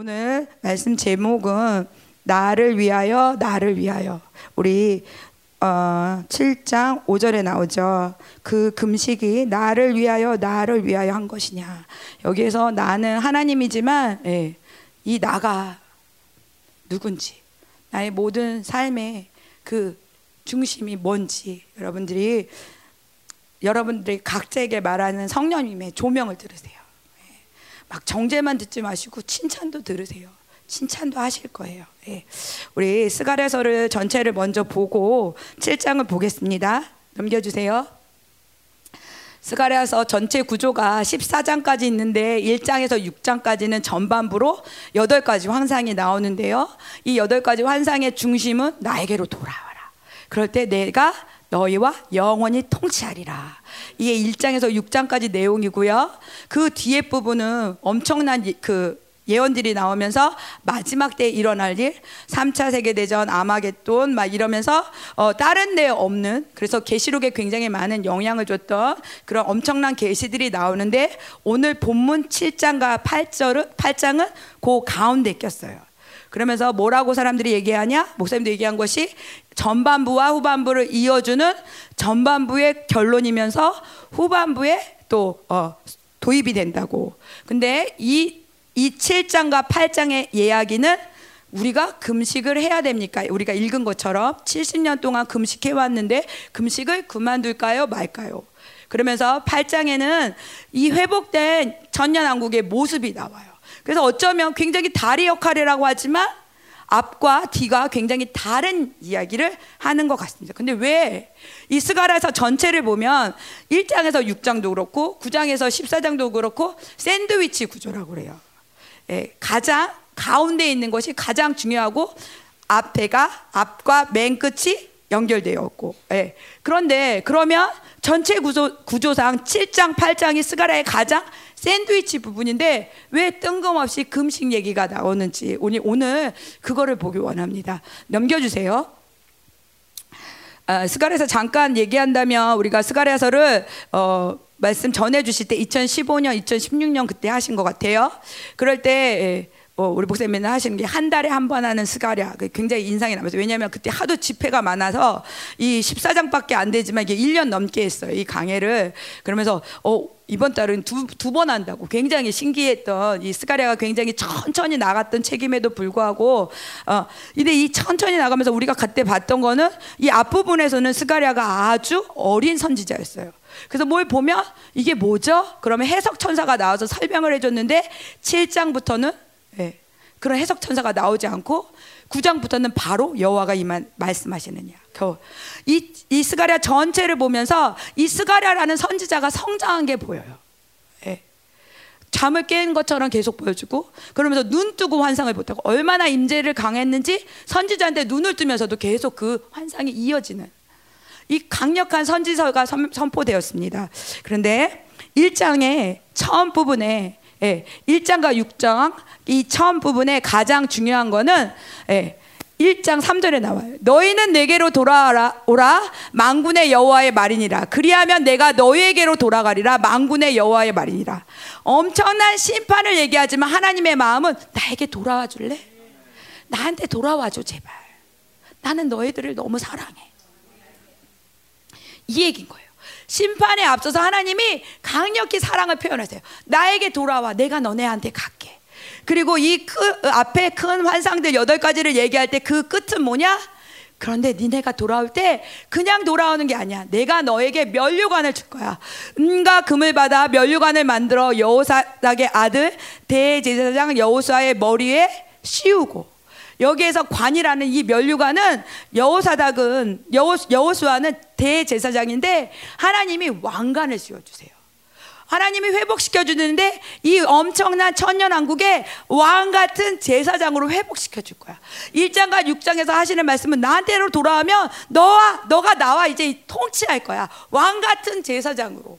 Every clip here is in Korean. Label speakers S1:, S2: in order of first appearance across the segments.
S1: 오늘 말씀 제목은 나를 위하여 나를 위하여 우리 어, 7장 5절에 나오죠. 그 금식이 나를 위하여 나를 위하여 한 것이냐. 여기에서 나는 하나님이지만 예, 이 나가 누군지 나의 모든 삶의 그 중심이 뭔지 여러분들이 여러분들이 각자에게 말하는 성령님의 조명을 들으세요. 예. 막 정죄만 듣지 마시고 칭찬도 들으세요. 칭찬도 하실 거예요. 예. 우리 스가랴서를 전체를 먼저 보고 7장을 보겠습니다. 넘겨 주세요. 스가랴서 전체 구조가 14장까지 있는데 1장에서 6장까지는 전반부로 8가지 환상이 나오는데요. 이 8가지 환상의 중심은 나에게로 돌아와라. 그럴 때 내가 너희와 영원히 통치하리라. 이게 1장에서 6장까지 내용이고요. 그 뒤에 부분은 엄청난 그 예언들이 나오면서 마지막 때 일어날 일, 3차 세계대전, 아마겟돈 막 이러면서 어, 다른 데 없는 그래서 계시록에 굉장히 많은 영향을 줬던 그런 엄청난 계시들이 나오는데 오늘 본문 7장과 8절은 8장은 그 가운데 꼈어요. 그러면서 뭐라고 사람들이 얘기하냐? 목사님도 얘기한 것이 전반부와 후반부를 이어주는 전반부의 결론이면서 후반부에 또 어, 도입이 된다고. 근데 이, 이 7장과 8장의 이야기는 우리가 금식을 해야 됩니까? 우리가 읽은 것처럼 70년 동안 금식해 왔는데 금식을 그만둘까요? 말까요? 그러면서 8장에는 이 회복된 천년왕국의 모습이 나와요. 그래서 어쩌면 굉장히 다리 역할이라고 하지만 앞과 뒤가 굉장히 다른 이야기를 하는 것 같습니다. 근데 왜 이 스가라에서 전체를 보면 1장에서 6장도 그렇고 9장에서 14장도 그렇고 샌드위치 구조라고 그래요. 예, 가장 가운데 있는 것이 가장 중요하고 앞에가 앞과 맨 끝이 연결되어 있고 예. 그런데 그러면 전체 구조, 구조상 7장 8장이 스가라의 가장 샌드위치 부분인데 왜 뜬금없이 금식 얘기가 나오는지 오늘 오늘 그거를 보기 원합니다. 넘겨주세요. 아, 스가랴서 잠깐 얘기한다면 우리가 스가랴서를 어, 말씀 전해 주실 때 2015년, 2016년 그때 하신 것 같아요. 그럴 때 어, 우리 목사님 맨날 하시는 게 한 달에 한 번 하는 스가랴 굉장히 인상이 남았어요. 왜냐하면 그때 하도 집회가 많아서 이 14장밖에 안 되지만 이게 1년 넘게 했어요. 이 강해를 그러면서 어, 이번 달은 두 두 번 한다고 굉장히 신기했던 이 스가랴가 굉장히 천천히 나갔던 책임에도 불구하고 어 근데 이 천천히 나가면서 우리가 그때 봤던 거는 이 앞부분에서는 스가랴가 아주 어린 선지자였어요. 그래서 뭘 보면 이게 뭐죠? 그러면 해석 천사가 나와서 설명을 해줬는데 7장부터는 네, 그런 해석 천사가 나오지 않고 9장부터는 바로 여호와가 이만 말씀하시느냐. 이, 이 스가랴 전체를 보면서 이 스가랴라는 선지자가 성장한 게 보여요. 네. 잠을 깬 것처럼 계속 보여주고 그러면서 눈 뜨고 환상을 보다고 얼마나 임재를 강했는지 선지자한테 눈을 뜨면서도 계속 그 환상이 이어지는 이 강력한 선지서가 선 포되었습니다. 그런데 1장의 처음 부분에 예, 1장과 6장 이 처음 부분에 가장 중요한 거는 예, 1장 3절에 나와요. 너희는 내게로 돌아오라 오라 망군의 여호와의 말이니라. 그리하면 내가 너희에게로 돌아가리라 망군의 여호와의 말이니라. 엄청난 심판을 얘기하지만 하나님의 마음은 나에게 돌아와 줄래? 나한테 돌아와 줘 제발. 나는 너희들을 너무 사랑해. 이 얘기인 거예요. 심판에 앞서서 하나님이 강력히 사랑을 표현하세요. 나에게 돌아와. 내가 너네한테 갈게. 그리고 이 그 앞에 큰 환상들 여덟 가지를 얘기할 때 그 끝은 뭐냐? 그런데 니네가 돌아올 때 그냥 돌아오는 게 아니야. 내가 너에게 면류관을 줄 거야. 은과 금을 받아 면류관을 만들어 여호사닥의 아들 대제사장 여호수아의 머리에 씌우고 여기에서 관이라는 이 면류관은 여호사닥은 여호, 여호수아는 대제사장인데 하나님이 왕관을 씌워 주세요. 하나님이 회복시켜 주는데 이 엄청난 천년 왕국에 왕 같은 제사장으로 회복시켜 줄 거야. 1장과 6장에서 하시는 말씀은 나한테로 돌아오면 너와 너가 나와 이제 통치할 거야. 왕 같은 제사장으로.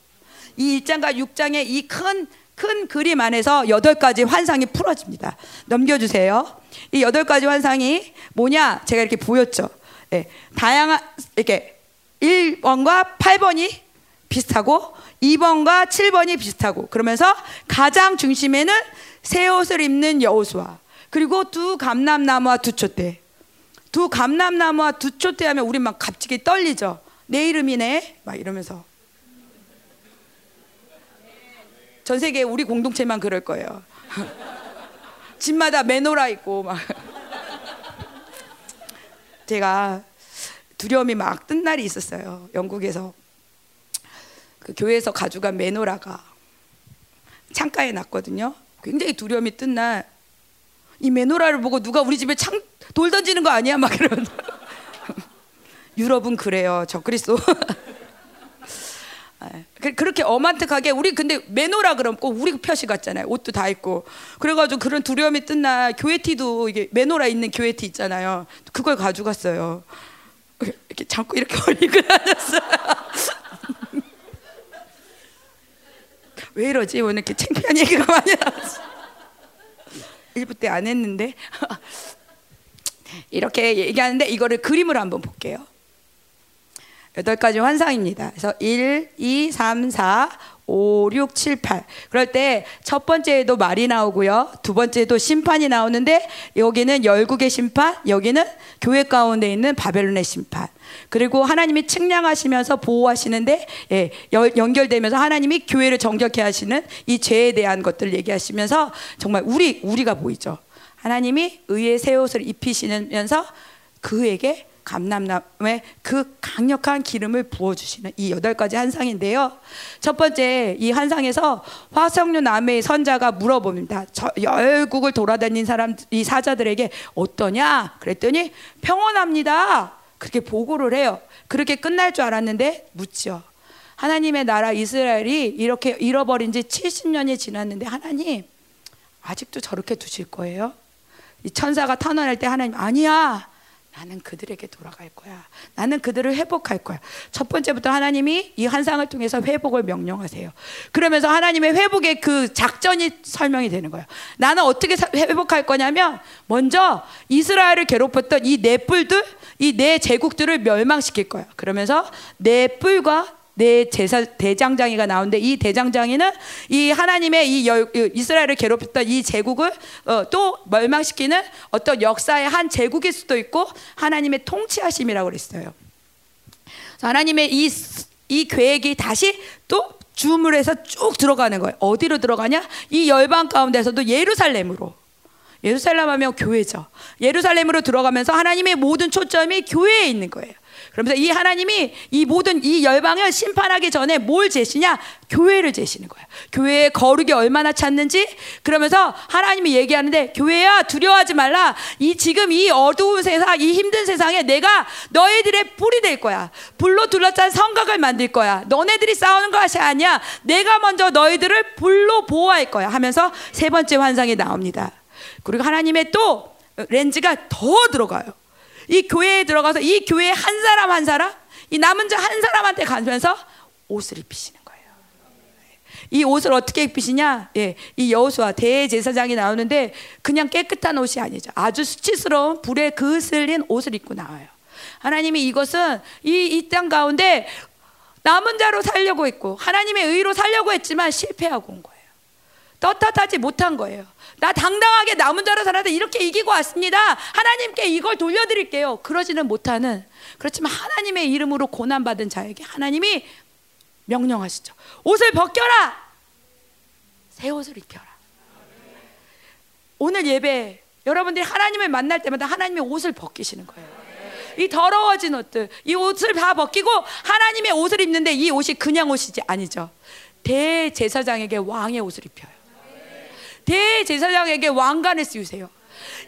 S1: 이 1장과 6장의 이 큰 큰 그림 안에서 여덟 가지 환상이 풀어집니다. 넘겨주세요. 이 여덟 가지 환상이 뭐냐? 제가 이렇게 보였죠. 네, 다양한 이렇게 1번과 8번이 비슷하고 2번과 7번이 비슷하고 그러면서 가장 중심에는 새 옷을 입는 여호수아 그리고 두 감람나무와 두 촛대. 두 감람나무와 두 촛대 하면 우리 막 갑자기 떨리죠. 내 이름이네. 막 이러면서. 전 세계 우리 공동체만 그럴 거예요. 집마다 메노라 있고 막. 제가 두려움이 막 뜬 날이 있었어요. 영국에서 그 교회에서 가져간 메노라가 창가에 놨거든요. 굉장히 두려움이 뜬 날이 메노라를 보고 누가 우리 집에 창, 돌 던지는 거 아니야? 막 이러면 유럽은 그래요. 저 그리스도. 그, 그렇게 어만뜩하게 우리 근데 메노라 그럼 꼭 우리 표시 같잖아요. 옷도 다 입고. 그래가지고 그런 두려움이 뜬 날 교회 티도 이게 메노라 있는 교회 티 있잖아요. 그걸 가져갔어요. 이렇게 자꾸 이렇게 올리고 다녔어요. 왜 이러지? 오늘 이렇게 창피한 얘기가 많이 나왔어. 일부 때 안 했는데 이렇게 얘기하는데 이거를 그림으로 한번 볼게요. 여덟 가지 환상입니다. 그래서 1, 2, 3, 4, 5, 6, 7, 8. 그럴 때 첫 번째에도 말이 나오고요. 두 번째에도 심판이 나오는데 여기는 열국의 심판, 여기는 교회 가운데 있는 바벨론의 심판. 그리고 하나님이 측량하시면서 보호하시는데 예, 연결되면서 하나님이 교회를 정결케 하시는 이 죄에 대한 것들을 얘기하시면서 정말 우리 우리가 보이죠. 하나님이 의의 새 옷을 입히시면서 그에게 감남남의 그 강력한 기름을 부어주시는 이 여덟 가지 한상인데요. 첫 번째 이 한상에서 화석류 남의 선자가 물어봅니다. 열국을 돌아다닌 사람 이 사자들에게 어떠냐? 그랬더니 평온합니다. 그렇게 보고를 해요. 그렇게 끝날 줄 알았는데 묻죠. 하나님의 나라 이스라엘이 이렇게 잃어버린 지 70년이 지났는데 하나님 아직도 저렇게 두실 거예요? 이 천사가 탄원할 때 하나님 아니야. 나는 그들에게 돌아갈 거야. 나는 그들을 회복할 거야. 첫 번째부터 하나님이 이 한상을 통해서 회복을 명령하세요. 그러면서 하나님의 회복의 그 작전이 설명이 되는 거예요. 나는 어떻게 회복할 거냐면 먼저 이스라엘을 괴롭혔던 이네 뿔들, 이네 제국들을 멸망시킬 거야. 그러면서 네 뿔과 내 제사 대장장이가 나오는데 이 대장장이는 이 하나님의 이 열, 이스라엘을 괴롭혔던 이 제국을 어, 또 멸망시키는 어떤 역사의 한 제국일 수도 있고 하나님의 통치하심이라고 그랬어요. 하나님의 이, 이 계획이 다시 또 주물에서 쭉 들어가는 거예요. 어디로 들어가냐? 이 열방 가운데서도 예루살렘으로. 예루살렘 하면 교회죠. 예루살렘으로 들어가면서 하나님의 모든 초점이 교회에 있는 거예요. 그러면서 이 하나님이 이 모든 이 열방을 심판하기 전에 뭘 제시냐? 교회를 제시는 거예요. 교회의 거룩이 얼마나 찼는지 그러면서 하나님이 얘기하는데 교회야 두려워하지 말라. 이 지금 이 어두운 세상, 이 힘든 세상에 내가 너희들의 뿔이 될 거야. 불로 둘러싼 성곽을 만들 거야. 너네들이 싸우는 것이 아니야. 내가 먼저 너희들을 불로 보호할 거야. 하면서 세 번째 환상이 나옵니다. 그리고 하나님의 또 렌즈가 더 들어가요. 이 교회에 들어가서 이 교회 한 사람 한 사람, 이 남은 자 한 사람한테 가면서 옷을 입히시는 거예요. 이 옷을 어떻게 입히시냐? 예, 이 여호수아 대제사장이 나오는데 그냥 깨끗한 옷이 아니죠. 아주 수치스러운 불에 그슬린 옷을 입고 나와요. 하나님이 이것은 이 이 땅 가운데 남은 자로 살려고 했고 하나님의 의로 살려고 했지만 실패하고 온 거예요. 떳떳하지 못한 거예요. 나 당당하게 남은 자로 살아도 이렇게 이기고 왔습니다. 하나님께 이걸 돌려드릴게요. 그러지는 못하는 그렇지만 하나님의 이름으로 고난받은 자에게 하나님이 명령하시죠. 옷을 벗겨라. 새 옷을 입혀라. 오늘 예배 여러분들이 하나님을 만날 때마다 하나님의 옷을 벗기시는 거예요. 이 더러워진 옷들, 이 옷을 다 벗기고 하나님의 옷을 입는데 이 옷이 그냥 옷이지 아니죠. 대제사장에게 왕의 옷을 입혀요. 대제사장에게 왕관을 씌우세요.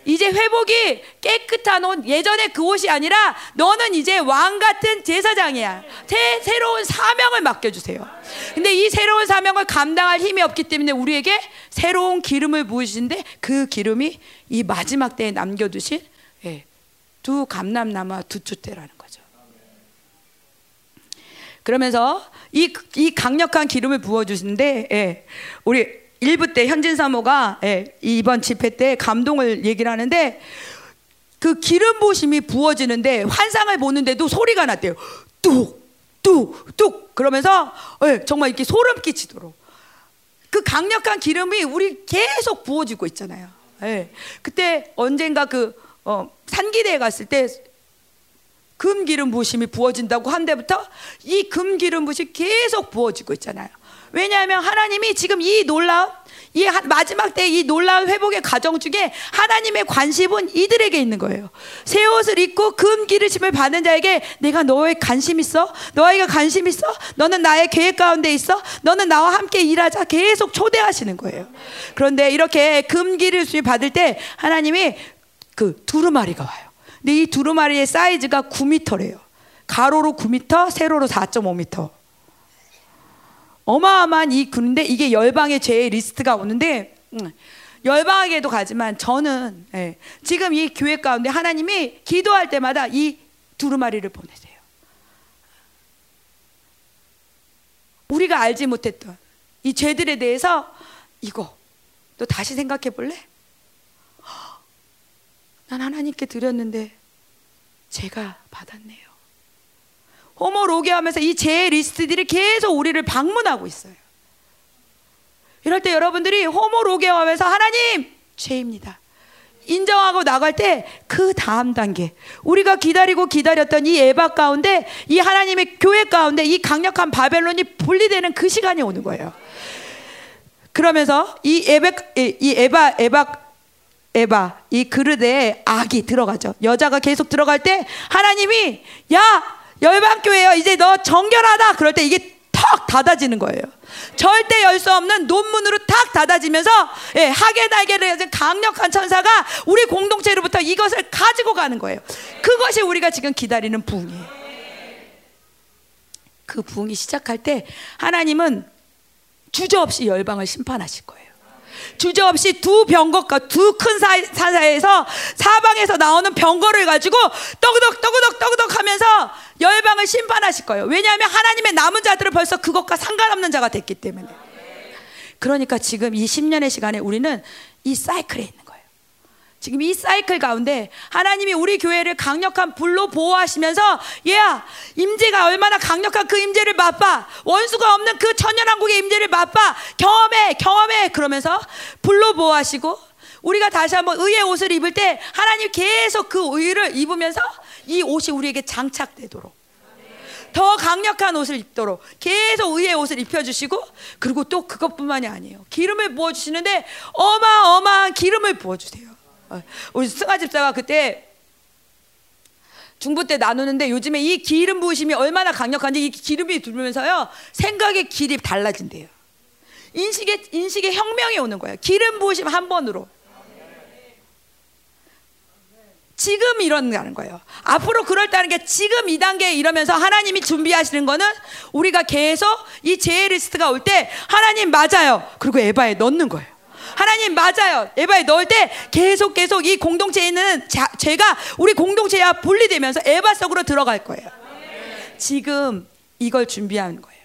S1: 이제 회복이 깨끗한 옷, 예전에 그 옷이 아니라 너는 이제 왕 같은 제사장이야. 새, 새로운 사명을 맡겨주세요. 근데 이 새로운 사명을 감당할 힘이 없기 때문에 우리에게 새로운 기름을 부으시는데 그 기름이 이 마지막 때에 남겨두신 예, 두 감람나무와 두 쭈대라는 거죠. 그러면서 이, 이 강력한 기름을 부어주시는데 예, 우리 일부 때 현진 사모가 예, 이번 집회 때 감동을 얘기를 하는데 그 기름 부심이 부어지는데 환상을 보는데도 소리가 났대요. 뚝, 뚝, 뚝 그러면서 예, 정말 이렇게 소름 끼치도록 그 강력한 기름이 우리 계속 부어지고 있잖아요. 예. 그때 언젠가 그 어, 산기대에 갔을 때 금기름 부심이 부어진다고 한 데부터 이 금기름 부심이 계속 부어지고 있잖아요. 왜냐하면 하나님이 지금 이 놀라운 이 마지막 때 이 놀라운 회복의 과정 중에 하나님의 관심은 이들에게 있는 거예요. 새 옷을 입고 금 기르심을 받는 자에게 내가 너의 관심 있어? 너희가 관심 있어? 너는 나의 계획 가운데 있어? 너는 나와 함께 일하자. 계속 초대하시는 거예요. 그런데 이렇게 금 기르심을 받을 때 하나님이 그 두루마리가 와요. 근데 이 두루마리의 사이즈가 9m래요. 가로로 9m, 세로로 4.5m. 어마어마한 이 그런데 이게 열방의 죄의 리스트가 오는데 음, 열방에게도 가지만 저는 예, 지금 이 교회 가운데 하나님이 기도할 때마다 이 두루마리를 보내세요. 우리가 알지 못했던 이 죄들에 대해서 이거 너 다시 생각해 볼래? 난 하나님께 드렸는데 제가 받았네요. 호모로게 하면서 이제 리스트들이 계속 우리를 방문하고 있어요. 이럴 때 여러분들이 호모로게 하면서 하나님 죄입니다. 인정하고 나갈 때 그 다음 단계 우리가 기다리고 기다렸던 이 에바 가운데 이 하나님의 교회 가운데 이 강력한 바벨론이 분리되는 그 시간이 오는 거예요. 그러면서 이 에베 이 에바 에바 에바 이 그릇에 악이 들어가죠. 여자가 계속 들어갈 때 하나님이 야 열방교회요. 이제 너 정결하다. 그럴 때 이게 턱 닫아지는 거예요. 절대 열 수 없는 논문으로 탁 닫아지면서 예, 하게 날개를 가진 강력한 천사가 우리 공동체로부터 이것을 가지고 가는 거예요. 그것이 우리가 지금 기다리는 부흥이에요. 그 부흥이 시작할 때 하나님은 주저없이 열방을 심판하실 거예요. 주저없이 두 병거가 두 큰 사사에서 사방에서 나오는 병거를 가지고 떠그덕 떠그덕 떠그덕 하면서 열방을 심판하실 거예요. 왜냐하면 하나님의 남은 자들은 벌써 그것과 상관없는 자가 됐기 때문에. 그러니까 지금 이 10년의 시간에 우리는 이 사이클에 있는. 지금 이 사이클 가운데 하나님이 우리 교회를 강력한 불로 보호하시면서 얘야 임재가 얼마나 강력한 그 임재를 맛봐. 원수가 없는 그 천연왕국의 임재를 맛봐. 경험해 경험해. 그러면서 불로 보호하시고 우리가 다시 한번 의의 옷을 입을 때 하나님 계속 그 의를 입으면서 이 옷이 우리에게 장착되도록. 더 강력한 옷을 입도록. 계속 의의 옷을 입혀주시고 그리고 또 그것뿐만이 아니에요. 기름을 부어주시는데 어마어마한 기름을 부어주세요. 어, 우리 승아 집사가 그때 중부 때 나누는데 요즘에 이 기름 부으심이 얼마나 강력한지 이 기름이 들면서요 생각의 길이 달라진대요. 인식의 인식의 혁명이 오는 거예요. 기름 부으심 한 번으로. 지금 이런다는 거예요. 앞으로 그럴다는 게 지금 이 단계에 이러면서 하나님이 준비하시는 거는 우리가 계속 이 제의 리스트가 올 때 하나님 맞아요. 그리고 에바에 넣는 거예요. 하나님 맞아요. 에바에 넣을 때 계속 계속 이 공동체에 있는 자, 죄가 우리 공동체와 분리되면서 에바 속으로 들어갈 거예요. 지금 이걸 준비하는 거예요.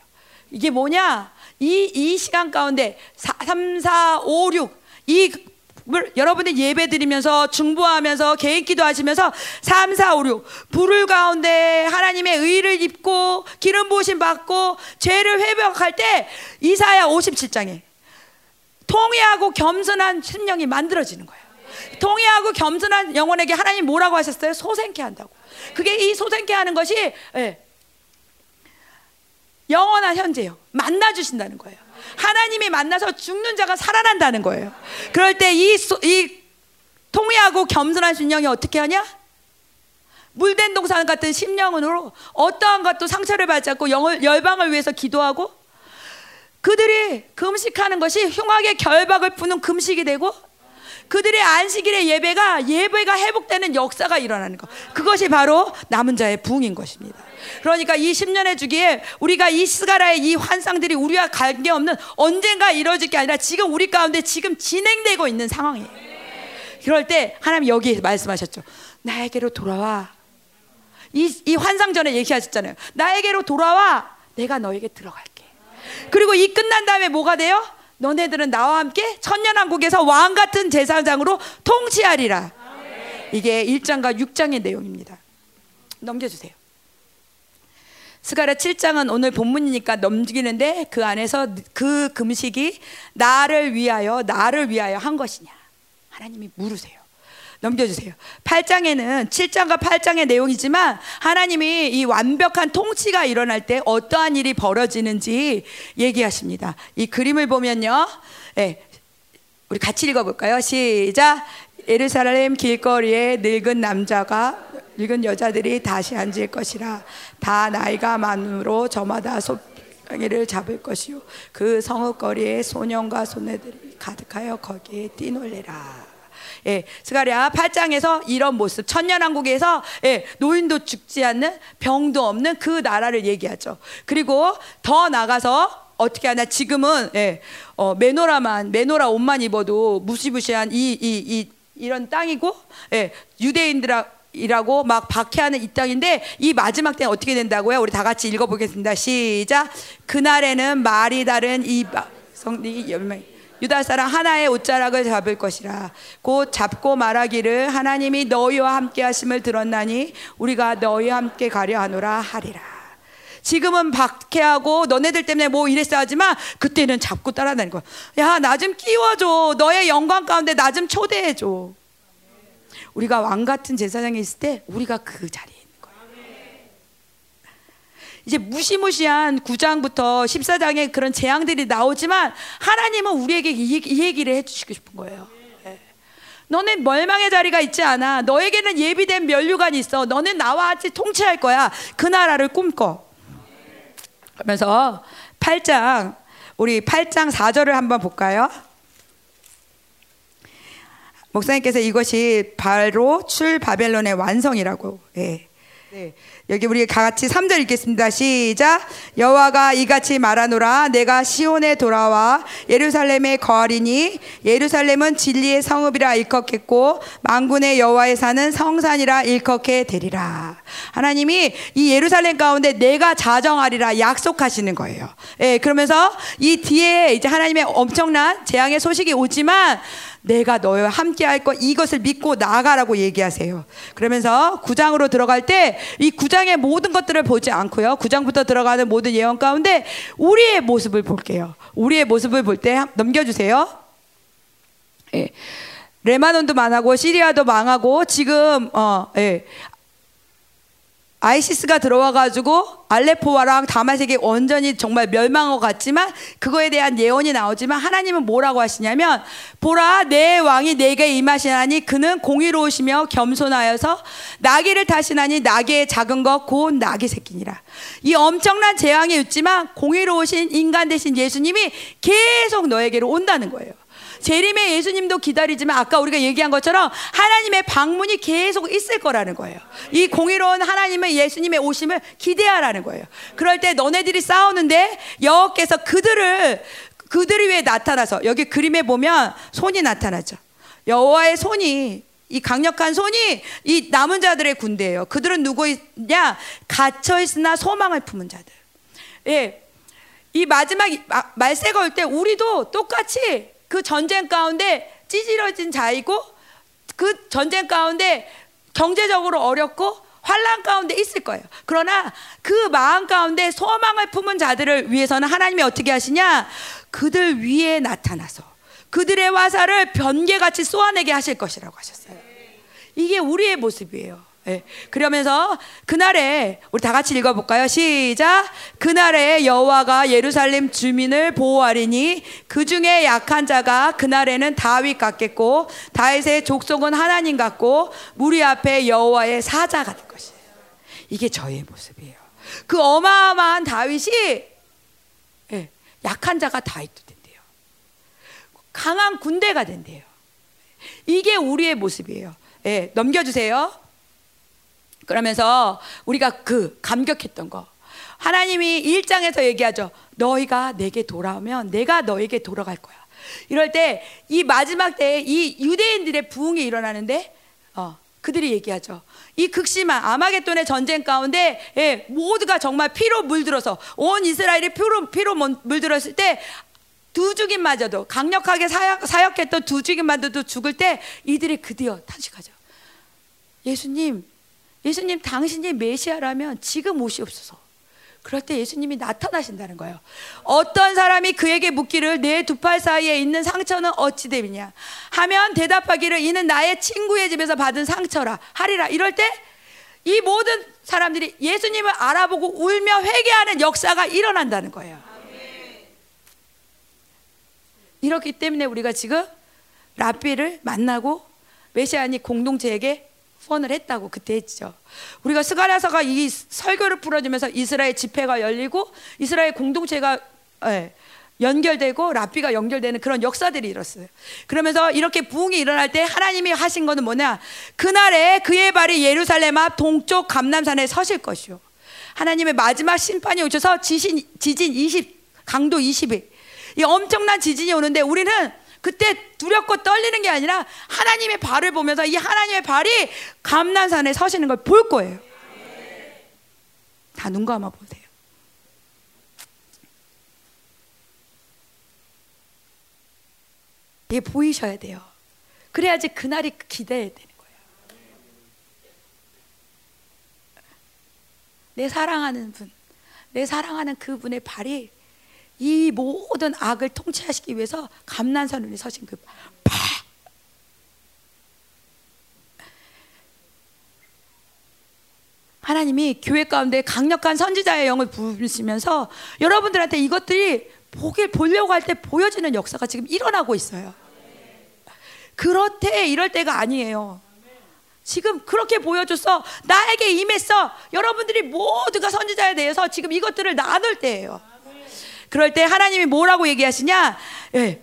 S1: 이게 뭐냐? 이, 이 시간 가운데 4, 3, 4, 5, 6, 이 여러분들 예배 드리면서 중보하면서 개인 기도하시면서 3, 4, 5, 6 불을 가운데 하나님의 의를 입고 기름 부으심 받고 죄를 회복할 때 이사야 57장에 통회하고 겸손한 심령이 만들어지는 거예요. 통회하고 겸손한 영혼에게 하나님 뭐라고 하셨어요? 소생케 한다고. 그게 이 소생케 하는 것이 예, 영원한 현재요. 만나 주신다는 거예요. 하나님이 만나서 죽는 자가 살아난다는 거예요. 그럴 때이 이 통회하고 겸손한 심령이 어떻게 하냐? 물된 동산 같은 심령으로 어떠한 것도 상처를 받지 않고 영을, 열방을 위해서 기도하고 그들이 금식하는 것이 흉악의 결박을 푸는 금식이 되고 그들의 안식일의 예배가 예배가 회복되는 역사가 일어나는 것. 그것이 바로 남은 자의 부흥인 것입니다. 그러니까 이 10년의 주기에 우리가 이 스가라의 이 환상들이 우리와 관계없는 언젠가 이루어질 게 아니라 지금 우리 가운데 지금 진행되고 있는 상황이에요. 그럴 때 하나님 여기 말씀하셨죠. 나에게로 돌아와. 이, 이 환상 전에 얘기하셨잖아요. 나에게로 돌아와. 내가 너에게 들어갈게. 그리고 이 끝난 다음에 뭐가 돼요? 너네들은 나와 함께 천년왕국에서 왕 같은 제사장으로 통치하리라. 이게 1장과 6장의 내용입니다. 넘겨주세요. 스가랴 7장은 오늘 본문이니까 넘기는데 그 안에서 그 금식이 나를 위하여 나를 위하여 한 것이냐 하나님이 물으세요. 넘겨주세요. 8장에는 7장과 8장의 내용이지만 하나님이 이 완벽한 통치가 일어날 때 어떠한 일이 벌어지는지 얘기하십니다. 이 그림을 보면요. 네, 우리 같이 읽어볼까요? 시작. 예루살렘 길거리에 늙은 남자가 늙은 여자들이 다시 앉을 것이라 다 나이가 많으로 저마다 소병이를 잡을 것이요 그 성읍거리에 소년과 소녀들이 가득하여 거기에 뛰놀래라 예, 스가랴 8장에서 이런 모습 천년왕국에서 예, 노인도 죽지 않는 병도 없는 그 나라를 얘기하죠. 그리고 더 나가서 어떻게 하냐 지금은 예, 어, 메노라만 메노라 옷만 입어도 무시무시한 이 이 이 이, 런 땅이고 예, 유대인들아 이라고 막 박해하는 이 땅인데 이 마지막 때는 어떻게 된다고요? 우리 다 같이 읽어보겠습니다. 시작. 그날에는 말이 다른 이 성리 열매 유다 사람 하나의 옷자락을 잡을 것이라. 곧 잡고 말하기를 하나님이 너희와 함께 하심을 들었나니 우리가 너희와 함께 가려 하노라 하리라. 지금은 박해하고 너네들 때문에 뭐 이랬어 하지만 그때는 잡고 따라다니는 거야. 야 나 좀 끼워줘. 너의 영광 가운데 나 좀 초대해줘. 우리가 왕 같은 제사장에 있을 때 우리가 그 자리에 이제 무시무시한 9장부터 14장에 그런 재앙들이 나오지만 하나님은 우리에게 이, 이 얘기를 해주시고 싶은 거예요. 네. 너는 멸망의 자리가 있지 않아. 너에게는 예비된 멸류관이 있어. 너는 나와 같이 통치할 거야. 그 나라를 꿈꿔. 그러면서 8장, 우리 8장 4절을 한번 볼까요? 목사님께서 이것이 바로 출 바벨론의 완성이라고. 네. 네. 여기 우리 같이 3절 읽겠습니다. 시작. 여호와가 이같이 말하노라 내가 시온에 돌아와 예루살렘에 거하리니 예루살렘은 진리의 성읍이라 일컫겠고 만군의 여호와에 사는 성산이라 일컫게 되리라. 하나님이 이 예루살렘 가운데 내가 자정하리라 약속하시는 거예요. 예, 그러면서 이 뒤에 이제 하나님의 엄청난 재앙의 소식이 오지만 내가 너와 함께 할 것 이것을 믿고 나가라고 얘기하세요. 그러면서 구장으로 들어갈 때 이 구장 의 모든 것들을 보지 않고요. 구장부터 들어가는 모든 예언 가운데 우리의 모습을 볼게요. 우리의 모습을 볼 때 넘겨주세요. 예. 레마논도 망하고 시리아도 망하고 지금 어, 예. 아이시스가 들어와 가지고 알레포와랑 다마색이 완전히 정말 멸망한 것 같지만 그거에 대한 예언이 나오지만 하나님은 뭐라고 하시냐면 보라 내 왕이 내게 임하시나니 그는 공의로우시며 겸손하여서 나귀를 타시나니 나귀의 작은 것 곧 나귀 새끼니라. 이 엄청난 재앙이 있지만 공의로우신 인간 대신 예수님이 계속 너에게로 온다는 거예요 재림의 예수님도 기다리지만 아까 우리가 얘기한 것처럼 하나님의 방문이 계속 있을 거라는 거예요. 이 공의로운 하나님의 예수님의 오심을 기대하라는 거예요. 그럴 때 너네들이 싸우는데 여호께서 그들을 그들을 위해 나타나서 여기 그림에 보면 손이 나타나죠. 여호와의 손이 이 강력한 손이 이 남은 자들의 군대예요. 그들은 누구냐? 갇혀 있으나 소망을 품은 자들. 예. 이 마지막 말세가 올때 우리도 똑같이 그 전쟁 가운데 찌질어진 자이고 그 전쟁 가운데 경제적으로 어렵고 환란 가운데 있을 거예요. 그러나 그 마음 가운데 소망을 품은 자들을 위해서는 하나님이 어떻게 하시냐? 그들 위에 나타나서 그들의 화살을 번개같이 쏘아내게 하실 것이라고 하셨어요. 이게 우리의 모습이에요. 네. 그러면서 그날에 우리 다 같이 읽어볼까요? 시작. 그날에 여호와가 예루살렘 주민을 보호하리니 그 중에 약한 자가 그날에는 다윗 같겠고 다윗의 족속은 하나님 같고 무리 앞에 여호와의 사자가 될 것이에요. 이게 저의 모습이에요. 그 어마어마한 다윗이 네. 약한 자가 다윗도 된대요. 강한 군대가 된대요. 이게 우리의 모습이에요. 네. 넘겨주세요. 그러면서 우리가 그 감격했던 거. 하나님이 1장에서 얘기하죠. 너희가 내게 돌아오면 내가 너에게 돌아갈 거야. 이럴 때 이 마지막 때에 이 유대인들의 부흥이 일어나는데 어, 그들이 얘기하죠. 이 극심한 아마겟돈의 전쟁 가운데 예, 모두가 정말 피로 물들어서 온 이스라엘이 피로 피로 물들었을 때 두 죽임마저도 강력하게 사역, 사역했던 두 죽임마저도 죽을 때 이들이 드디어 탄식하죠. 예수님 예수님 당신이 메시아라면 지금 오시옵소서. 그럴 때 예수님이 나타나신다는 거예요. 어떤 사람이 그에게 묻기를 내 두 팔 사이에 있는 상처는 어찌 됨이냐 하면 대답하기를 이는 나의 친구의 집에서 받은 상처라 하리라. 이럴 때 이 모든 사람들이 예수님을 알아보고 울며 회개하는 역사가 일어난다는 거예요. 이렇기 때문에 우리가 지금 라비를 만나고 메시아니 공동체에게 후원을 했다고 그때 했죠. 우리가 스가랴서가 이 설교를 풀어주면서 이스라엘 집회가 열리고 이스라엘 공동체가 예, 연결되고 라비가 연결되는 그런 역사들이 일었어요. 그러면서 이렇게 부흥이 일어날 때 하나님이 하신 것은 뭐냐? 그날에 그의 발이 예루살렘 앞 동쪽 감남산에 서실 것이요. 하나님의 마지막 심판이 오셔서 지진, 지진 20, 강도 20이 이 엄청난 지진이 오는데 우리는 그때 두렵고 떨리는 게 아니라 하나님의 발을 보면서 이 하나님의 발이 감난산에 서시는 걸 볼 거예요. 다 눈 감아 보세요. 이게 보이셔야 돼요. 그래야지 그날이 기대야 되는 거예요. 내 사랑하는 분, 내 사랑하는 그분의 발이 이 모든 악을 통치하시기 위해서 감난산 위에 서신 그 파. 하나님이 교회 가운데 강력한 선지자의 영을 부으시면서 여러분들한테 이것들이 보길 보려고 할 때 보여지는 역사가 지금 일어나고 있어요. 그렇대 이럴 때가 아니에요. 지금 그렇게 보여줘서 나에게 임했어. 여러분들이 모두가 선지자에 대해서 지금 이것들을 나눌 때예요. 그럴 때 하나님이 뭐라고 얘기하시냐? 예,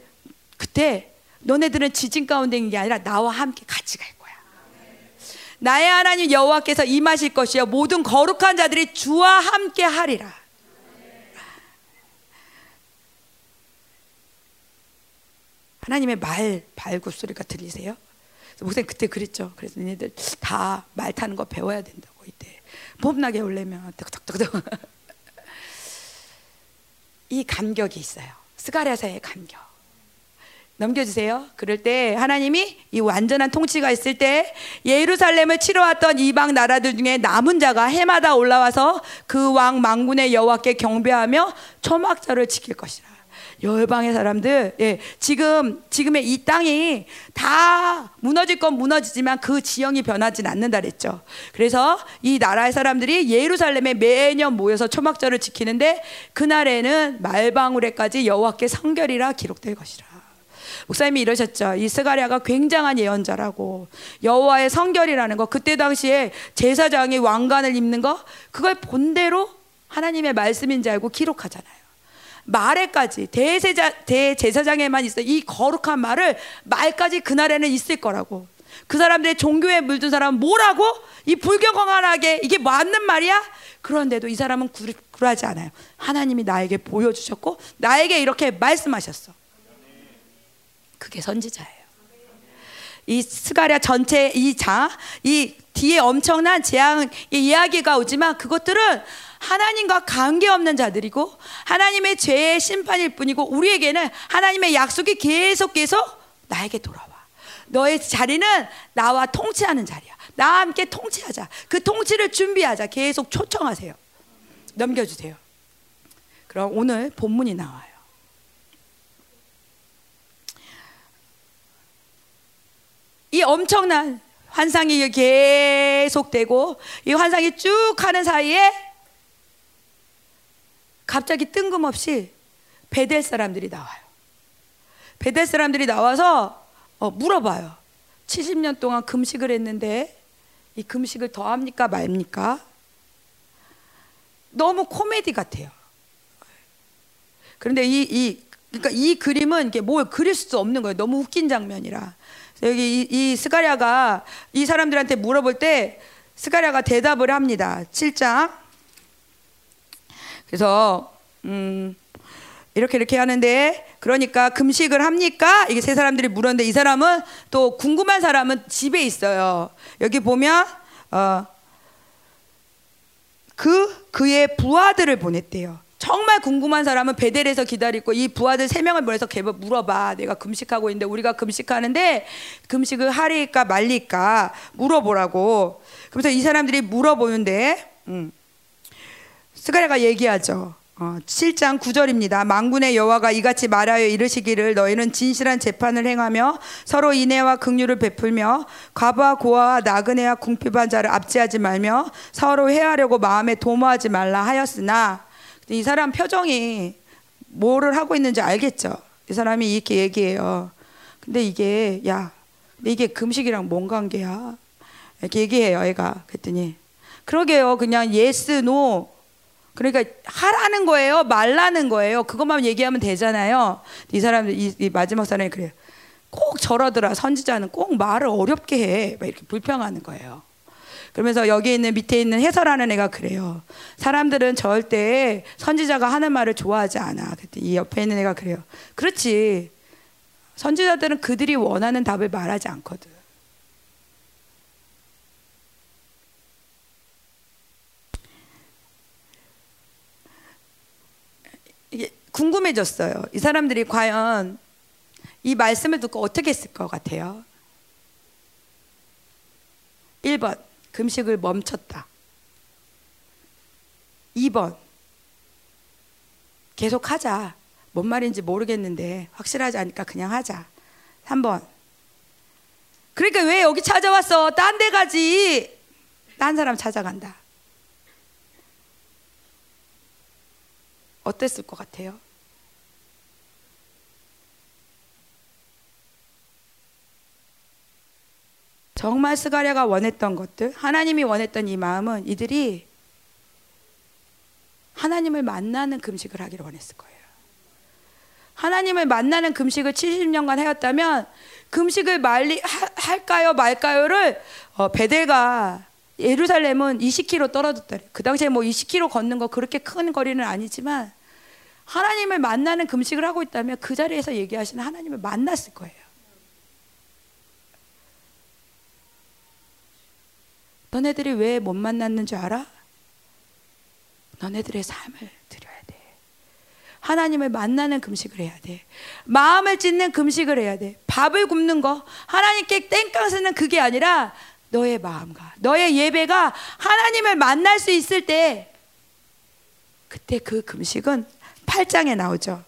S1: 그때 너네들은 지진 가운데 있는 게 아니라 나와 함께 같이 갈 거야. 나의 하나님 여호와께서 임하실 것이요 모든 거룩한 자들이 주와 함께 하리라. 하나님의 말 발구 소리가 들리세요? 목사님 그때 그랬죠. 그래서 너네들 다 말 타는 거 배워야 된다고 이때 봄나게 올려면 덕덕덕덕 이 감격이 있어요. 스가랴서의 감격. 넘겨주세요. 그럴 때 하나님이 이 완전한 통치가 있을 때 예루살렘을 치러왔던 이방 나라들 중에 남은 자가 해마다 올라와서 그 왕 망군의 여호와께 경배하며 초막절을 지킬 것이라. 열방의 사람들, 예, 지금 지금의 이 땅이 다 무너질 건 무너지지만 그 지형이 변하진 않는다 그랬죠. 그래서 이 나라의 사람들이 예루살렘에 매년 모여서 초막절을 지키는데 그날에는 말방울에까지 여호와께 성결이라 기록될 것이라. 목사님이 이러셨죠. 이 스가랴가 굉장한 예언자라고 여호와의 성결이라는 거 그때 당시에 제사장이 왕관을 입는 거 그걸 본대로 하나님의 말씀인 줄 알고 기록하잖아요. 말에까지 대제사, 대제사장에만 있어. 이 거룩한 말을 말까지 그날에는 있을 거라고. 그 사람들의 종교에 물든 사람은 뭐라고? 이 불경건하게 이게 맞는 말이야? 그런데도 이 사람은 굴하지 않아요. 하나님이 나에게 보여주셨고 나에게 이렇게 말씀하셨어. 그게 선지자예요. 이 스가랴 전체 이 자, 이 뒤에 엄청난 재앙 이야기가 오지만 그것들은 하나님과 관계없는 자들이고 하나님의 죄의 심판일 뿐이고 우리에게는 하나님의 약속이 계속 계속 나에게 돌아와. 너의 자리는 나와 통치하는 자리야. 나와 함께 통치하자. 그 통치를 준비하자. 계속 초청하세요. 넘겨주세요. 그럼 오늘 본문이 나와요. 이 엄청난 환상이 계속되고 이 환상이 쭉 하는 사이에 갑자기 뜬금없이 베델 사람들이 나와요. 베델 사람들이 나와서 어, 물어봐요. 70년 동안 금식을 했는데 이 금식을 더 합니까 말입니까? 너무 코미디 같아요. 그런데 이, 이 그러니까 이 그림은 이게 뭘 그릴 수 없는 거예요. 너무 웃긴 장면이라. 여기 이, 이 스가랴가 이 사람들한테 물어볼 때 스가랴가 대답을 합니다. 7장 그래서 음 이렇게 이렇게 하는데 그러니까 금식을 합니까? 이게 세 사람들이 물었는데 이 사람은 또 궁금한 사람은 집에 있어요. 여기 보면 어, 그 그의 부하들을 보냈대요. 정말 궁금한 사람은 베델에서 기다리고 이 부하들 세 명을 보내서 개발 물어봐. 내가 금식하고 있는데 우리가 금식하는데 금식을 하리까 말리까 물어보라고. 그래서 이 사람들이 물어보는데 음. 스가랴가 얘기하죠. 어, 7장 9절입니다. 망군의 여호와가 이같이 말하여 이르시기를 너희는 진실한 재판을 행하며 서로 인애와 긍휼을 베풀며 과부와 고아와 나그네와 궁핍한 자를 압제하지 말며 서로 해하려고 마음에 도모하지 말라 하였으나 이 사람 표정이 뭐를 하고 있는지 알겠죠. 이 사람이 이렇게 얘기해요. 근데 이게 야 이게 금식이랑 뭔 관계야? 이렇게 얘기해요. 애가 그랬더니 그러게요. 그냥 yes no 그러니까 하라는 거예요, 말라는 거예요. 그것만 얘기하면 되잖아요. 이 사람 이, 이 마지막 사람이 그래요. 꼭 저러더라. 선지자는 꼭 말을 어렵게 해. 막 이렇게 불평하는 거예요. 그러면서 여기 있는 밑에 있는 해설하는 애가 그래요. 사람들은 절대 선지자가 하는 말을 좋아하지 않아. 이 옆에 있는 애가 그래요. 그렇지. 선지자들은 그들이 원하는 답을 말하지 않거든. 이게 궁금해졌어요. 이 사람들이 과연 이 말씀을 듣고 어떻게 했을 것 같아요? 1번, 금식을 멈췄다. 2번, 계속 하자. 뭔 말인지 모르겠는데 확실하지 않으니까 그냥 하자. 3번, 그러니까 왜 여기 찾아왔어? 딴 데 가지. 딴 사람 찾아간다. 어땠을 것 같아요? 정말 스가랴가 원했던 것들, 하나님이 원했던 이 마음은 이들이 하나님을 만나는 금식을 하기를 원했을 거예요. 하나님을 만나는 금식을 70년간 하였다면 금식을 말리 하, 할까요 말까요를 어, 베델가 예루살렘은 20km 떨어졌다. 그 당시에 뭐 20km 걷는 거 그렇게 큰 거리는 아니지만 하나님을 만나는 금식을 하고 있다면 그 자리에서 얘기하시는 하나님을 만났을 거예요. 너네들이 왜 못 만났는 줄 알아? 너네들의 삶을 드려야 돼. 하나님을 만나는 금식을 해야 돼. 마음을 찢는 금식을 해야 돼. 밥을 굽는 거, 하나님께 땡깡 쓰는 그게 아니라 너의 마음과 너의 예배가 하나님을 만날 수 있을 때 그때 그 금식은 8장에 나오죠.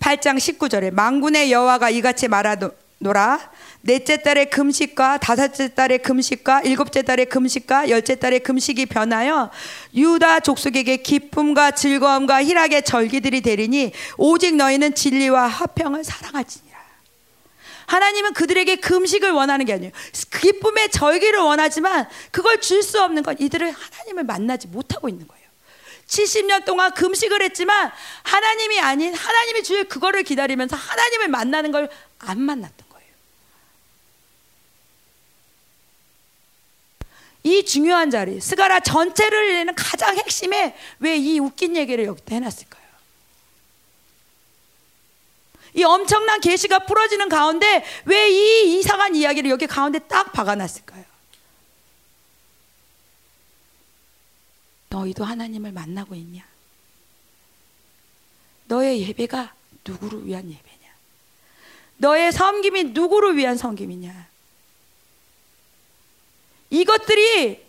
S1: 8장 19절에 망군의 여호와가 이같이 말하노라 넷째 달의 금식과 다섯째 달의 금식과 일곱째 달의 금식과 열째 달의 금식이 변하여 유다 족속에게 기쁨과 즐거움과 희락의 절기들이 되리니 오직 너희는 진리와 화평을 사랑하지니라. 하나님은 그들에게 금식을 원하는 게 아니에요. 기쁨의 절기를 원하지만 그걸 줄 수 없는 건 이들은 하나님을 만나지 못하고 있는 거예요. 70년 동안 금식을 했지만 하나님이 아닌 하나님이 주의 그거를 기다리면서 하나님을 만나는 걸 안 만났던 거예요. 이 중요한 자리, 스가라 전체를 내는 가장 핵심에 왜 이 웃긴 얘기를 여기다 해놨을까요? 이 엄청난 계시가 풀어지는 가운데 왜 이 이상한 이야기를 여기 가운데 딱 박아놨을까요? 너희도 하나님을 만나고 있냐? 너의 예배가 누구를 위한 예배냐? 너의 섬김이 누구를 위한 섬김이냐? 이것들이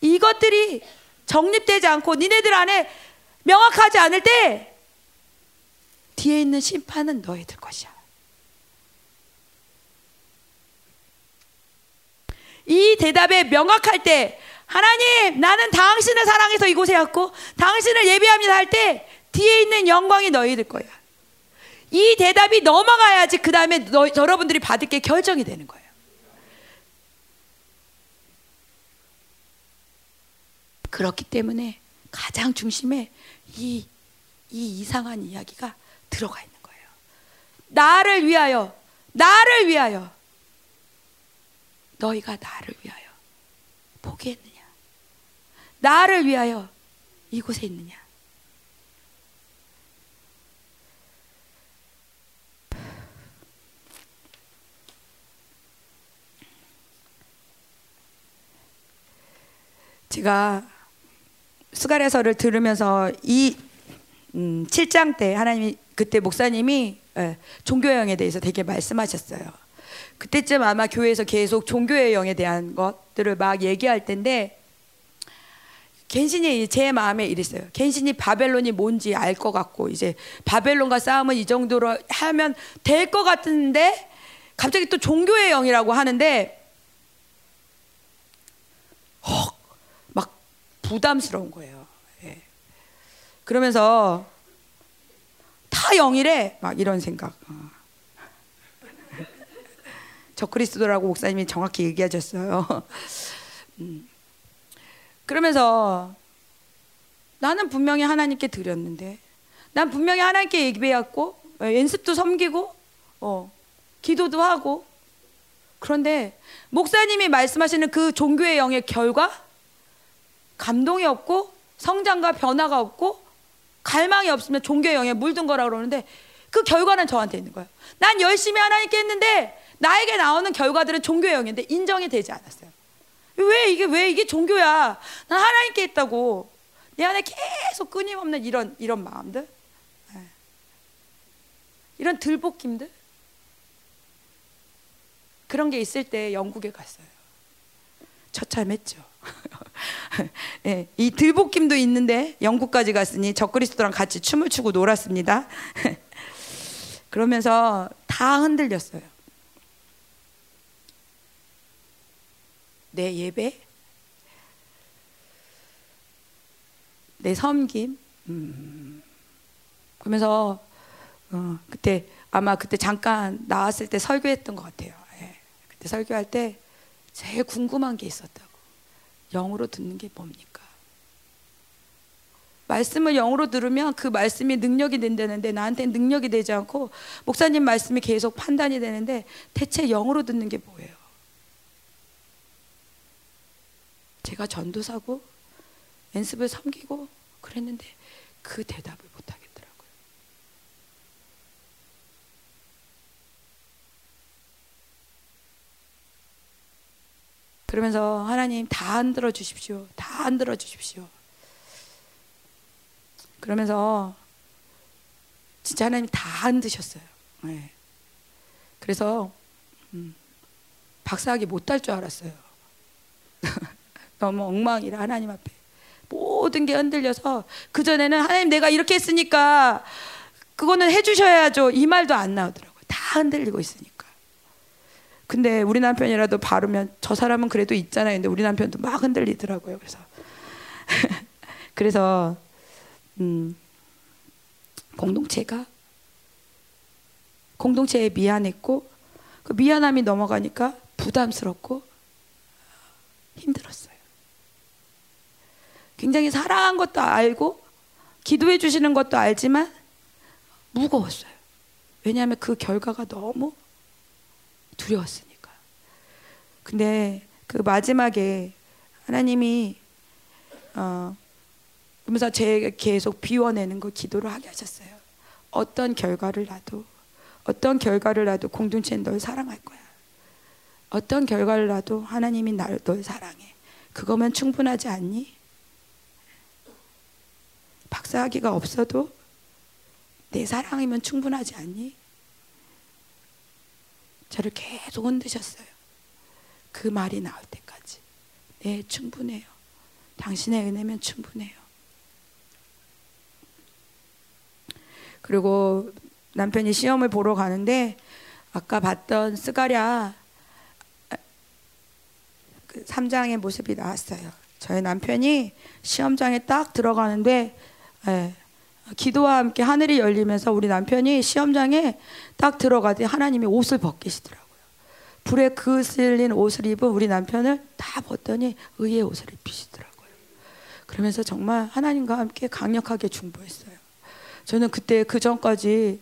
S1: 이것들이 정립되지 않고 니네들 안에 명확하지 않을 때 뒤에 있는 심판은 너희들 것이야. 이 대답에 명확할 때 하나님 나는 당신을 사랑해서 이곳에 왔고 당신을 예배합니다 할 때 뒤에 있는 영광이 너희들 거야. 이 대답이 넘어가야지 그 다음에 여러분들이 받을 게 결정이 되는 거예요. 그렇기 때문에 가장 중심에 이, 이 이상한 이야기가 들어가 있는 거예요. 나를 위하여, 나를 위하여, 너희가 나를 위하여 포기했느냐? 나를 위하여 이곳에 있느냐? 제가 수가래서를 들으면서 이 음, 7장 때 하나님이 그때 목사님이 예, 종교의 영에 대해서 되게 말씀하셨어요. 그때쯤 아마 교회에서 계속 종교의 영에 대한 것들을 막 얘기할 텐데 갱신이 제 마음에 이랬어요. 갱신이 바벨론이 뭔지 알 것 같고 이제 바벨론과 싸움은 이 정도로 하면 될 것 같은데 갑자기 또 종교의 영이라고 하는데 헉, 막 부담스러운 거예요. 예. 그러면서 다 영이래 막 이런 생각. 어. 저 그리스도라고 목사님이 정확히 얘기하셨어요. 음. 그러면서 나는 분명히 하나님께 드렸는데, 난 분명히 하나님께 예배했고 어, 연습도 섬기고, 어, 기도도 하고. 그런데 목사님이 말씀하시는 그 종교의 영의 결과 감동이 없고 성장과 변화가 없고 갈망이 없으면 종교의 영에 물든 거라 그러는데 그 결과는 저한테 있는 거예요. 난 열심히 하나님께 했는데 나에게 나오는 결과들은 종교의 영인데 인정이 되지 않았어요. 왜 이게 왜 이게 종교야? 난 하나님께 했다고 내 안에 계속 끊임없는 이런 이런 마음들, 네. 이런 들볶임들 그런 게 있을 때 영국에 갔어요. 처참했죠. 네, 이 들볶임도 있는데 영국까지 갔으니 적그리스도랑 같이 춤을 추고 놀았습니다. 그러면서 다 흔들렸어요. 내 예배, 내 섬김. 음. 그러면서 어, 그때 아마 그때 잠깐 나왔을 때 설교했던 것 같아요. 예. 그때 설교할 때 제일 궁금한 게 있었다고. 영으로 듣는 게 뭡니까? 말씀을 영으로 들으면 그 말씀이 능력이 된다는데 나한테 능력이 되지 않고 목사님 말씀이 계속 판단이 되는데 대체 영으로 듣는 게 뭐예요? 제가 전도사고 연습을 섬기고 그랬는데 그 대답을 못 하겠더라고요. 그러면서 하나님 다 흔들어 주십시오. 다 흔들어 주십시오. 그러면서 진짜 하나님 다 흔드셨어요. 네. 그래서 음, 박사학위 못달줄 알았어요. 너무 엉망이라 하나님 앞에 모든 게 흔들려서 그 전에는 하나님 내가 이렇게 했으니까 그거는 해주셔야죠 이 말도 안 나오더라고요. 다 흔들리고 있으니까. 근데 우리 남편이라도 바르면 저 사람은 그래도 있잖아요. 근데 우리 남편도 막 흔들리더라고요. 그래서 그래서 음, 공동체가 공동체에 미안했고 그 미안함이 넘어가니까 부담스럽고 힘들었어요. 굉장히 사랑한 것도 알고 기도해 주시는 것도 알지만 무거웠어요. 왜냐하면 그 결과가 너무 두려웠으니까. 근데 그 마지막에 하나님이 어 그러면서 제 계속 비워내는 거 기도를 하게 하셨어요. 어떤 결과를 놔도 어떤 결과를 놔도 공동체는 널 사랑할 거야. 어떤 결과를 놔도 하나님이 날널 사랑해. 그거면 충분하지 않니? 박사학위가 없어도 내 사랑이면 충분하지 않니? 저를 계속 흔드셨어요. 그 말이 나올 때까지. 네, 충분해요. 당신의 은혜면 충분해요. 그리고 남편이 시험을 보러 가는데 아까 봤던 스가랴 그 3장의 모습이 나왔어요. 저희 남편이 시험장에 딱 들어가는데 예, 기도와 함께 하늘이 열리면서 우리 남편이 시험장에 딱 들어가더니 하나님이 옷을 벗기시더라고요. 불에 그슬린 옷을 입은 우리 남편을 다 벗더니 의의 옷을 입히시더라고요. 그러면서 정말 하나님과 함께 강력하게 중보했어요. 저는 그때 그 전까지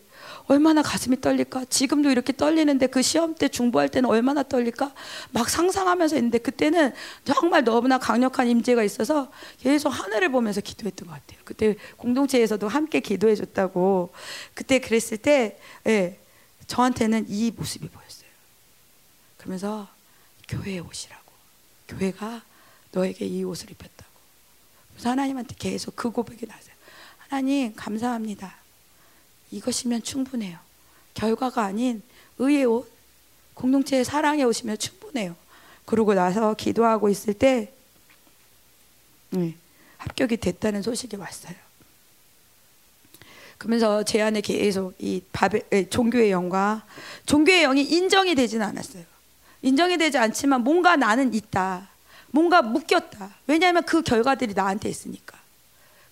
S1: 얼마나 가슴이 떨릴까? 지금도 이렇게 떨리는데 그 시험 때 중보할 때는 얼마나 떨릴까? 막 상상하면서 했는데 그때는 정말 너무나 강력한 임재가 있어서 계속 하늘을 보면서 기도했던 것 같아요. 그때 공동체에서도 함께 기도해 줬다고 그때 그랬을 때 예, 저한테는 이 모습이 보였어요. 그러면서 교회에 오시라고. 교회가 너에게 이 옷을 입혔다고. 그래서 하나님한테 계속 그 고백이 나왔어요. 하나님 감사합니다. 이것이면 충분해요. 결과가 아닌 의의 옷, 공동체의 사랑에 오시면 충분해요. 그러고 나서 기도하고 있을 때 네, 합격이 됐다는 소식이 왔어요. 그러면서 제 안에 계속 이 바벨, 종교의 영과 종교의 영이 인정이 되지는 않았어요. 인정이 되지 않지만 뭔가 나는 있다. 뭔가 묶였다. 왜냐하면 그 결과들이 나한테 있으니까.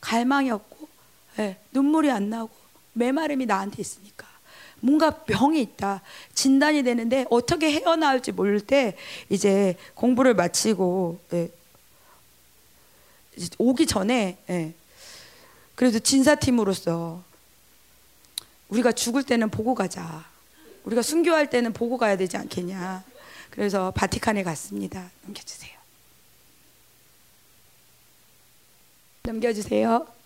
S1: 갈망이 없고 예, 눈물이 안 나고 메마름이 나한테 있으니까. 뭔가 병이 있다. 진단이 되는데 어떻게 헤어나올지 모를 때 이제 공부를 마치고 예, 오기 전에 예, 그래도 진사팀으로서 우리가 죽을 때는 보고 가자. 우리가 순교할 때는 보고 가야 되지 않겠냐. 그래서 바티칸에 갔습니다. 넘겨주세요. 넘겨주세요.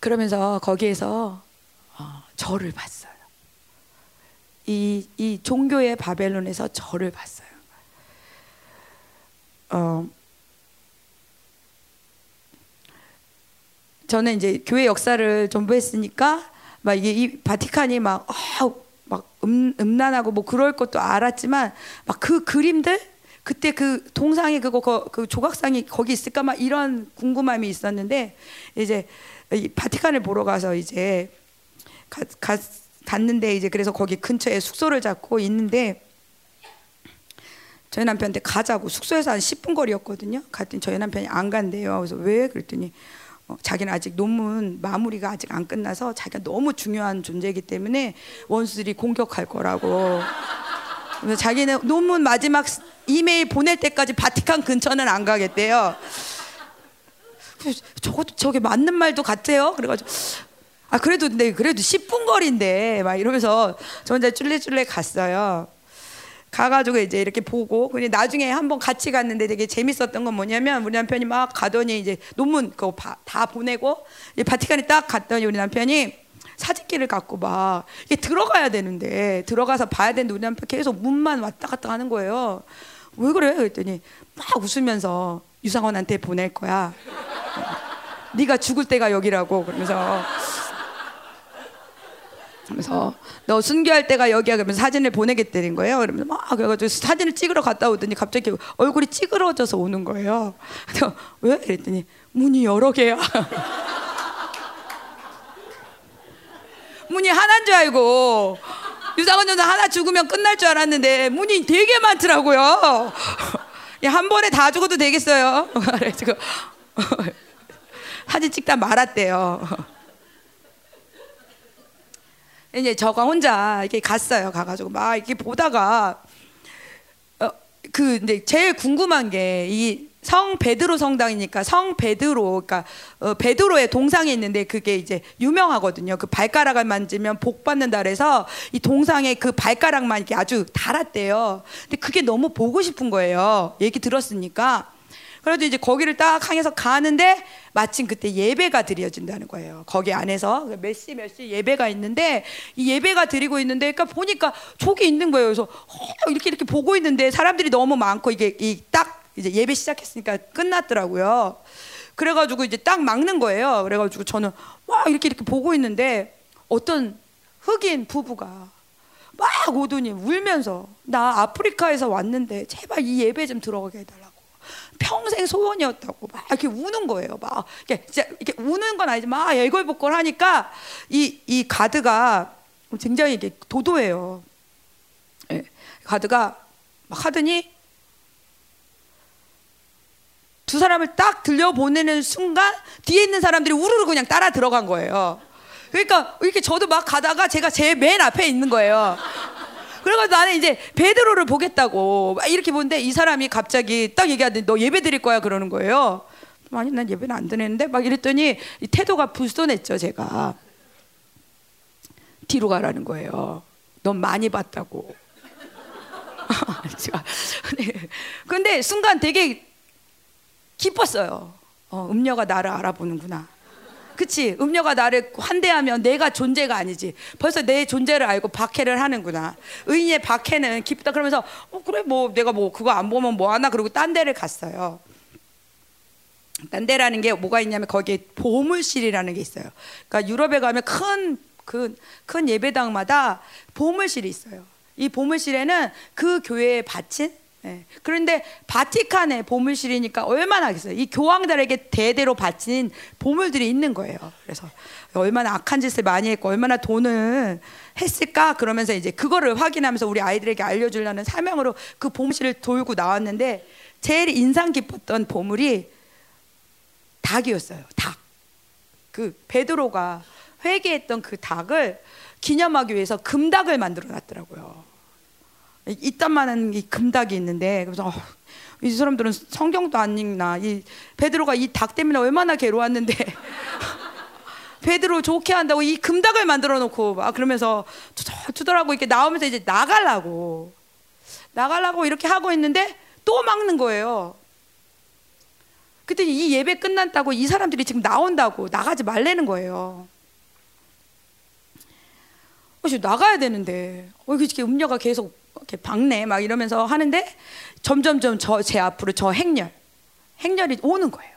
S1: 그러면서 거기에서 어, 저를 봤어요. 이, 이 종교의 바벨론에서 저를 봤어요. 어, 저는 이제 교회 역사를 전부했으니까 막 이게 이 바티칸이 막, 어, 막 음, 음란하고 뭐 그럴 것도 알았지만 막 그 그림들 그때 그 동상이 그거 그, 그 조각상이 거기 있을까 막 이런 궁금함이 있었는데 이제 이 바티칸을 보러 가서 이제 가, 가, 갔는데 이제 그래서 거기 근처에 숙소를 잡고 있는데 저희 남편한테 가자고 숙소에서 한 10분 거리였거든요. 갔더니 저희 남편이 안 간대요. 그래서 왜 그랬더니 어, 자기는 아직 논문 마무리가 아직 안 끝나서 자기가 너무 중요한 존재이기 때문에 원수들이 공격할 거라고. 그래서 자기는 논문 마지막 이메일 보낼 때까지 바티칸 근처는 안 가겠대요. 저것도 저게 맞는 말도 같아요. 그래가지고 아 그래도 근데 그래도 10분 거리인데 막 이러면서 저 혼자 쫄래쫄래 갔어요. 가가지고 이제 이렇게 보고 근데 나중에 한번 같이 갔는데 되게 재밌었던 건 뭐냐면 우리 남편이 막 가더니 이제 논문 그거 다 보내고 바티칸에 딱 갔더니 우리 남편이 사진기를 갖고 막 이게 들어가야 되는데 들어가서 봐야 되는데 우리 남편 계속 문만 왔다 갔다 하는 거예요. 왜 그래? 그랬더니 막 웃으면서 유상원한테 보낼 거야. 네가 죽을 때가 여기라고 그러면서 그래서 너 순교할 때가 여기야 그러면서 사진을 보내겠다는 거예요. 그러면 막 그래가지고 사진을 찍으러 갔다 오더니 갑자기 얼굴이 찌그러져서 오는 거예요. 그래서 왜? 그랬더니 문이 여러 개야. 문이 하나인 줄 알고 유상원 여사 하나 죽으면 끝날 줄 알았는데 문이 되게 많더라고요. 한 번에 다 죽어도 되겠어요. 그래가지고 사진 찍다 말았대요. 이제 저가 혼자 이렇게 갔어요. 가가지고 막 이렇게 보다가 어, 그 근데 제일 궁금한 게 이 성 베드로 성당이니까 성 베드로 그러니까 어, 베드로의 동상이 있는데 그게 이제 유명하거든요. 그 발가락을 만지면 복 받는다 그래서 이 동상에 그 발가락만 이렇게 아주 달았대요. 근데 그게 너무 보고 싶은 거예요. 얘기 들었으니까. 그래도 이제 거기를 딱 향해서 가는데 마침 그때 예배가 드려진다는 거예요. 거기 안에서 몇 시 몇 시 예배가 있는데 이 예배가 드리고 있는데 그러니까 보니까 저기 있는 거예요. 그래서 어, 이렇게 이렇게 보고 있는데 사람들이 너무 많고 이게 이 딱 이제 예배 시작했으니까 끝났더라고요. 그래가지고 이제 딱 막는 거예요. 그래가지고 저는 와 이렇게 이렇게 보고 있는데 어떤 흑인 부부가 막 오더니 울면서 나 아프리카에서 왔는데 제발 이 예배 좀 들어가게 해달라고. 평생 소원이었다고 막 이렇게 우는 거예요. 막 이렇게 이렇게 우는 건 아니지만 막 애걸복걸 하니까 이 이 가드가 굉장히 이게 도도해요. 예. 가드가 막 하더니 두 사람을 딱 들려 보내는 순간 뒤에 있는 사람들이 우르르 그냥 따라 들어간 거예요. 그러니까 이렇게 저도 막 가다가 제가 제일 맨 앞에 있는 거예요. 그래가지고 나는 이제 베드로를 보겠다고 막 이렇게 보는데 이 사람이 갑자기 딱 얘기하더니 너 예배 드릴 거야 그러는 거예요. 아니 난 예배는 안 드리는데 막 이랬더니 이 태도가 불손했죠 제가 뒤로 가라는 거예요. 넌 많이 봤다고. 근데 순간 되게 기뻤어요. 어, 음녀가 나를 알아보는구나. 그치? 음녀가 나를 환대하면 내가 존재가 아니지. 벌써 내 존재를 알고 박해를 하는구나. 의인의 박해는 기쁘다. 그러면서, 어, 그래, 뭐, 내가 뭐, 그거 안 보면 뭐 하나. 그러고 딴 데를 갔어요. 딴 데라는 게 뭐가 있냐면 거기에 보물실이라는 게 있어요. 그러니까 유럽에 가면 큰, 큰, 큰 예배당마다 보물실이 있어요. 이 보물실에는 그 교회에 바친 예. 그런데 바티칸의 보물실이니까 얼마나 하겠어요. 이 교황들에게 대대로 바친 보물들이 있는 거예요. 그래서 얼마나 악한 짓을 많이 했고 얼마나 돈을 했을까 그러면서 이제 그거를 확인하면서 우리 아이들에게 알려주려는 사명으로 그 보물실을 돌고 나왔는데 제일 인상 깊었던 보물이 닭이었어요. 닭. 그 베드로가 회개했던 그 닭을 기념하기 위해서 금닭을 만들어 놨더라고요. 이딴만한 이 금닭이 있는데 그래서 어, 이 사람들은 성경도 안 읽나 이 베드로가 이 닭 때문에 얼마나 괴로웠는데 베드로 좋게 한다고 이 금닭을 만들어 놓고 막 그러면서 투덜투덜하고 이렇게 나오면서 이제 나가려고 나가려고 이렇게 하고 있는데 또 막는 거예요. 그때 이 예배 끝났다고 이 사람들이 지금 나온다고 나가지 말라는 거예요. 어, 나가야 되는데 어, 이렇게 음료가 계속 이렇게 박네 막 이러면서 하는데 점점점 저 제 앞으로 저 행렬 행렬이 오는 거예요.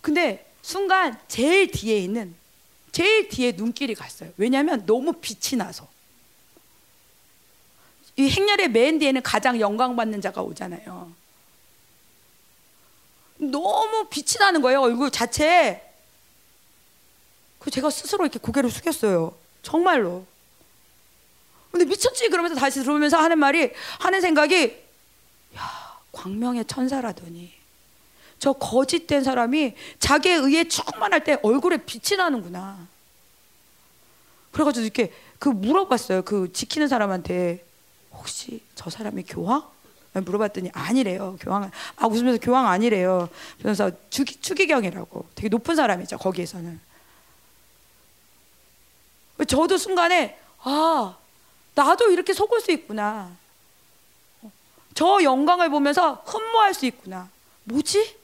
S1: 근데 순간 제일 뒤에 있는 제일 뒤에 눈길이 갔어요. 왜냐하면 너무 빛이 나서 이 행렬의 맨 뒤에는 가장 영광 받는 자가 오잖아요. 너무 빛이 나는 거예요 얼굴 자체에. 그 제가 스스로 이렇게 고개를 숙였어요. 정말로. 근데 미쳤지 그러면서 다시 들어오면서 하는 말이 하는 생각이 야 광명의 천사라더니 저 거짓된 사람이 자기의 의에 충만할 때 얼굴에 빛이 나는구나. 그래가지고 이렇게 그 물어봤어요. 그 지키는 사람한테 혹시 저 사람이 교황? 물어봤더니 아니래요. 교황 아 웃으면서 교황 아니래요. 그래서 추기, 추기경이라고 되게 높은 사람이죠. 거기에서는. 저도 순간에 아 나도 이렇게 속을 수 있구나. 저 영광을 보면서 흠모할 수 있구나. 뭐지?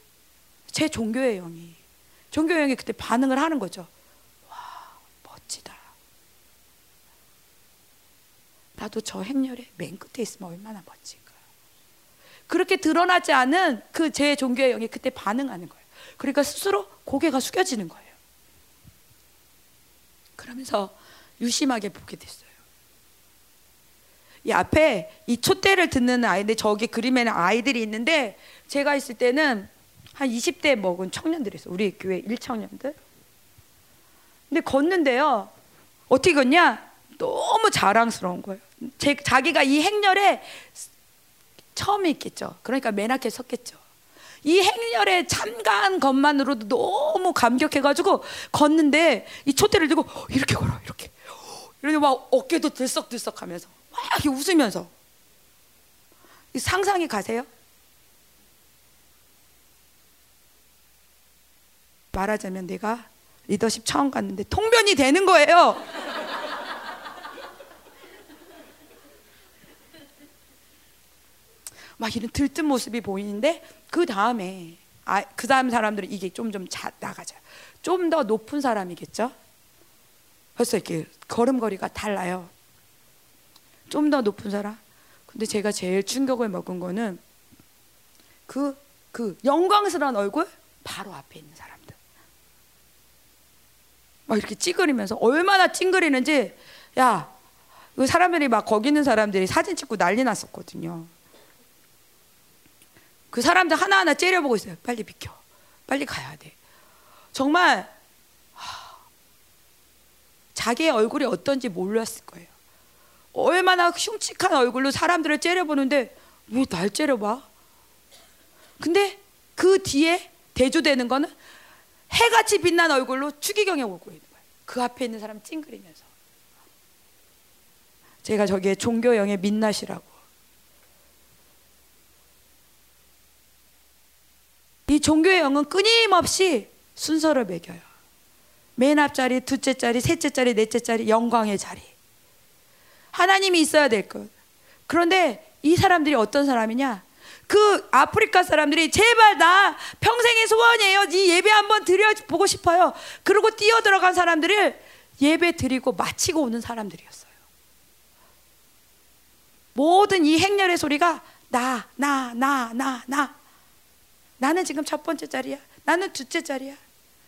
S1: 제 종교의 영이. 종교의 영이 그때 반응을 하는 거죠. 와, 멋지다. 나도 저 행렬의 맨 끝에 있으면 얼마나 멋질까. 그렇게 드러나지 않은 그 제 종교의 영이 그때 반응하는 거예요. 그러니까 스스로 고개가 숙여지는 거예요. 그러면서 유심하게 보게 됐어요. 이 앞에 이 촛대를 듣는 아이들 저기 그림에는 아이들이 있는데 제가 있을 때는 한 20대 먹은 청년들이 있어. 우리 교회 1청년들. 근데 걷는데요. 어떻게 걷냐? 너무 자랑스러운 거예요. 제, 자기가 이 행렬에 처음에 있겠죠. 그러니까 맨 앞에 섰겠죠. 이 행렬에 참가한 것만으로도 너무 감격해가지고 걷는데 이 촛대를 들고 이렇게 걸어 이렇게 이렇게 막 어깨도 들썩들썩하면서 막 이렇게 웃으면서 상상이 가세요? 말하자면 내가 리더십 처음 갔는데 통변이 되는 거예요. 막 이런 들뜬 모습이 보이는데 그 다음에 아, 그 다음 사람들은 이게 좀좀 나가죠. 좀더 높은 사람이겠죠. 벌써 이렇게 걸음걸이가 달라요. 좀 더 높은 사람. 근데 제가 제일 충격을 먹은 거는 그, 그 영광스러운 얼굴 바로 앞에 있는 사람들. 막 이렇게 찌그리면서 얼마나 찡그리는지, 야, 그 사람들이 막 거기 있는 사람들이 사진 찍고 난리 났었거든요. 그 사람들 하나하나 째려보고 있어요. 빨리 비켜. 빨리 가야 돼. 정말 자기의 얼굴이 어떤지 몰랐을 거예요. 얼마나 흉측한 얼굴로 사람들을 째려보는데 왜 날 째려봐? 근데 그 뒤에 대조되는 거는 해같이 빛난 얼굴로 추기경에 오고 있는 거예요. 그 앞에 있는 사람 찡그리면서. 제가 저기에 종교영의 민낯이라고. 이 종교의 영은 끊임없이 순서를 매겨요. 맨 앞자리, 둘째 자리, 셋째 자리, 넷째 자리, 영광의 자리. 하나님이 있어야 될 것. 그런데 이 사람들이 어떤 사람이냐? 그 아프리카 사람들이 제발 나 평생의 소원이에요. 이 예배 한번 드려 보고 싶어요. 그러고 뛰어 들어간 사람들을 예배 드리고 마치고 오는 사람들이었어요. 모든 이 행렬의 소리가 나, 나, 나, 나, 나. 나는 지금 첫 번째 자리야. 나는 둘째 자리야.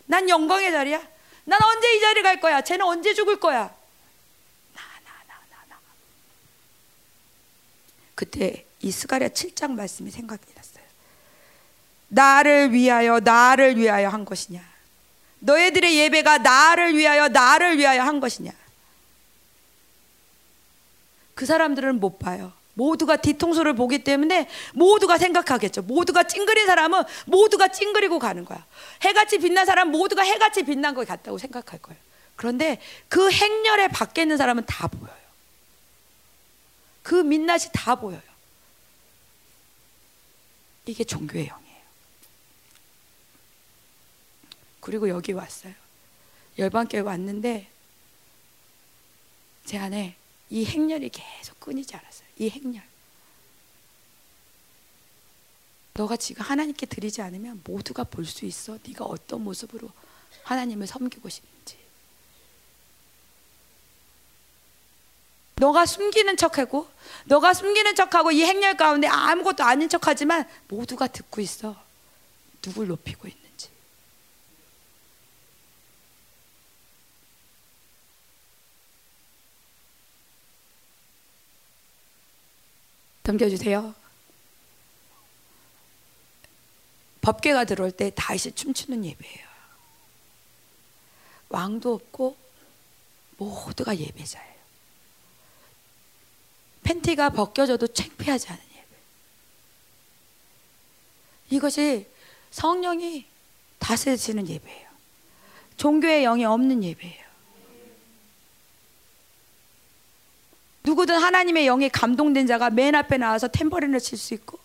S1: 난 영광의 자리야. 난 언제 이 자리 갈 거야? 쟤는 언제 죽을 거야? 나, 나, 나, 나, 나. 그때 이 스가랴 7장 말씀이 생각이 났어요. 나를 위하여 나를 위하여 한 것이냐? 너희들의 예배가 나를 위하여 나를 위하여 한 것이냐? 그 사람들은 못 봐요. 모두가 뒤통수를 보기 때문에 모두가 생각하겠죠. 모두가 찡그린 사람은 모두가 찡그리고 가는 거야. 해같이 빛난 사람 모두가 해같이 빛난 것 같다고 생각할 거예요. 그런데 그 행렬에 밖에 있는 사람은 다 보여요. 그 민낯이 다 보여요. 이게 종교의 영이에요. 그리고 여기 왔어요. 열방교회 왔는데 제 안에 이 행렬이 계속 끊이지 않았어요. 이 행렬. 너가 지금 하나님께 드리지 않으면 모두가 볼 수 있어. 네가 어떤 모습으로 하나님을 섬기고 싶은지. 너가 숨기는 척하고 너가 숨기는 척하고 이 행렬 가운데 아무것도 아닌 척하지만 모두가 듣고 있어. 누굴 높이고 있는지. 넘겨주세요. 법계가 들어올 때 다시 춤추는 예배예요. 왕도 없고 모두가 예배자예요. 팬티가 벗겨져도 창피하지 않은 예배. 이것이 성령이 다스리는 예배예요. 종교의 영이 없는 예배예요. 누구든 하나님의 영에 감동된 자가 맨 앞에 나와서 탬버린을 칠 수 있고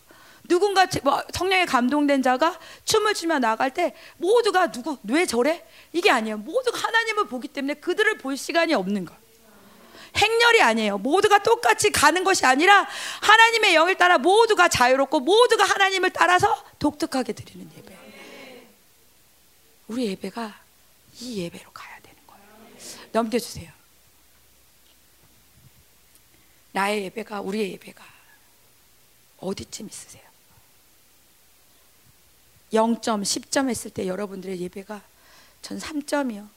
S1: 누군가 뭐 성령에 감동된 자가 춤을 추며 나갈 때 모두가 누구 왜 저래? 이게 아니에요. 모두가 하나님을 보기 때문에 그들을 볼 시간이 없는 거. 행렬이 아니에요. 모두가 똑같이 가는 것이 아니라 하나님의 영을 따라 모두가 자유롭고 모두가 하나님을 따라서 독특하게 드리는 예배. 우리 예배가 이 예배로 가야 되는 거예요. 넘겨주세요. 나의 예배가 우리의 예배가 어디쯤 있으세요? 0점, 10점 했을 때 여러분들의 예배가 전 3점이요.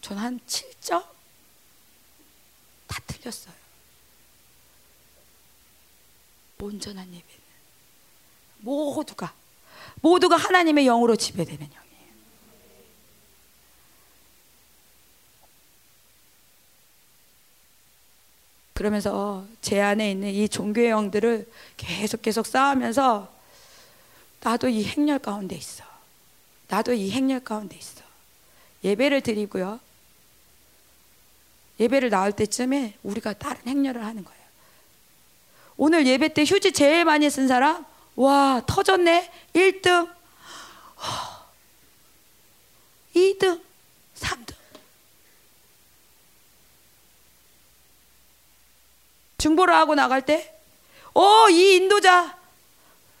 S1: 전 한 7점? 다 틀렸어요. 온전한 예배는 모두가 모두가 하나님의 영으로 지배되는 영이에요. 그러면서 제 안에 있는 이 종교의 영들을 계속 계속 쌓으면서 나도 이 행렬 가운데 있어. 나도 이 행렬 가운데 있어. 예배를 드리고요. 예배를 나올 때쯤에 우리가 다른 행렬을 하는 거예요. 오늘 예배 때 휴지 제일 많이 쓴 사람? 와, 터졌네. 1등. 2등. 3등. 중보를 하고 나갈 때, 오, 이 인도자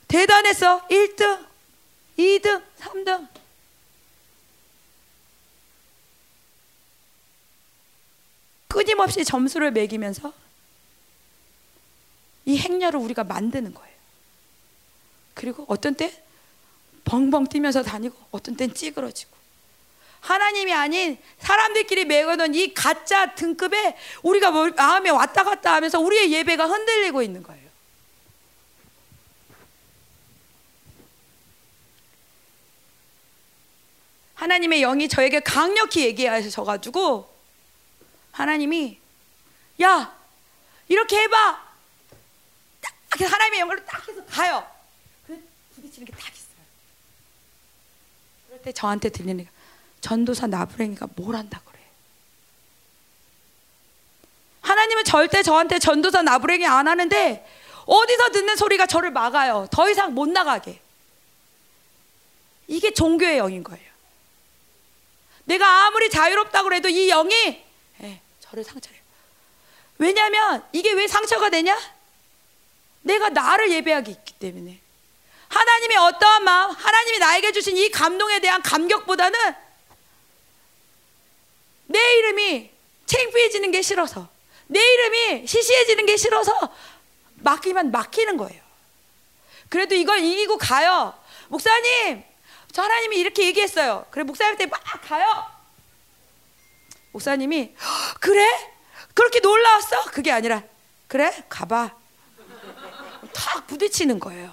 S1: 대단했어. 1등, 2등, 3등. 끊임없이 점수를 매기면서 이 행렬을 우리가 만드는 거예요. 그리고 어떤 때 벙벙 뛰면서 다니고 어떤 땐 찌그러지고 하나님이 아닌 사람들끼리 매어놓은 이 가짜 등급에 우리가 마음에 왔다 갔다 하면서 우리의 예배가 흔들리고 있는 거예요. 하나님의 영이 저에게 강력히 얘기하셔가지고 하나님이 야 이렇게 해봐 딱 하나님의 영으로 딱 해서 가요. 그 부딪히는 게 딱 있어요. 그럴 때 저한테 들리는 전도사 나부랭이가 뭘 한다 그래. 하나님은 절대 저한테 전도사 나부랭이 안 하는데 어디서 듣는 소리가 저를 막아요. 더 이상 못 나가게. 이게 종교의 영인 거예요. 내가 아무리 자유롭다고 해도 이 영이 예, 저를 상처해요. 왜냐하면 이게 왜 상처가 되냐? 내가 나를 예배하기 있기 때문에. 하나님의 어떠한 마음, 하나님이 나에게 주신 이 감동에 대한 감격보다는 내 이름이 창피해지는 게 싫어서, 내 이름이 시시해지는 게 싫어서 막히면 막히는 거예요. 그래도 이걸 이기고 가요. 목사님, 저 하나님이 이렇게 얘기했어요. 그래 목사님한테 막 가요. 목사님이 그래? 그렇게 놀라웠어? 그게 아니라 그래? 가봐. 막 부딪히는 거예요.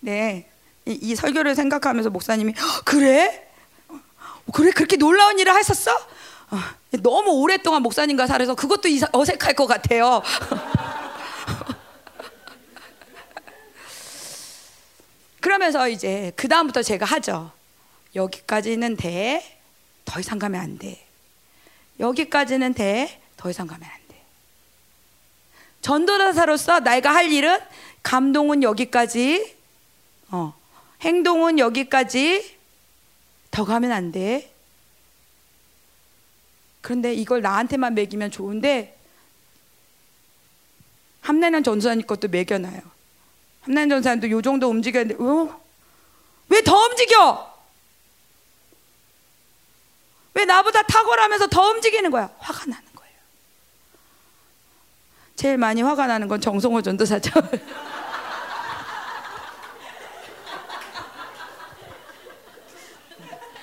S1: 네, 이, 이 설교를 생각하면서 목사님이 그래? 그래 그렇게 놀라운 일을 하셨어? 어, 너무 오랫동안 목사님과 살아서 그것도 어색할 것 같아요. 그러면서 이제 그 다음부터 제가 하죠. 여기까지는 돼. 더 이상 가면 안 돼. 여기까지는 돼. 더 이상 가면 안 돼. 전도사로서 내가 할 일은 감동은 여기까지. 어. 행동은 여기까지. 더 가면 안 돼. 그런데 이걸 나한테만 매기면 좋은데 함내는 전도사님 것도 매겨놔요. 함내는 전도사님도 요 정도 움직여야 돼. 어? 왜더 움직여? 왜 나보다 탁월하면서 더 움직이는 거야? 화가 나는 거예요. 제일 많이 화가 나는 건 정성호 전도사죠.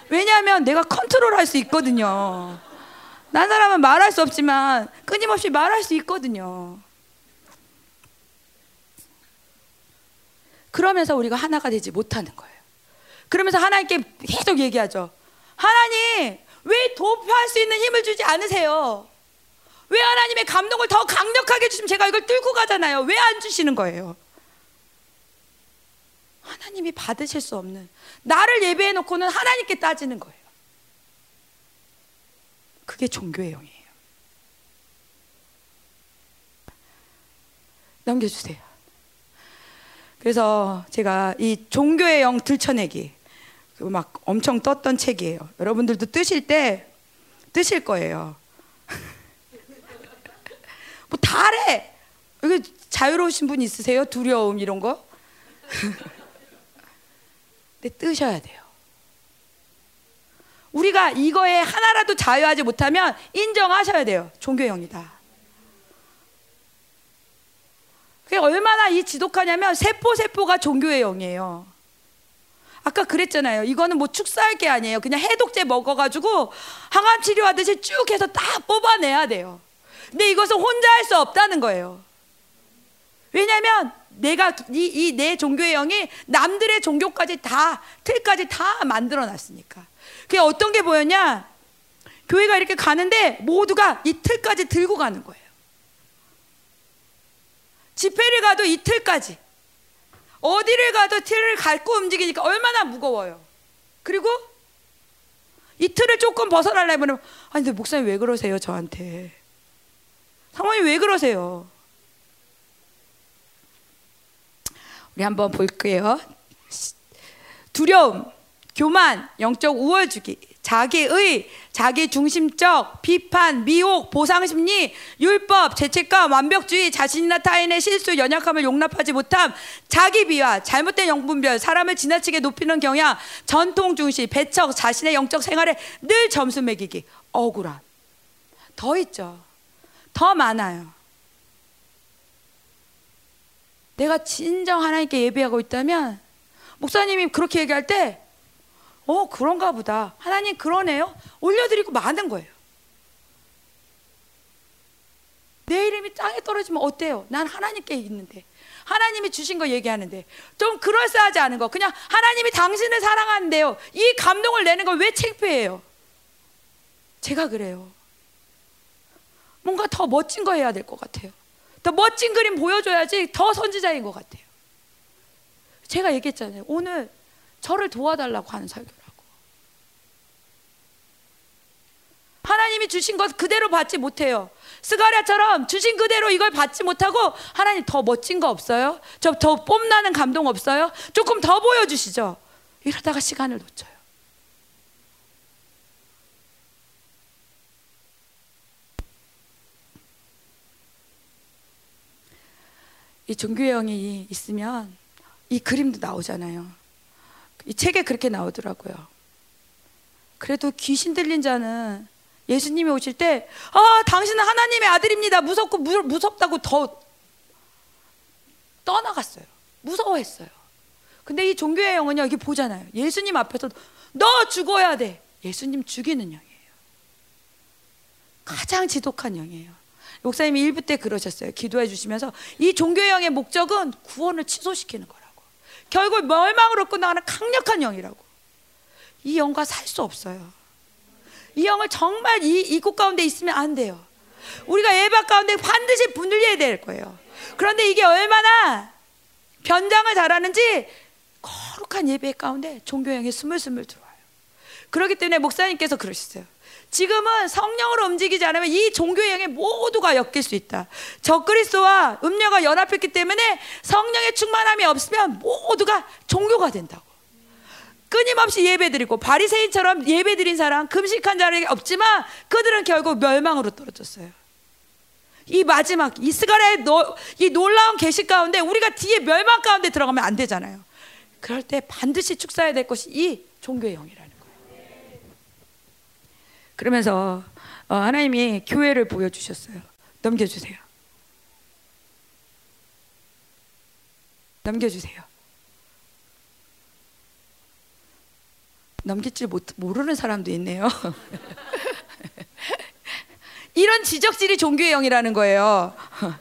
S1: 왜냐하면 내가 컨트롤 할 수 있거든요. 난 사람은 말할 수 없지만 끊임없이 말할 수 있거든요. 그러면서 우리가 하나가 되지 못하는 거예요. 그러면서 하나님께 계속 얘기하죠. 하나님, 왜 도피할 수 있는 힘을 주지 않으세요? 왜 하나님의 감동을 더 강력하게 주시면 제가 이걸 뚫고 가잖아요. 왜 안 주시는 거예요? 하나님이 받으실 수 없는 나를 예배해 놓고는 하나님께 따지는 거예요. 그게 종교의 영이에요. 넘겨주세요. 그래서 제가 이 종교의 영 들춰내기 막 엄청 떴던 책이에요. 여러분들도 뜨실 때 뜨실 거예요. 뭐 다래. 여기 자유로우신 분 있으세요? 두려움 이런 거? 근데 뜨셔야 돼요. 우리가 이거에 하나라도 자유하지 못하면 인정하셔야 돼요. 종교형이다. 그게 얼마나 이 지독하냐면 세포 세포가 종교의 영이에요. 아까 그랬잖아요. 이거는 뭐 축사할 게 아니에요. 그냥 해독제 먹어가지고 항암 치료하듯이 쭉 해서 딱 뽑아내야 돼요. 근데 이것은 혼자 할 수 없다는 거예요. 왜냐하면 내가 이내 종교의 영이 남들의 종교까지 다 틀까지 다 만들어 놨으니까. 그게 어떤 게 보였냐? 교회가 이렇게 가는데 모두가 이 틀까지 들고 가는 거예요. 집회를 가도 이 틀까지. 어디를 가도 틀을 밟고 움직이니까 얼마나 무거워요. 그리고 이 틀을 조금 벗어나려면 아니 근데 목사님 왜 그러세요 저한테? 상황이 왜 그러세요? 우리 한번 볼게요. 두려움, 교만, 영적 우월주기, 자기의, 자기 중심적, 비판, 미혹, 보상 심리, 율법, 죄책감, 완벽주의, 자신이나 타인의 실수, 연약함을 용납하지 못함, 자기 비하, 잘못된 영분별, 사람을 지나치게 높이는 경향, 전통 중시, 배척, 자신의 영적 생활에 늘 점수 매기기, 억울함. 더 있죠. 더 많아요. 내가 진정 하나님께 예배하고 있다면 목사님이 그렇게 얘기할 때, 어, 그런가 보다. 하나님 그러네요. 올려드리고 마는 거예요. 내 이름이 땅에 떨어지면 어때요? 난 하나님께 있는데. 하나님이 주신 거 얘기하는데. 좀 그럴싸하지 않은 거. 그냥 하나님이 당신을 사랑하는데요. 이 감동을 내는 걸 왜 창피해요? 제가 그래요. 뭔가 더 멋진 거 해야 될 것 같아요. 더 멋진 그림 보여줘야지 더 선지자인 것 같아요. 제가 얘기했잖아요. 오늘 저를 도와달라고 하는 설교라고. 하나님이 주신 것 그대로 받지 못해요. 스가랴처럼 주신 그대로 이걸 받지 못하고 하나님 더 멋진 거 없어요? 저 더 뽐나는 감동 없어요? 조금 더 보여주시죠. 이러다가 시간을 놓쳐요. 이 종교형이 있으면 이 그림도 나오잖아요. 이 책에 그렇게 나오더라고요. 그래도 귀신 들린 자는 예수님이 오실 때, 아, 당신은 하나님의 아들입니다. 무섭고 무, 무섭다고 더 떠나갔어요. 무서워했어요. 근데 이 종교의 영은요, 이게 보잖아요. 예수님 앞에서 너 죽어야 돼. 예수님 죽이는 영이에요. 가장 지독한 영이에요. 목사님이 일부 때 그러셨어요. 기도해 주시면서 이 종교형의 목적은 구원을 취소시키는 거라고. 결국 멸망으로 끝나가는 강력한 영이라고. 이 영과 살 수 없어요. 이 영을 정말 이 이곳 가운데 있으면 안 돼요. 우리가 예배 가운데 반드시 분들려야 될 거예요. 그런데 이게 얼마나 변장을 잘하는지 거룩한 예배 가운데 종교형이 스물스물 들어와요. 그렇기 때문에 목사님께서 그러셨어요. 지금은 성령으로 움직이지 않으면 이 종교형에 모두가 엮일 수 있다. 적그리스도와 음녀가 연합했기 때문에 성령의 충만함이 없으면 모두가 종교가 된다고. 끊임없이 예배드리고 바리새인처럼 예배드린 사람, 금식한 자는 없지만 그들은 결국 멸망으로 떨어졌어요. 이 마지막 이스라엘 이 놀라운 계시 가운데 우리가 뒤에 멸망 가운데 들어가면 안 되잖아요. 그럴 때 반드시 축사해야 될 것이 이 종교의 거예요. 그러면서 어, 하나님이 교회를 보여주셨어요. 넘겨주세요. 넘겨주세요. 넘길 줄 모르는 사람도 있네요. 이런 지적질이 종교의 영이라는 거예요.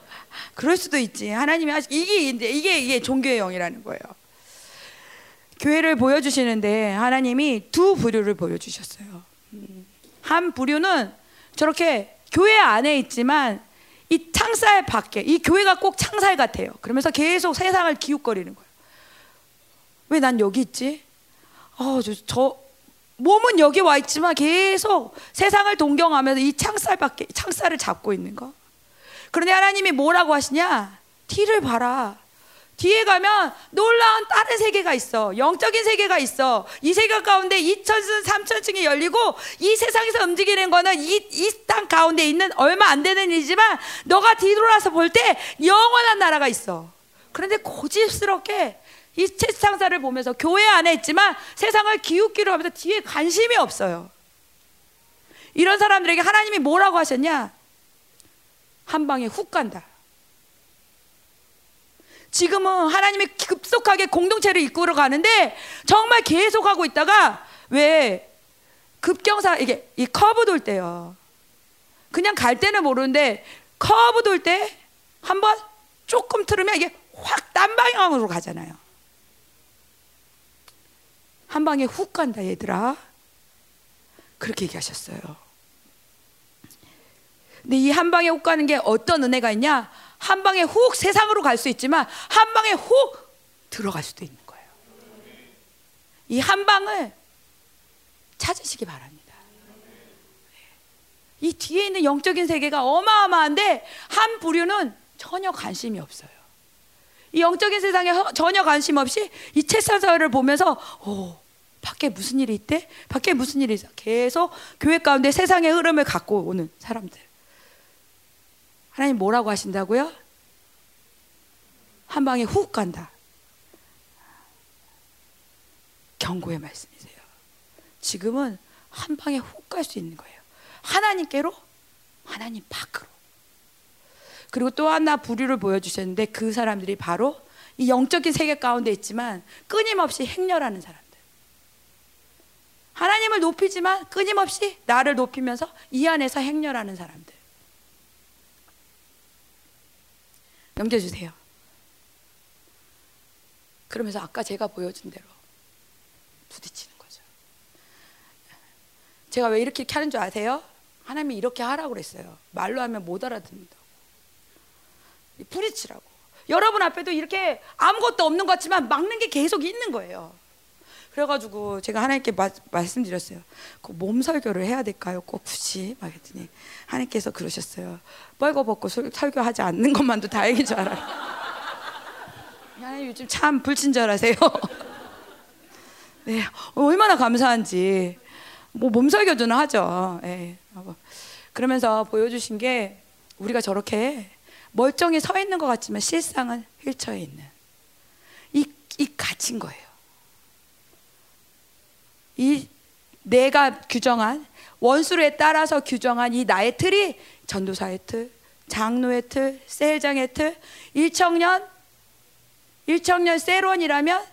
S1: 그럴 수도 있지. 하나님이 하시 이게 이게 이게 종교의 영이라는 거예요. 교회를 보여주시는데 하나님이 두 부류를 보여주셨어요. 한 부류는 저렇게 교회 안에 있지만 이 창살 밖에 이 교회가 꼭 창살 같아요. 그러면서 계속 세상을 기웃거리는 거예요. 왜 난 여기 있지? 어, 저, 저 몸은 여기 와 있지만 계속 세상을 동경하면서 이 창살 밖에 창살을 잡고 있는 거. 그런데 하나님이 뭐라고 하시냐? 뒤를 봐라. 뒤에 가면 놀라운 다른 세계가 있어. 영적인 세계가 있어. 이 세계 가운데 2천층, 3천층이 열리고 이 세상에서 움직이는 거는 이, 이 땅 가운데 있는 얼마 안 되는 일이지만 너가 뒤돌아서 볼 때 영원한 나라가 있어. 그런데 고집스럽게 이 세상사를 보면서 교회 안에 있지만 세상을 기웃기로 하면서 뒤에 관심이 없어요. 이런 사람들에게 하나님이 뭐라고 하셨냐? 한 방에 훅 간다. 지금은 하나님이 급속하게 공동체를 이끌어 가는데 정말 계속 하고 있다가 왜 급경사 이게 이 커브 돌 때요. 그냥 갈 때는 모르는데 커브 돌 때 한 번 조금 틀으면 이게 확 딴 방향으로 가잖아요. 한 방에 훅 간다 얘들아. 그렇게 얘기하셨어요. 근데 이 한 방에 훅 가는 게 어떤 은혜가 있냐? 한 방에 훅 세상으로 갈 수 있지만 한 방에 훅 들어갈 수도 있는 거예요. 이 한 방을 찾으시기 바랍니다. 이 뒤에 있는 영적인 세계가 어마어마한데 한 부류는 전혀 관심이 없어요. 이 영적인 세상에 전혀 관심 없이 이 채사서를 보면서 오 밖에 무슨 일이 있대? 밖에 무슨 일이 있어? 계속 교회 가운데 세상의 흐름을 갖고 오는 사람들. 하나님 뭐라고 하신다고요? 한 방에 훅 간다. 경고의 말씀이세요. 지금은 한 방에 훅 갈 수 있는 거예요. 하나님께로, 하나님 밖으로. 그리고 또 하나 부류를 보여주셨는데 그 사람들이 바로 이 영적인 세계 가운데 있지만 끊임없이 행렬하는 사람. 하나님을 높이지만 끊임없이 나를 높이면서 이 안에서 행렬하는 사람들. 넘겨주세요. 그러면서 아까 제가 보여준 대로 부딪히는 거죠. 제가 왜 이렇게 하는 줄 아세요? 하나님이 이렇게 하라고 그랬어요. 말로 하면 못 알아듣는다고. 부딪히라고. 여러분 앞에도 이렇게 아무것도 없는 것 같지만 막는 게 계속 있는 거예요. 그래가지고 제가 하나님께 마, 말씀드렸어요. 그몸 설교를 해야 될까요? 꼭 굳이 막 했더니 하나님께서 그러셨어요. 뻘거벗고 설교하지 않는 것만도 다행인 줄 알아요. 하나님 요즘 참 불친절하세요. 네, 얼마나 감사한지 뭐 몸 설교도 하죠. 네. 그러면서 보여주신 게 우리가 저렇게 멀쩡히 서 있는 것 같지만 실상은 휠체어에 있는 이, 이 갇힌 거예요. 이 내가 규정한 원수에 따라서 규정한 이 나의 틀이 전도사의 틀, 장로의 틀, 셀장의 틀, 일청년 일청년 세론이라면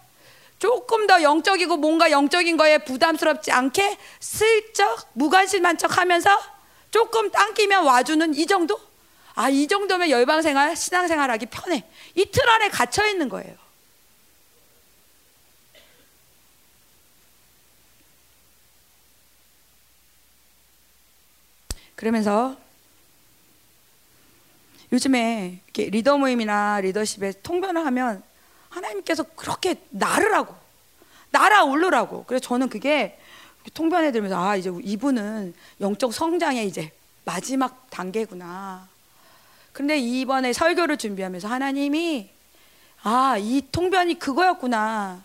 S1: 조금 더 영적이고 뭔가 영적인 거에 부담스럽지 않게 슬쩍 무관심한 척 하면서 조금 당기면 와주는 이 정도? 아, 이 정도면 열방 생활, 신앙 생활 하기 편해. 이 틀 안에 갇혀 있는 거예요. 그러면서 요즘에 이렇게 리더 모임이나 리더십에 통변을 하면 하나님께서 그렇게 나르라고 날아오르라고 그래서 저는 그게 통변해 들면서 아 이제 이분은 영적 성장의 이제 마지막 단계구나. 그런데 이번에 설교를 준비하면서 하나님이 아 이 통변이 그거였구나.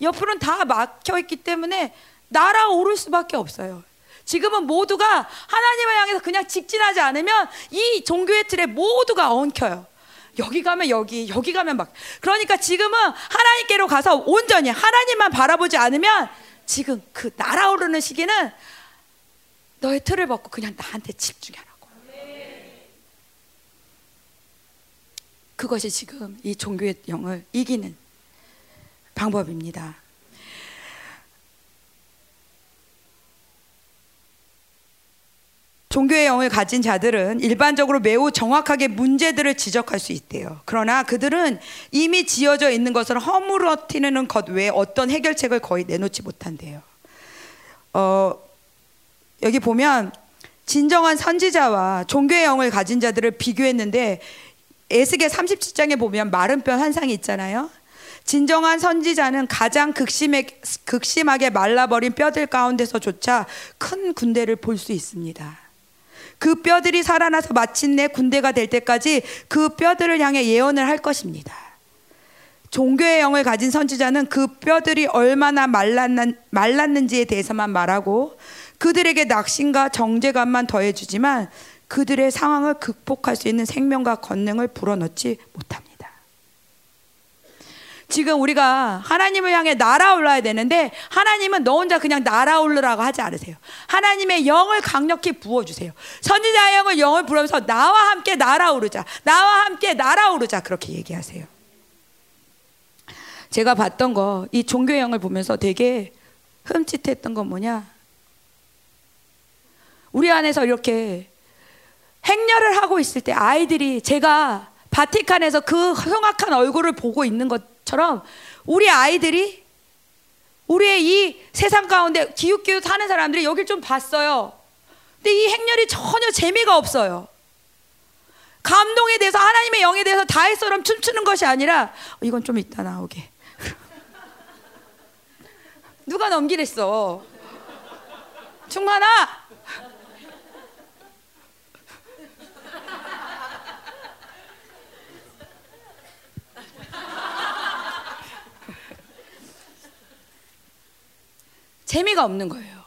S1: 옆으로는 다 막혀 있기 때문에 날아오를 수밖에 없어요. 지금은 모두가 하나님을 향해서 그냥 직진하지 않으면 이 종교의 틀에 모두가 엉켜요. 여기 가면 여기, 여기 가면 막. 그러니까 지금은 하나님께로 가서 온전히 하나님만 바라보지 않으면 지금 그 날아오르는 시기는 너의 틀을 벗고 그냥 나한테 집중하라고. 그것이 지금 이 종교의 영을 이기는 방법입니다. 종교의 영을 가진 자들은 일반적으로 매우 정확하게 문제들을 지적할 수 있대요. 그러나 그들은 이미 지어져 있는 것을 허물어뜨리는 것 외에 어떤 해결책을 거의 내놓지 못한대요. 어, 여기 보면 진정한 선지자와 종교의 영을 가진 자들을 비교했는데 에스겔 37장에 보면 마른 뼈 환상이 있잖아요. 진정한 선지자는 가장 극심해, 극심하게 말라버린 뼈들 가운데서조차 큰 군대를 볼 수 있습니다. 그 뼈들이 살아나서 마침내 군대가 될 때까지 그 뼈들을 향해 예언을 할 것입니다. 종교의 영을 가진 선지자는 그 뼈들이 얼마나 말랐는, 말랐는지에 대해서만 말하고 그들에게 낙심과 정제감만 더해주지만 그들의 상황을 극복할 수 있는 생명과 권능을 불어넣지 못합니다. 지금 우리가 하나님을 향해 날아올라야 되는데 하나님은 너 혼자 그냥 날아올르라고 하지 않으세요. 하나님의 영을 강력히 부어주세요. 선지자의 영을 영을 부르면서 나와 함께 날아오르자. 나와 함께 날아오르자. 그렇게 얘기하세요. 제가 봤던 거, 이 종교의 영을 보면서 되게 흠칫했던 건 뭐냐? 우리 안에서 이렇게 행렬을 하고 있을 때 아이들이 제가 바티칸에서 그 흉악한 얼굴을 보고 있는 것 처럼 우리 아이들이 우리의 이 세상 가운데 기웃기웃 사는 사람들이 여길 좀 봤어요. 근데 이 행렬이 전혀 재미가 없어요. 감동에 대해서 하나님의 영에 대해서 다해처럼 춤추는 것이 아니라 이건 좀 이따 나오게. 누가 넘기랬어? 충만아 재미가 없는 거예요.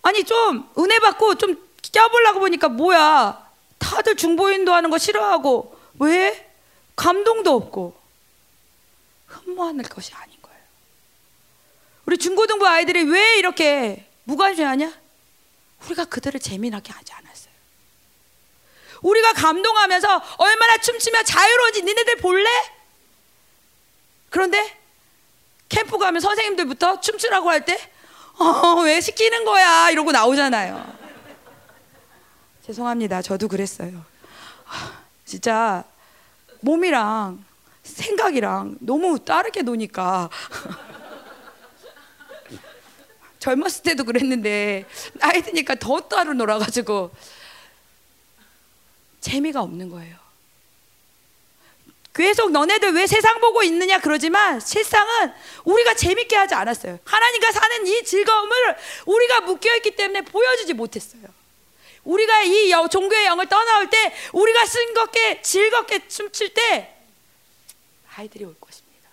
S1: 아니 좀 은혜 받고 좀 껴보려고 보니까 뭐야 다들 중보인도 하는 거 싫어하고 왜 감동도 없고 흠모하는 것이 아닌 거예요. 우리 중고등부 아이들이 왜 이렇게 무관심하냐? 우리가 그들을 재미나게 하지 않았어요. 우리가 감동하면서 얼마나 춤추며 자유로운지 니네들 볼래? 그런데 캠프 가면 선생님들부터 춤추라고 할 때, 어, 왜 시키는 거야? 이러고 나오잖아요. 죄송합니다. 저도 그랬어요. 진짜 몸이랑 생각이랑 너무 다르게 노니까. 젊었을 때도 그랬는데, 나이 드니까 더 따로 놀아가지고, 재미가 없는 거예요. 계속 너네들 왜 세상 보고 있느냐 그러지만 실상은 우리가 재밌게 하지 않았어요. 하나님과 사는 이 즐거움을 우리가 묶여있기 때문에 보여주지 못했어요. 우리가 이 종교의 영을 떠나올 때 우리가 즐겁게 즐겁게 춤출 때 아이들이 올 것입니다.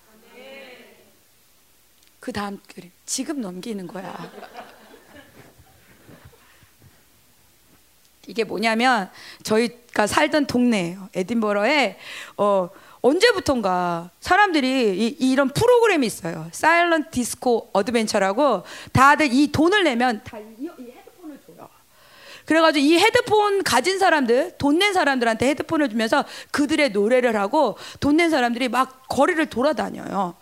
S1: 그 다음 그림 지금 넘기는 거야. 이게 뭐냐면 저희가 살던 동네예요. 에딘버러에 어, 언제부턴가 사람들이 이, 런 프로그램이 있어요. Silent Disco Adventure라고 다들 이 돈을 내면 다 이, 이 헤드폰을 줘요. 그래가지고 이 헤드폰 가진 사람들, 돈 낸 사람들한테 헤드폰을 주면서 그들의 노래를 하고 돈 낸 사람들이 막 거리를 돌아다녀요.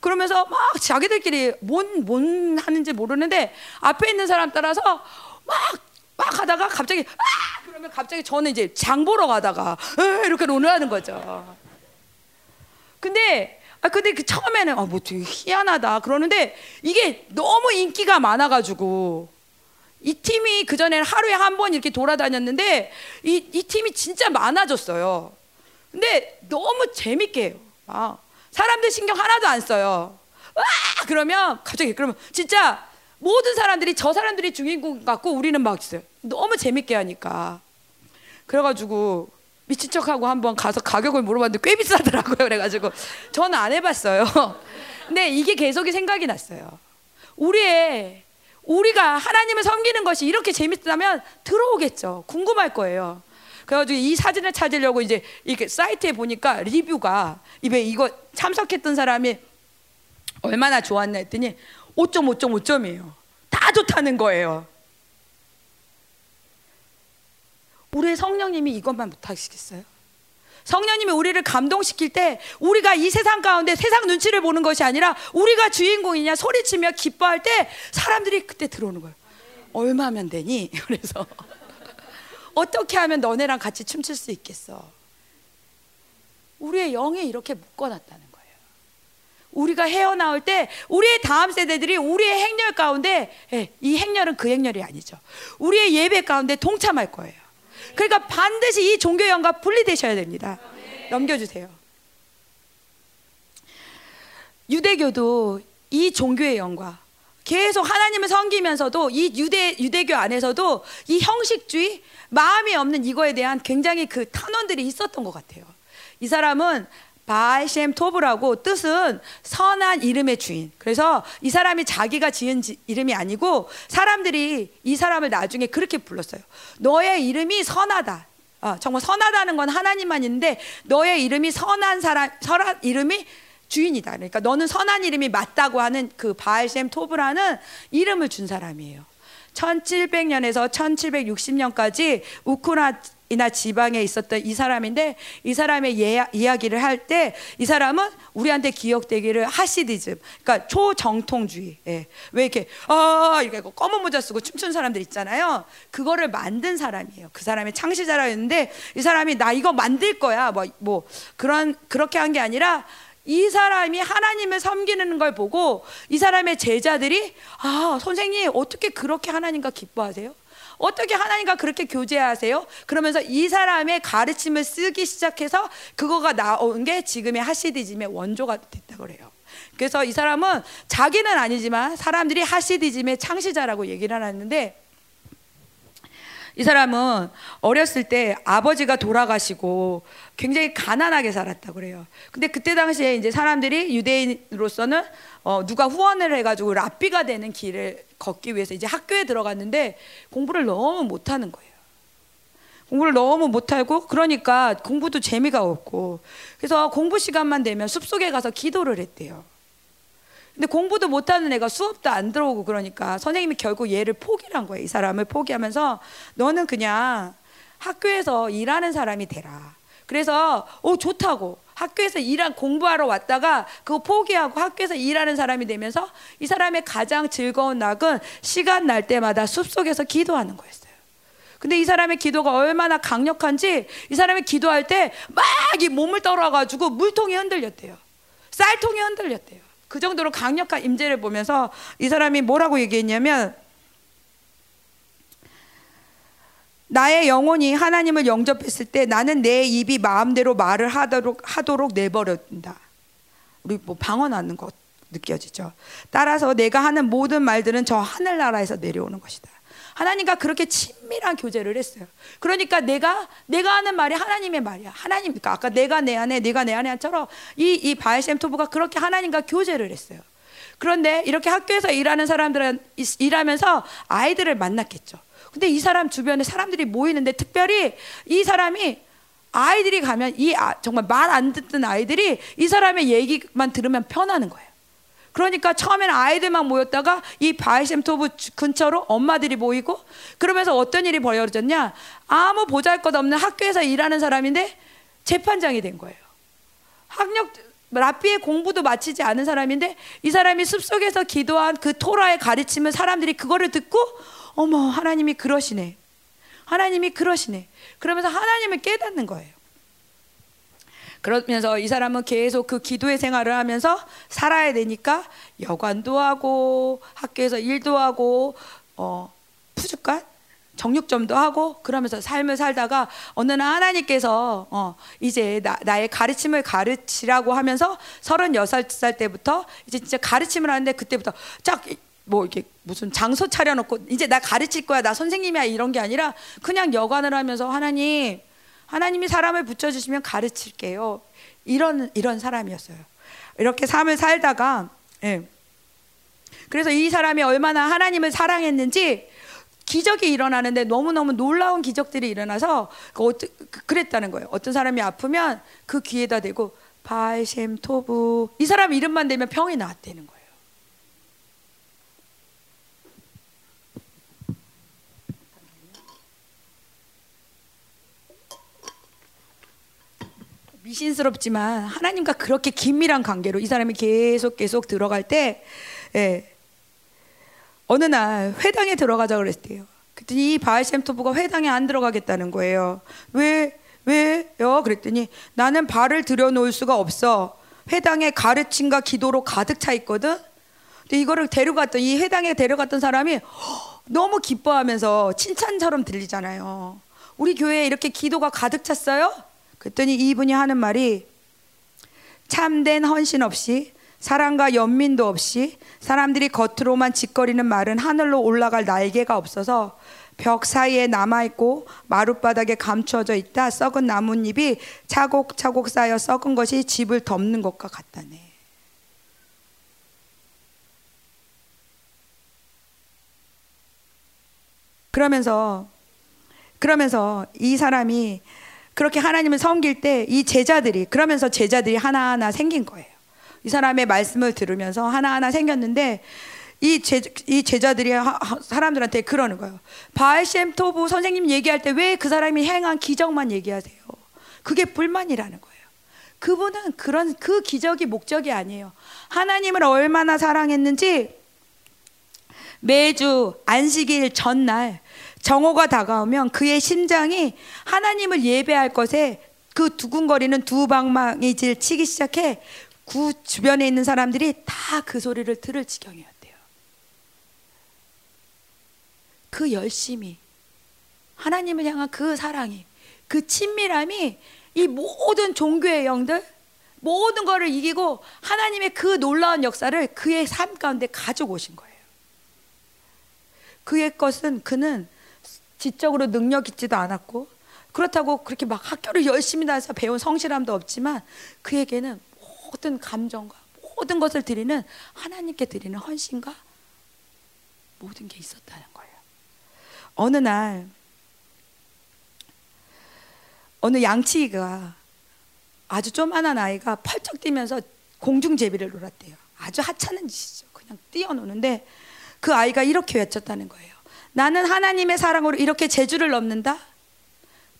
S1: 그러면서 막 자기들끼리 뭔, 뭔 하는지 모르는데 앞에 있는 사람 따라서 막, 막 하다가 갑자기, 아! 그러면 갑자기 저는 이제 장 보러 가다가, 에 이렇게 논의하는 거죠. 근데, 아, 근데 그 처음에는, 아, 뭐 되게 희한하다. 그러는데 이게 너무 인기가 많아가지고, 이 팀이 그 전에는 하루에 한 번 이렇게 돌아다녔는데, 이, 이 팀이 진짜 많아졌어요. 근데 너무 재밌게 해요. 아, 사람들 신경 하나도 안 써요. 와! 그러면 갑자기 그러면 진짜 모든 사람들이 저 사람들이 주인공 같고 우리는 막 있어요. 너무 재밌게 하니까. 그래가지고 미친 척하고 한번 가서 가격을 물어봤는데 꽤 비싸더라고요. 그래가지고 저는 안 해봤어요. 근데 이게 계속이 생각이 났어요. 우리의 우리가 하나님을 섬기는 것이 이렇게 재밌다면 들어오겠죠. 궁금할 거예요. 그래가지고 이 사진을 찾으려고 이제 이렇게 사이트에 보니까 리뷰가 입에 이거 참석했던 사람이 얼마나 좋았나 했더니 5.5.5점이에요. 다 좋다는 거예요. 우리의 성령님이 이것만 못하시겠어요? 성령님이 우리를 감동시킬 때 우리가 이 세상 가운데 세상 눈치를 보는 것이 아니라 우리가 주인공이냐 소리치며 기뻐할 때 사람들이 그때 들어오는 거예요. 얼마면 되니? 그래서 어떻게 하면 너네랑 같이 춤출 수 있겠어? 우리의 영에 이렇게 묶어놨다는 거예요. 우리가 헤어나올 때 우리의 다음 세대들이 우리의 행렬 가운데 예, 이 행렬은 그 행렬이 아니죠. 우리의 예배 가운데 동참할 거예요. 그러니까 반드시 이 종교 영과 분리되셔야 됩니다. 넘겨주세요. 유대교도 이 종교의 영과 계속 하나님을 섬기면서도 이 유대 유대교 안에서도 이 형식주의 마음이 없는 이거에 대한 굉장히 그 탄원들이 있었던 것 같아요. 이 사람은 바알셈 토브라고 뜻은 선한 이름의 주인. 그래서 이 사람이 자기가 지은 지, 이름이 아니고 사람들이 이 사람을 나중에 그렇게 불렀어요. 너의 이름이 선하다. 어, 정말 선하다는 건 하나님만 있는데 너의 이름이 선한 사람, 선한 이름이 주인이다. 그러니까 너는 선한 이름이 맞다고 하는 그 바알셈 토브라는 이름을 준 사람이에요. 1700년에서 1760년까지 우크라이나 지방에 있었던 이 사람인데 이 사람의 예, 이야기를 할 때 이 사람은 우리한테 기억되기를 하시디즘, 그러니까 초정통주의. 예. 왜 이렇게 아 이렇게 검은 모자 쓰고 춤추는 사람들 있잖아요. 그거를 만든 사람이에요. 그 사람의 창시자라였는데 이 사람이 나 이거 만들 거야. 뭐, 뭐 그런 그렇게 한 게 아니라 이 사람이 하나님을 섬기는 걸 보고 이 사람의 제자들이 아, 선생님 어떻게 그렇게 하나님과 기뻐하세요? 어떻게 하나님과 그렇게 교제하세요? 그러면서 이 사람의 가르침을 쓰기 시작해서 그거가 나온 게 지금의 하시디즘의 원조가 됐다 그래요. 그래서 이 사람은 자기는 아니지만 사람들이 하시디즘의 창시자라고 얘기를 하는데 이 사람은 어렸을 때 아버지가 돌아가시고 굉장히 가난하게 살았다 그래요. 근데 그때 당시에 이제 사람들이 유대인으로서는 어, 누가 후원을 해가지고 랍비가 되는 길을 걷기 위해서 이제 학교에 들어갔는데 공부를 너무 못하는 거예요. 공부를 너무 못하고 그러니까 공부도 재미가 없고 그래서 공부 시간만 되면 숲속에 가서 기도를 했대요. 근데 공부도 못하는 애가 수업도 안 들어오고 그러니까 선생님이 결국 얘를 포기를 한 거예요. 이 사람을 포기하면서 너는 그냥 학교에서 일하는 사람이 되라. 그래서 오 좋다고 학교에서 일한 공부하러 왔다가 그거 포기하고 학교에서 일하는 사람이 되면서 이 사람의 가장 즐거운 낙은 시간 날 때마다 숲속에서 기도하는 거였어요. 근데 이 사람의 기도가 얼마나 강력한지 이 사람이 기도할 때 막 이 몸을 떨어가지고 물통이 흔들렸대요. 쌀통이 흔들렸대요. 그 정도로 강력한 임재를 보면서 이 사람이 뭐라고 얘기했냐면 나의 영혼이 하나님을 영접했을 때 나는 내 입이 마음대로 말을 하도록 하도록 내버려둔다. 우리 뭐 방언하는 것 느껴지죠. 따라서 내가 하는 모든 말들은 저 하늘나라에서 내려오는 것이다. 하나님과 그렇게 친밀한 교제를 했어요. 그러니까 내가 내가 하는 말이 하나님의 말이야. 하나님니까 아까 내가 내 안에 내가 내 안에처럼 이 이 바알셈 토브가 그렇게 하나님과 교제를 했어요. 그런데 이렇게 학교에서 일하는 사람들은 일하면서 아이들을 만났겠죠. 근데 이 사람 주변에 사람들이 모이는데 특별히 이 사람이 아이들이 가면 이 아, 정말 말 안 듣는 아이들이 이 사람의 얘기만 들으면 변하는 거예요. 그러니까 처음에는 아이들만 모였다가 이 바알셈토브 근처로 엄마들이 모이고 그러면서 어떤 일이 벌어졌냐? 아무 보잘것 없는 학교에서 일하는 사람인데 재판장이 된 거예요. 학력 랍비의 공부도 마치지 않은 사람인데 이 사람이 숲속에서 기도한 그 토라의 가르침을 사람들이 그거를 듣고 어머 하나님이 그러시네. 하나님이 그러시네. 그러면서 하나님을 깨닫는 거예요. 그러면서 이 사람은 계속 그 기도의 생활을 하면서 살아야 되니까 여관도 하고 학교에서 일도 하고 어 푸주간 정육점도 하고 그러면서 삶을 살다가 어느 날 하나님께서 어 이제 나, 나의 가르침을 가르치라고 하면서 36살 때부터 이제 진짜 가르침을 하는데 그때부터 쫙 뭐 이렇게 무슨 장소 차려놓고 이제 나 가르칠 거야 나 선생님이야 이런 게 아니라 그냥 여관을 하면서 하나님 하나님이 사람을 붙여주시면 가르칠게요 이런 이런 사람이었어요 이렇게 삶을 살다가 예. 그래서 이 사람이 얼마나 하나님을 사랑했는지 기적이 일어나는데 너무너무 놀라운 기적들이 일어나서 그 그랬다는 거예요. 어떤 사람이 아프면 그 귀에다 대고 바알셈 토부 이 사람 이름만 대면 병이 나왔다는 거예요. 미신스럽지만 하나님과 그렇게 긴밀한 관계로 이 사람이 계속 계속 들어갈 때 예, 어느 날 회당에 들어가자 그랬대요. 그랬더니 이 바알셈토브가 회당에 안 들어가겠다는 거예요. 왜 왜요? 그랬더니 나는 발을 들여놓을 수가 없어. 회당에 가르침과 기도로 가득 차 있거든. 근데 이거를 데려갔던 이 회당에 데려갔던 사람이 너무 기뻐하면서 칭찬처럼 들리잖아요. 우리 교회에 이렇게 기도가 가득 찼어요? 그랬더니 이분이 하는 말이 참된 헌신 없이 사랑과 연민도 없이 사람들이 겉으로만 짓거리는 말은 하늘로 올라갈 날개가 없어서 벽 사이에 남아있고 마룻바닥에 감추어져 있다 썩은 나뭇잎이 차곡차곡 쌓여 썩은 것이 집을 덮는 것과 같다네. 그러면서 그러면서 이 사람이 그렇게 하나님을 섬길 때 이 제자들이 그러면서 제자들이 하나하나 생긴 거예요. 이 사람의 말씀을 들으면서 하나하나 생겼는데 이, 제, 이 제자들이 하, 사람들한테 그러는 거예요. 바알셈 토부 선생님 얘기할 때 왜 그 사람이 행한 기적만 얘기하세요? 그게 불만이라는 거예요. 그분은 그런 그 기적이 목적이 아니에요. 하나님을 얼마나 사랑했는지 매주 안식일 전날 정오가 다가오면 그의 심장이 하나님을 예배할 것에 그 두근거리는 두 방망이질 치기 시작해 구 주변에 있는 사람들이 다 그 소리를 들을 지경이었대요. 그 열심이 하나님을 향한 그 사랑이 그 친밀함이 이 모든 종교의 영들 모든 것을 이기고 하나님의 그 놀라운 역사를 그의 삶 가운데 가지고 오신 거예요. 그의 것은 그는 지적으로 능력 있지도 않았고 그렇다고 그렇게 막 학교를 열심히 다해서 배운 성실함도 없지만 그에게는 모든 감정과 모든 것을 드리는 하나님께 드리는 헌신과 모든 게 있었다는 거예요. 어느 날 어느 양치기가 아주 조만한 아이가 펄쩍 뛰면서 공중제비를 놀았대요. 아주 하찮은 짓이죠. 그냥 뛰어노는데 그 아이가 이렇게 외쳤다는 거예요. 나는 하나님의 사랑으로 이렇게 제주를 넘는다.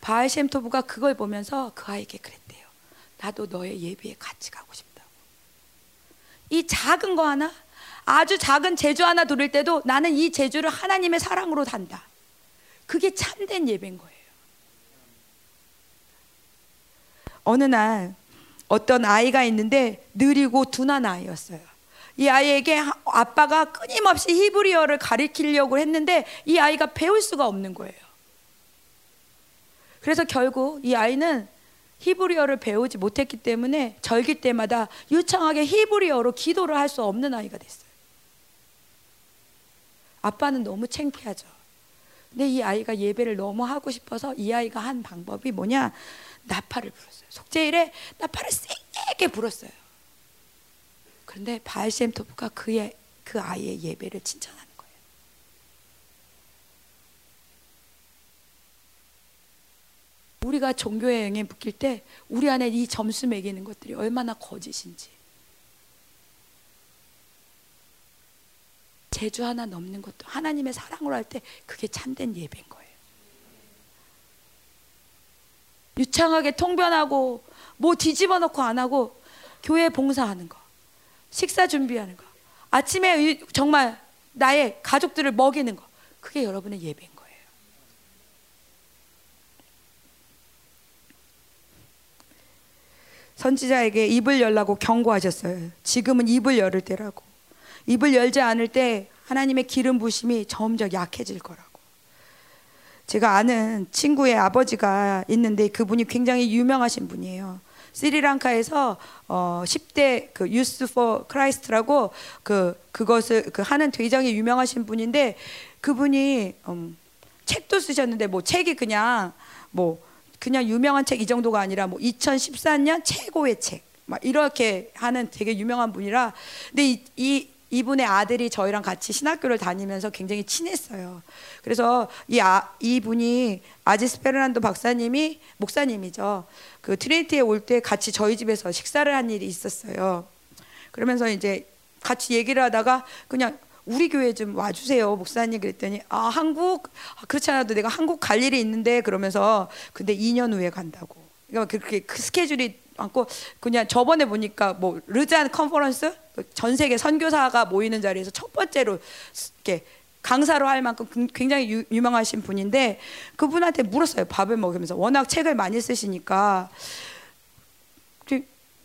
S1: 바알셈토브가 그걸 보면서 그 아이에게 그랬대요. 나도 너의 예비에 같이 가고 싶다고. 이 작은 거 하나, 아주 작은 제주 하나 두를 때도 나는 이 제주를 하나님의 사랑으로 단다. 그게 참된 예배인 거예요. 어느 날 어떤 아이가 있는데 느리고 둔한 아이였어요. 이 아이에게 아빠가 끊임없이 히브리어를 가르치려고 했는데 이 아이가 배울 수가 없는 거예요. 그래서 결국 이 아이는 히브리어를 배우지 못했기 때문에 절기 때마다 유창하게 히브리어로 기도를 할 수 없는 아이가 됐어요. 아빠는 너무 창피하죠. 근데 이 아이가 예배를 너무 하고 싶어서 이 아이가 한 방법이 뭐냐? 나팔을 불었어요. 속죄일에 나팔을 세게 불었어요. 그런데 바알셈 토프가 그의 그 아이의 예배를 칭찬하는 거예요. 우리가 종교 여행에 묶일 때 우리 안에 이 점수 매기는 것들이 얼마나 거짓인지 제주 하나 넘는 것도 하나님의 사랑으로 할 때 그게 참된 예배인 거예요. 유창하게 통변하고 뭐 뒤집어 놓고 안 하고 교회 봉사하는 거, 식사 준비하는 거, 아침에 정말 나의 가족들을 먹이는 거, 그게 여러분의 예배인 거예요. 선지자에게 입을 열라고 경고하셨어요. 지금은 입을 열을 때라고. 입을 열지 않을 때 하나님의 기름 부심이 점점 약해질 거라고. 제가 아는 친구의 아버지가 있는데 그분이 굉장히 유명하신 분이에요. 스리랑카에서 어 10대 그 Youth for Christ라고 그 그것을 그 하는 굉장히 유명하신 분인데 그분이 음 책도 쓰셨는데 뭐 책이 그냥 뭐 그냥 유명한 책 이 정도가 아니라 뭐 2014년 최고의 책. 막 이렇게 하는 되게 유명한 분이라 근데 이, 이 이분의 아들이 저희랑 같이 신학교를 다니면서 굉장히 친했어요. 그래서 이 아, 이분이 아지스 페르난도 박사님이 목사님이죠. 그 트리니티에 올 때 같이 저희 집에서 식사를 한 일이 있었어요. 그러면서 이제 같이 얘기를 하다가 그냥 우리 교회 좀 와주세요 목사님 그랬더니 아 한국 아, 그렇지 않아도 내가 한국 갈 일이 있는데 그러면서 근데 2년 후에 간다고 그러니까 그렇게 그 스케줄이 많고 그냥 저번에 보니까 뭐 르잔 컨퍼런스 그전 세계 선교사가 모이는 자리에서 첫 번째로 이렇게 강사로 할 만큼 굉장히 유, 유명하신 분인데 그분한테 물었어요 밥을 먹으면서 워낙 책을 많이 쓰시니까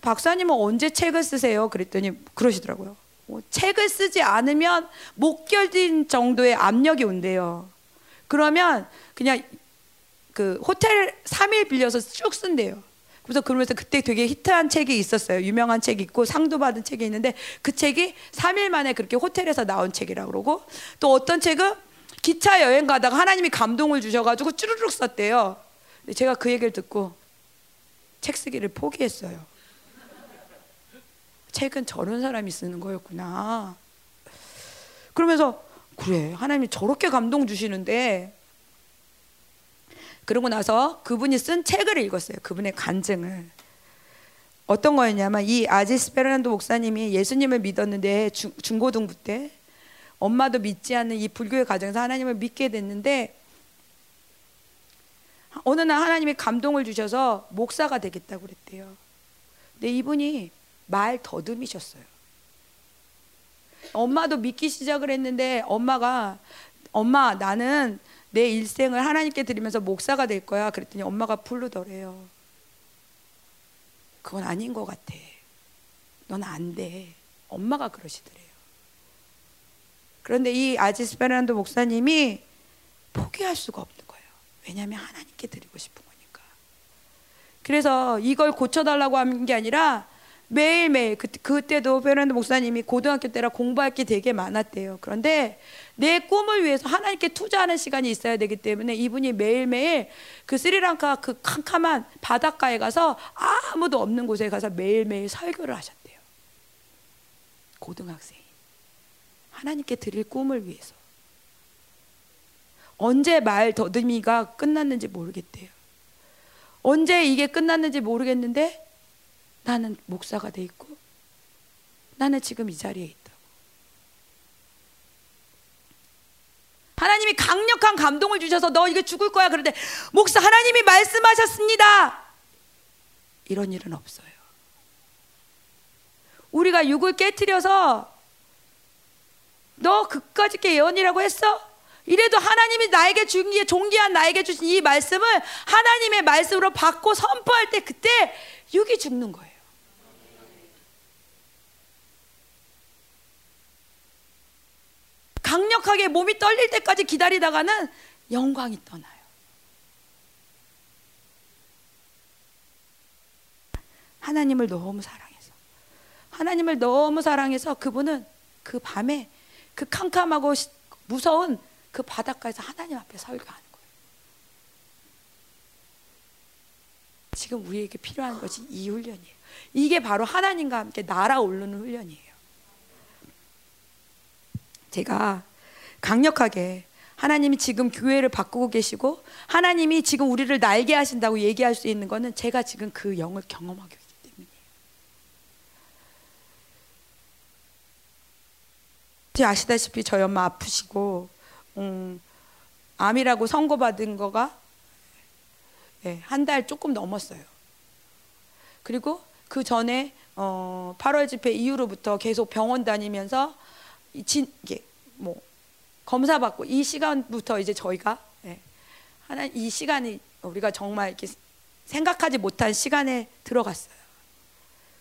S1: 박사님은 언제 책을 쓰세요? 그랬더니 그러시더라고요. 뭐 책을 쓰지 않으면 못 견딘 정도의 압력이 온대요. 그러면 그냥 그 호텔 3일 빌려서 쭉 쓴대요. 그래서 그러면서 그때 되게 히트한 책이 있었어요. 유명한 책이 있고 상도 받은 책이 있는데 그 책이 3일 만에 그렇게 호텔에서 나온 책이라고 그러고 또 어떤 책은 기차 여행 가다가 하나님이 감동을 주셔가지고 쭈르륵 썼대요. 제가 그 얘기를 듣고 책 쓰기를 포기했어요. 책은 저런 사람이 쓰는 거였구나. 그러면서 그래 하나님이 저렇게 감동 주시는데 그러고 나서 그분이 쓴 책을 읽었어요. 그분의 간증을. 어떤 거였냐면 이 아지스 페르난도 목사님이 예수님을 믿었는데 중, 중고등부 때 엄마도 믿지 않는 이 불교의 가정에서 하나님을 믿게 됐는데 어느 날 하나님이 감동을 주셔서 목사가 되겠다고 그랬대요. 근데 이분이 말 더듬이셨어요. 엄마도 믿기 시작을 했는데 엄마가 엄마 나는 내 일생을 하나님께 드리면서 목사가 될 거야. 그랬더니 엄마가 부르더래요. 그건 아닌 것 같아. 넌 안 돼. 엄마가 그러시더래요. 그런데 이 아지스 베란도 목사님이 포기할 수가 없는 거예요. 왜냐하면 하나님께 드리고 싶은 거니까. 그래서 이걸 고쳐달라고 하는 게 아니라 매일매일 그, 그때도 베란드 목사님이 고등학교 때라 공부할 게 되게 많았대요. 그런데 내 꿈을 위해서 하나님께 투자하는 시간이 있어야 되기 때문에 이분이 매일매일 그 스리랑카 그 캄캄한 바닷가에 가서 아무도 없는 곳에 가서 매일매일 설교를 하셨대요. 고등학생이. 하나님께 드릴 꿈을 위해서. 언제 말 더듬이가 끝났는지 모르겠대요. 언제 이게 끝났는지 모르겠는데 나는 목사가 돼 있고 나는 지금 이 자리에 있다고. 하나님이 강력한 감동을 주셔서 너 이거 죽을 거야. 그런데 목사 하나님이 말씀하셨습니다. 이런 일은 없어요. 우리가 육을 깨뜨려서 너 그까짓 게 예언이라고 했어? 이래도 하나님이 나에게 주기에 존귀한 나에게 주신 이 말씀을 하나님의 말씀으로 받고 선포할 때 그때 육이 죽는 거예요. 강력하게 몸이 떨릴 때까지 기다리다가는 영광이 떠나요. 하나님을 너무 사랑해서 하나님을 너무 사랑해서 그분은 그 밤에 그 캄캄하고 무서운 그 바닷가에서 하나님 앞에 설교하는 거예요. 지금 우리에게 필요한 것이 이 훈련이에요. 이게 바로 하나님과 함께 날아오르는 훈련이에요. 제가 강력하게 하나님이 지금 교회를 바꾸고 계시고 하나님이 지금 우리를 날게 하신다고 얘기할 수 있는 것은 제가 지금 그 영을 경험하고 있기 때문이에요. 제 아시다시피 저희 엄마 아프시고 음, 암이라고 선고받은 거가 네, 예, 한달 조금 넘었어요. 그리고 그 전에 어, 8월 집회 이후로부터 계속 병원 다니면서 이 진, 이게 뭐 검사 받고 이 시간부터 이제 저희가 예, 하나 이 시간이 우리가 정말 이렇게 생각하지 못한 시간에 들어갔어요.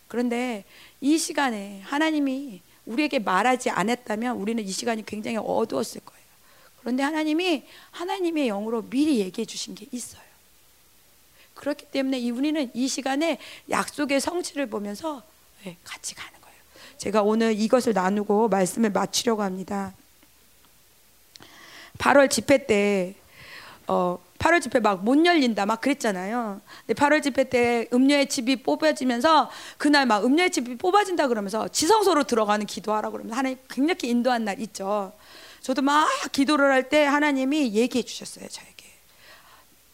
S1: 그런데 이 시간에 하나님이 우리에게 말하지 않았다면 우리는 이 시간이 굉장히 어두웠을 거예요. 그런데 하나님이 하나님의 영으로 미리 얘기해 주신 게 있어요. 그렇기 때문에 우리는 이 시간에 약속의 성취를 보면서 네, 같이 가는. 제가 오늘 이것을 나누고 말씀을 마치려고 합니다. 8월 집회 때 어, 8월 집회 막 못 열린다 막 그랬잖아요. 근데 8월 집회 때 음료의 집이 뽑아지면서 그날 막 음료의 집이 뽑아진다 그러면서 지성소로 들어가는 기도하라 그러면서 하나님 굉장히 인도한 날 있죠. 저도 막 기도를 할 때 하나님이 얘기해 주셨어요 저에게.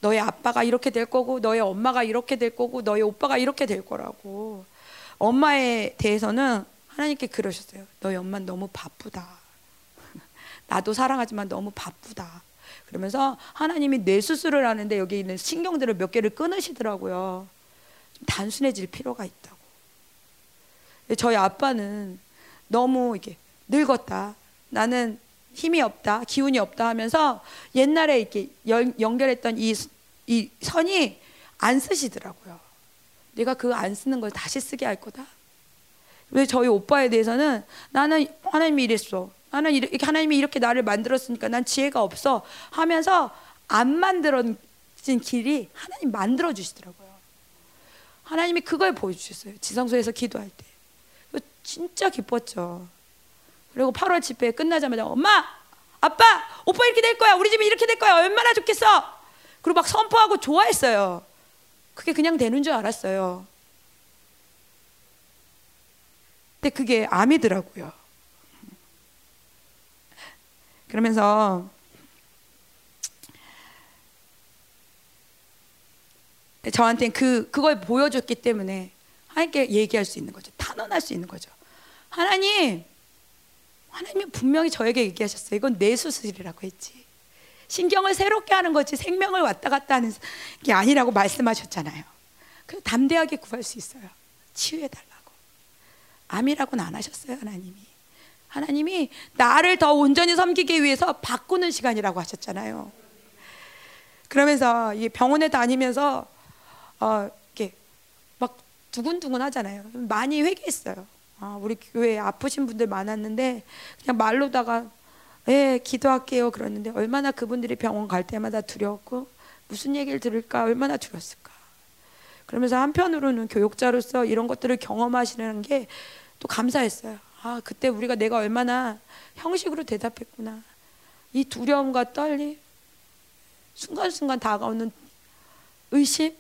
S1: 너의 아빠가 이렇게 될 거고 너의 엄마가 이렇게 될 거고 너의 오빠가 이렇게 될 거라고. 엄마에 대해서는 하나님께 그러셨어요. 너희 엄마 너무 바쁘다. 나도 사랑하지만 너무 바쁘다. 그러면서 하나님이 뇌 수술을 하는데 여기 있는 신경들을 몇 개를 끊으시더라고요. 좀 단순해질 필요가 있다고. 저희 아빠는 너무 이게 늙었다. 나는 힘이 없다, 기운이 없다 하면서 옛날에 이렇게 연결했던 이, 이 선이 안 쓰시더라고요. 내가 그 안 쓰는 걸 다시 쓰게 할 거다. 왜 저희 오빠에 대해서는 나는 하나님이 이랬어. 나는 이렇게 하나님이 이렇게 나를 만들었으니까 난 지혜가 없어 하면서 안 만들어진 길이 하나님 만들어 주시더라고요. 하나님이 그걸 보여주셨어요. 지성소에서 기도할 때. 진짜 기뻤죠. 그리고 8월 집회 끝나자마자 엄마, 아빠, 오빠 이렇게 될 거야. 우리 집이 이렇게 될 거야. 얼마나 좋겠어. 그리고 막 선포하고 좋아했어요. 그게 그냥 되는 줄 알았어요. 근데 그게 암이더라고요. 그러면서 저한테 그 그걸 보여줬기 때문에 하나님께 얘기할 수 있는 거죠. 탄원할 수 있는 거죠. 하나님, 하나님이 분명히 저에게 얘기하셨어요. 이건 내 수술이라고 했지. 신경을 새롭게 하는 거지 생명을 왔다 갔다 하는 게 아니라고 말씀하셨잖아요. 그 담대하게 구할 수 있어요. 치유해 달라고. 암이라고는 안 하셨어요, 하나님이. 하나님이 나를 더 온전히 섬기기 위해서 바꾸는 시간이라고 하셨잖아요. 그러면서 이 병원에 다니면서 어, 이렇게 막 두근두근 하잖아요. 많이 회개했어요. 아, 우리 교회에 아프신 분들 많았는데 그냥 말로다가 예, 기도할게요. 그러는데 얼마나 그분들이 병원 갈 때마다 두려웠고 무슨 얘기를 들을까 얼마나 두려웠을까. 그러면서 한편으로는 교육자로서 이런 것들을 경험하시는 게 또 감사했어요. 아, 그때 우리가 내가 얼마나 형식으로 대답했구나. 이 두려움과 떨림, 순간순간 다가오는 의심,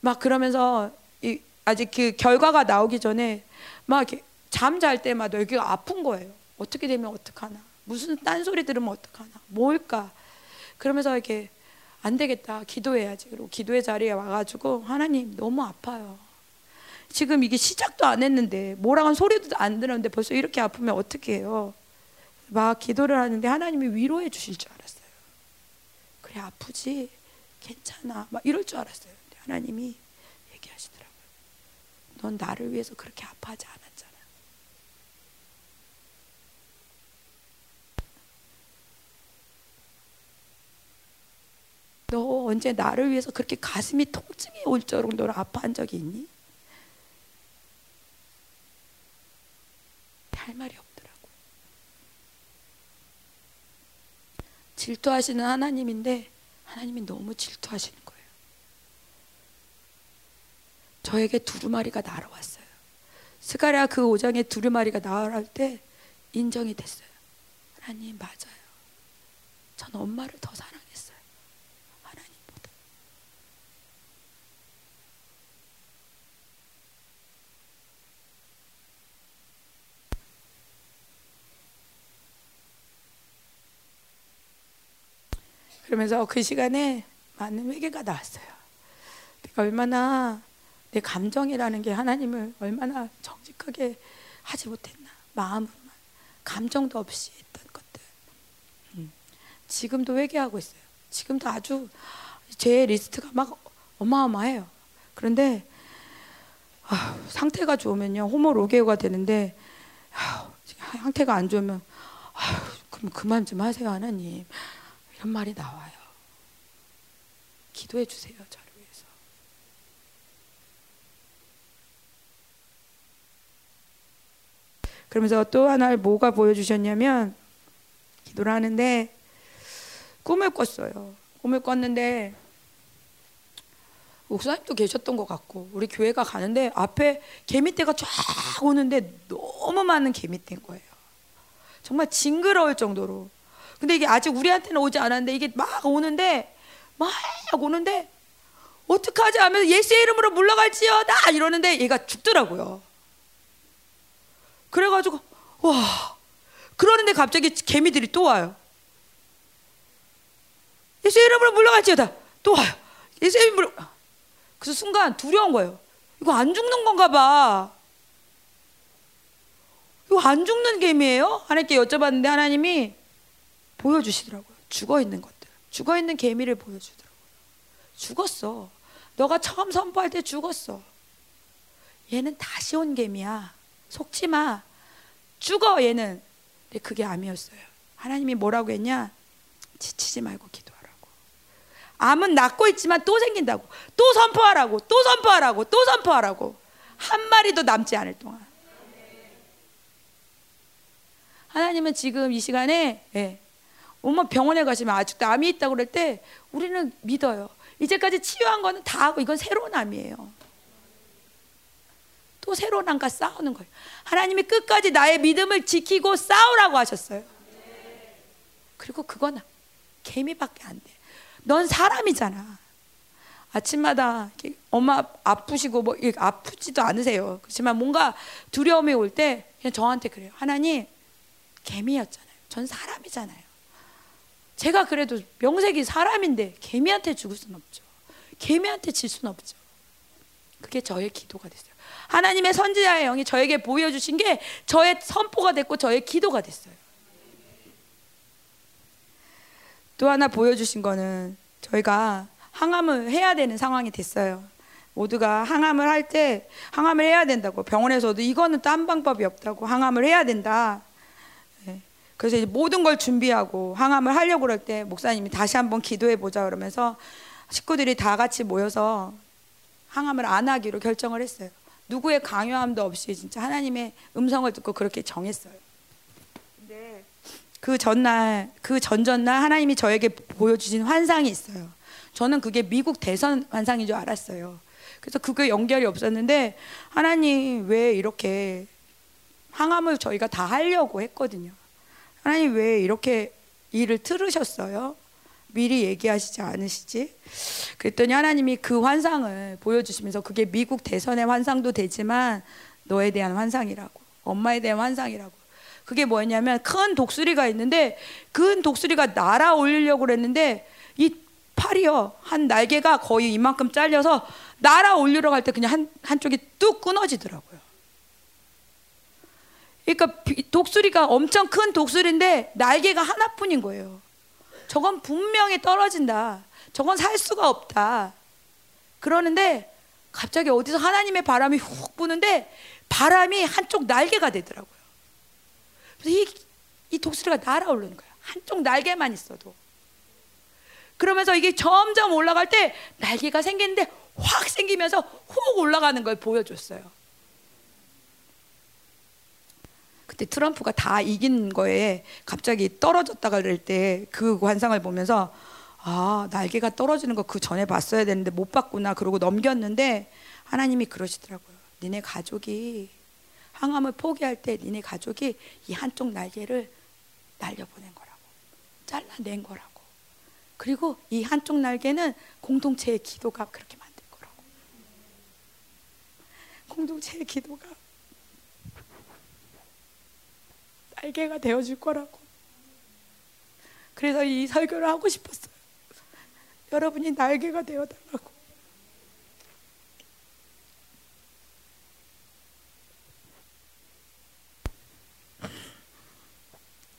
S1: 막 그러면서 이, 아직 그 결과가 나오기 전에 막 잠잘 때마다 여기가 아픈 거예요. 어떻게 되면 어떡하나. 무슨 딴소리 들으면 어떡하나. 뭘까. 그러면서 이렇게 안 되겠다. 기도해야지. 그리고 기도의 자리에 와가지고 하나님 너무 아파요. 지금 이게 시작도 안 했는데 뭐라는 소리도 안 들었는데 벌써 이렇게 아프면 어떻게 해요? 막 기도를 하는데 하나님이 위로해 주실 줄 알았어요. 그래 아프지? 괜찮아. 막 이럴 줄 알았어요. 하나님이 얘기하시더라고요. 넌 나를 위해서 그렇게 아파하지 않았잖아. 너 언제 나를 위해서 그렇게 가슴이 통증이 올 정도로 아파한 적이 있니? 할 말이 없더라고. 질투하시는 하나님인데 하나님이 너무 질투하시는 거예요. 저에게 두루마리가 날아왔어요. 스가랴 그 5장에 두루마리가 날아올 때 인정이 됐어요. 하나님 맞아요. 전 엄마를 더 사랑했어요. 하나님보다. 그러면서 그 시간에 많은 회개가 나왔어요. 내가 얼마나 내 감정이라는 게 하나님을 얼마나 정직하게 하지 못했나 마음으로만 감정도 없이 했던 것들. 음. 지금도 회개하고 있어요. 지금도 아주 제 리스트가 막 어마어마해요. 그런데 아, 상태가 좋으면요 호모 로게오가 되는데 아, 상태가 안 좋으면 아, 그럼 그만 좀 하세요 하나님 이런 말이 나와요. 기도해 주세요 저를 위해서. 그러면서 또 하나를 뭐가 보여주셨냐면 기도를 하는데 꿈을 꿨어요. 꿈을 꿨는데 목사님도 계셨던 것 같고 우리 교회가 가는데 앞에 개미떼가 쫙 오는데 너무 많은 개미떼인 거예요. 정말 징그러울 정도로. 근데 이게 아직 우리한테는 오지 않았는데 이게 막 오는데 막 오는데 어떡하지 하면서 예수의 이름으로 물러갈지어다 이러는데 얘가 죽더라고요. 그래가지고 와 그러는데 갑자기 개미들이 또 와요. 예수 이름으로 물러갈지어다 또 와요. 예수 이름으로 그래서 순간 두려운 거예요. 이거 안 죽는 건가 봐. 이거 안 죽는 개미예요? 하나님께 여쭤봤는데 하나님이 보여주시더라고요. 죽어 있는 것들. 죽어 있는 개미를 보여주더라고요. 죽었어. 너가 처음 선포할 때 죽었어. 얘는 다시 온 개미야. 속지 마. 죽어 얘는. 근데 그게 암이었어요. 하나님이 뭐라고 했냐? 지치지 말고 기도하라고. 암은 낫고 있지만 또 생긴다고. 또 선포하라고. 또 선포하라고. 또 선포하라고. 한 마리도 남지 않을 동안. 하나님은 지금 이 시간에 예, 엄마 병원에 가시면 아직도 암이 있다고 그럴 때 우리는 믿어요. 이제까지 치유한 거는 다 하고 이건 새로운 암이에요. 또 새로운 암과 싸우는 거예요. 하나님이 끝까지 나의 믿음을 지키고 싸우라고 하셨어요. 그리고 그건 개미밖에 안 돼. 넌 사람이잖아. 아침마다 엄마 아프시고 뭐 아프지도 않으세요. 그렇지만 뭔가 두려움이 올 때 그냥 저한테 그래요. 하나님 개미였잖아요. 전 사람이잖아요. 제가 그래도 명색이 사람인데 개미한테 죽을 수는 없죠. 개미한테 질 수는 없죠. 그게 저의 기도가 됐어요. 하나님의 선지자의 영이 저에게 보여주신 게 저의 선포가 됐고 저의 기도가 됐어요. 또 하나 보여주신 거는 저희가 항암을 해야 되는 상황이 됐어요. 모두가 항암을 할 때 항암을 해야 된다고 병원에서도 이거는 딴 방법이 없다고 항암을 해야 된다. 그래서 이제 모든 걸 준비하고 항암을 하려고 그럴 때 목사님이 다시 한번 기도해 보자 그러면서 식구들이 다 같이 모여서 항암을 안 하기로 결정을 했어요. 누구의 강요함도 없이 진짜 하나님의 음성을 듣고 그렇게 정했어요. 근데 그 전날, 그 전전날 하나님이 저에게 보여주신 환상이 있어요. 저는 그게 미국 대선 환상인 줄 알았어요. 그래서 그게 연결이 없었는데 하나님 왜 이렇게 항암을 저희가 다 하려고 했거든요. 하나님 왜 이렇게 일을 틀으셨어요? 미리 얘기하시지 않으시지? 그랬더니 하나님이 그 환상을 보여주시면서 그게 미국 대선의 환상도 되지만 너에 대한 환상이라고 엄마에 대한 환상이라고 그게 뭐였냐면 큰 독수리가 있는데 큰 독수리가 날아 올리려고 그랬는데 이 팔이요 한 날개가 거의 이만큼 잘려서 날아 올리러 갈 때 그냥 한 한쪽이 뚝 끊어지더라고요. 그러니까 독수리가 엄청 큰 독수리인데 날개가 하나뿐인 거예요. 저건 분명히 떨어진다. 저건 살 수가 없다. 그러는데 갑자기 어디서 하나님의 바람이 훅 부는데 바람이 한쪽 날개가 되더라고요. 그래서 이, 이 독수리가 날아오르는 거예요. 한쪽 날개만 있어도. 그러면서 이게 점점 올라갈 때 날개가 생기는데 확 생기면서 훅 올라가는 걸 보여줬어요. 그때 트럼프가 다 이긴 거에 갑자기 떨어졌다가 그럴 때 그 관상을 보면서 아 날개가 떨어지는 거 그 전에 봤어야 되는데 못 봤구나 그러고 넘겼는데 하나님이 그러시더라고요. 니네 가족이 항암을 포기할 때 니네 가족이 이 한쪽 날개를 날려보낸 거라고 잘라낸 거라고 그리고 이 한쪽 날개는 공동체의 기도가 그렇게 만든 거라고 공동체의 기도가 날개가 되어줄 거라고. 그래서 이 설교를 하고 싶었어요. 여러분이 날개가 되어달라고.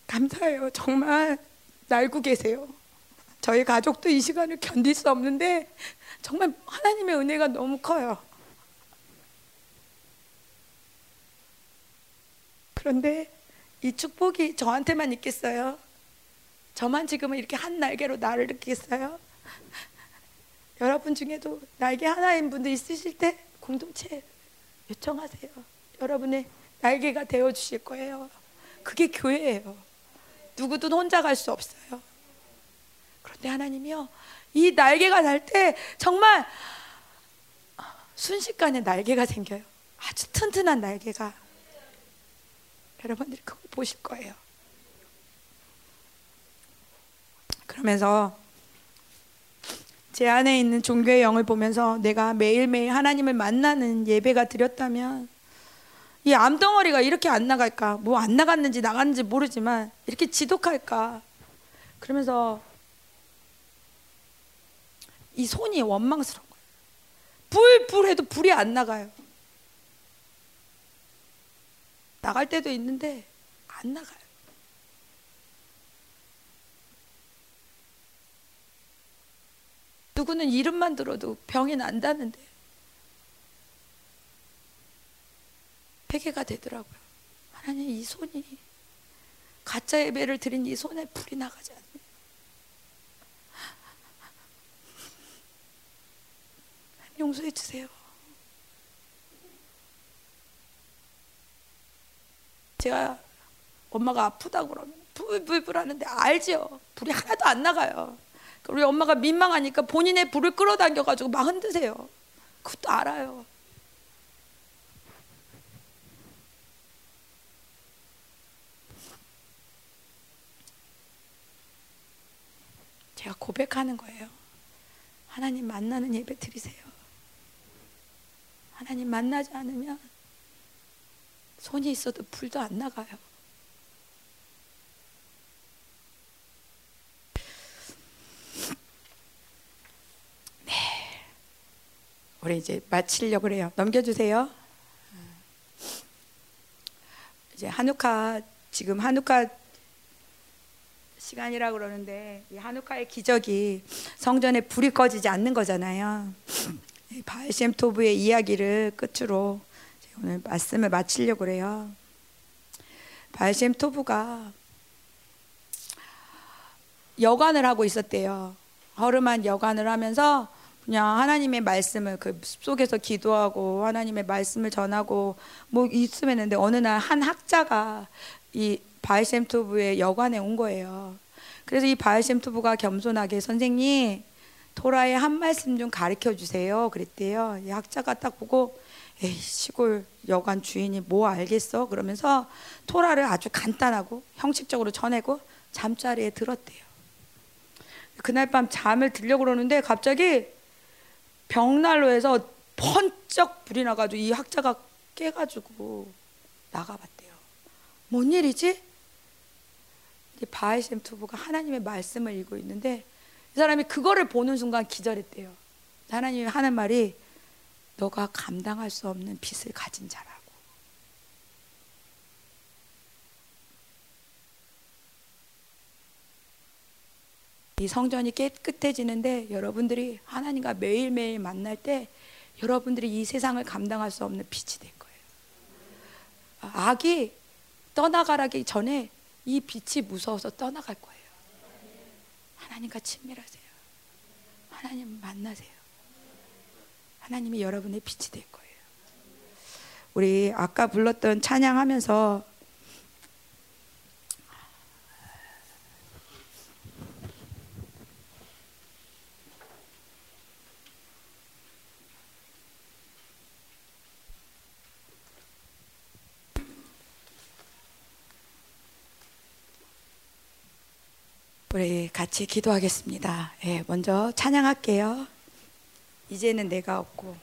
S1: 감사해요. 정말 날고 계세요. 저희 가족도 이 시간을 견딜 수 없는데 정말 하나님의 은혜가 너무 커요. 그런데 이 축복이 저한테만 있겠어요? 저만 지금은 이렇게 한 날개로 나를 느끼겠어요? 여러분 중에도 날개 하나인 분들 있으실 때 공동체 요청하세요. 여러분의 날개가 되어 주실 거예요. 그게 교회예요. 누구든 혼자 갈 수 없어요. 그런데 하나님이요. 이 날개가 날 때 정말 순식간에 날개가 생겨요. 아주 튼튼한 날개가. 여러분들이 그걸 보실 거예요. 그러면서 제 안에 있는 종교의 영을 보면서 내가 매일매일 하나님을 만나는 예배가 드렸다면 이 암덩어리가 이렇게 안 나갈까? 뭐 안 나갔는지 나갔는지 모르지만 이렇게 지독할까? 그러면서 이 손이 원망스러운 거예요. 불 불 해도 불이 안 나가요. 나갈 때도 있는데 안 나가요. 누구는 이름만 들어도 병이 난다는데 회개가 되더라고요. 하나님 이 손이 가짜 예배를 드린 이 손에 불이 나가지 않아요. 용서해 주세요. 제가 엄마가 아프다 그러면 불불불 하는데 알죠. 불이 하나도 안 나가요. 우리 엄마가 민망하니까 본인의 불을 끌어당겨 가지고 막 흔드세요. 그것도 알아요. 제가 고백하는 거예요. 하나님 만나는 예배 드리세요. 하나님 만나지 않으면 손이 있어도 불도 안 나가요. 네. 우리 이제 마치려고 그래요. 넘겨주세요. 이제 한우카 지금 한우카 시간이라 그러는데 이 한우카의 기적이 성전에 불이 꺼지지 않는 거잖아요. 바알셈토브의 이야기를 끝으로 오늘 말씀을 마치려고 그래요. 바알셈토브가 여관을 하고 있었대요. 허름한 여관을 하면서 그냥 하나님의 말씀을 그 숲속에서 기도하고 하나님의 말씀을 전하고 뭐 있으면 했는데 어느 날 한 학자가 이 바알셈토브의 여관에 온 거예요. 그래서 이 바알셈토브가 겸손하게 선생님 토라의 한 말씀 좀 가르쳐 주세요. 그랬대요. 이 학자가 딱 보고 에이 시골 여관 주인이 뭐 알겠어? 그러면서 토라를 아주 간단하고 형식적으로 전하고 잠자리에 들었대요. 그날 밤 잠을 들려고 그러는데 갑자기 벽난로에서 번쩍 불이 나가지고 이 학자가 깨가지고 나가봤대요. 뭔 일이지? 바이셈 투부가 하나님의 말씀을 읽고 있는데 이 사람이 그거를 보는 순간 기절했대요. 하나님이 하는 말이 너가 감당할 수 없는 빚을 가진 자라고. 이 성전이 깨끗해지는데 여러분들이 하나님과 매일매일 만날 때 여러분들이 이 세상을 감당할 수 없는 빛이 될 거예요. 악이 떠나가라기 전에 이 빛이 무서워서 떠나갈 거예요. 하나님과 친밀하세요. 하나님 만나세요. 하나님이 여러분의 빛이 될 거예요. 우리 아까 불렀던 찬양하면서 우리 같이 기도하겠습니다. 예, 먼저 찬양할게요. 이제는 내가 없고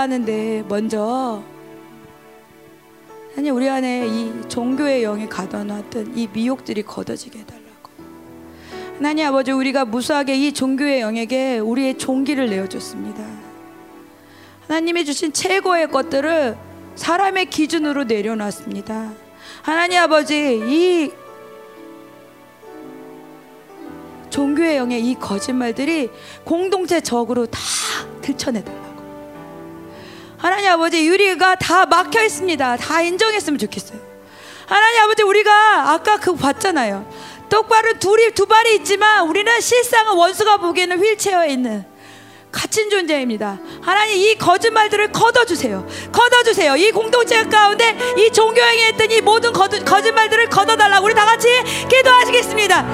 S1: 기도하는데 먼저 하나님 우리 안에 이 종교의 영이 가둬놨던 이 미혹들이 걷어지게 해달라고. 하나님 아버지 우리가 무수하게 이 종교의 영에게 우리의 종기를 내어줬습니다. 하나님이 주신 최고의 것들을 사람의 기준으로 내려놨습니다. 하나님 아버지 이 종교의 영의 이 거짓말들이 공동체 적으로 다 들춰내달라고. 아버지 유리가 다 막혀 있습니다. 다 인정했으면 좋겠어요. 하나님 아버지 우리가 아까 그거 봤잖아요. 똑바로 둘이 두 발이 있지만 우리는 실상은 원수가 보기에는 휠체어에 있는 갇힌 존재입니다. 하나님 이 거짓말들을 걷어주세요. 걷어주세요. 이 공동체 가운데 이 종교행위 했던 이 모든 거두, 거짓말들을 걷어달라고 우리 다 같이 기도하시겠습니다.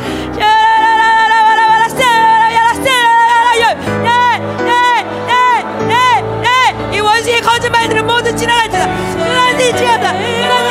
S1: 원수의 거짓말들은 모두 지나갈 테다. 그런지 지나다. 지나다.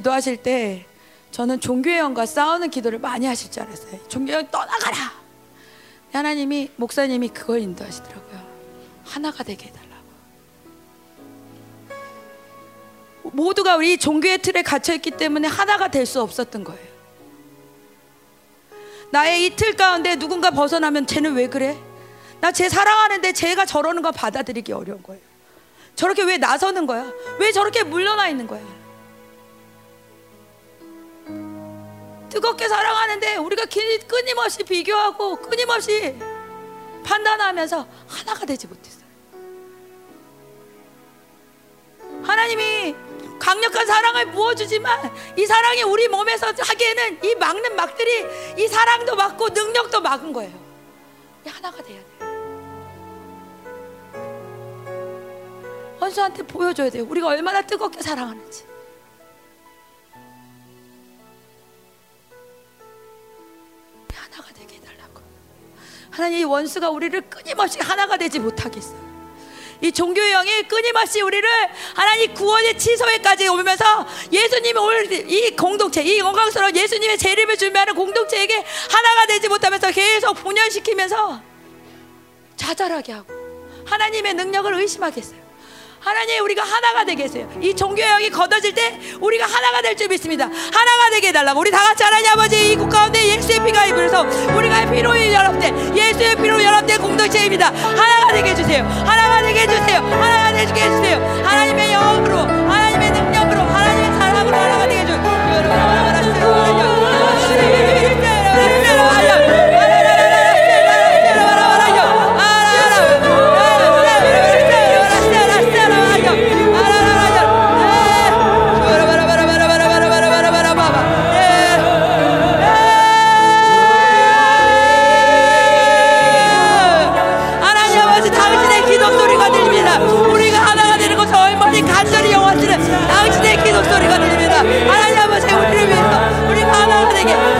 S1: 기도하실 때 저는 종교의 영과 싸우는 기도를 많이 하실 줄 알았어요. 종교의 영 떠나가라. 하나님이 목사님이 그걸 인도하시더라고요. 하나가 되게 해달라고. 모두가 우리 종교의 틀에 갇혀 있기 때문에 하나가 될 수 없었던 거예요. 나의 이 틀 가운데 누군가 벗어나면 쟤는 왜 그래? 나 쟤 사랑하는데 쟤가 저러는 거 받아들이기 어려운 거예요. 저렇게 왜 나서는 거야? 왜 저렇게 물러나 있는 거야? 우리가 기- 끊임없이 비교하고 끊임없이 판단하면서 하나가 되지 못했어요. 하나님이 강력한 사랑을 부어주지만 이 사랑이 우리 몸에서 하기에는 이 막는 막들이 이 사랑도 막고 능력도 막은 거예요. 이 하나가 돼야 돼요. 원수한테 보여줘야 돼요. 우리가 얼마나 뜨겁게 사랑하는지. 하나님 이 원수가 우리를 끊임없이 하나가 되지 못하게 했어요. 이 종교의 영이 끊임없이 우리를 하나님 구원의 치소에까지 오면서 예수님이 오늘 이 공동체, 이 영광스러운 예수님의 재림을 준비하는 공동체에게 하나가 되지 못하면서 계속 분열시키면서 좌절하게 하고 하나님의 능력을 의심하게 했어요. 하나님 우리가 하나가 되게 했어요. 이 종교형이 걷어질 때 우리가 하나가 될 줄 믿습니다. 하나가 되게 해달라고 우리 다 같이 하나님 아버지 이 국가 가운데 예수의 피가 입으면서 우리가 피로 연합된 예수의 피로 연합된 공동체입니다. 하나가 되게 해주세요. 하나가 되게 해주세요. 하나가 되게 해주세요. 하나님의 영으로 하나님의 능력으로 하나님의 사랑으로 하나가 되게 해주세요. 우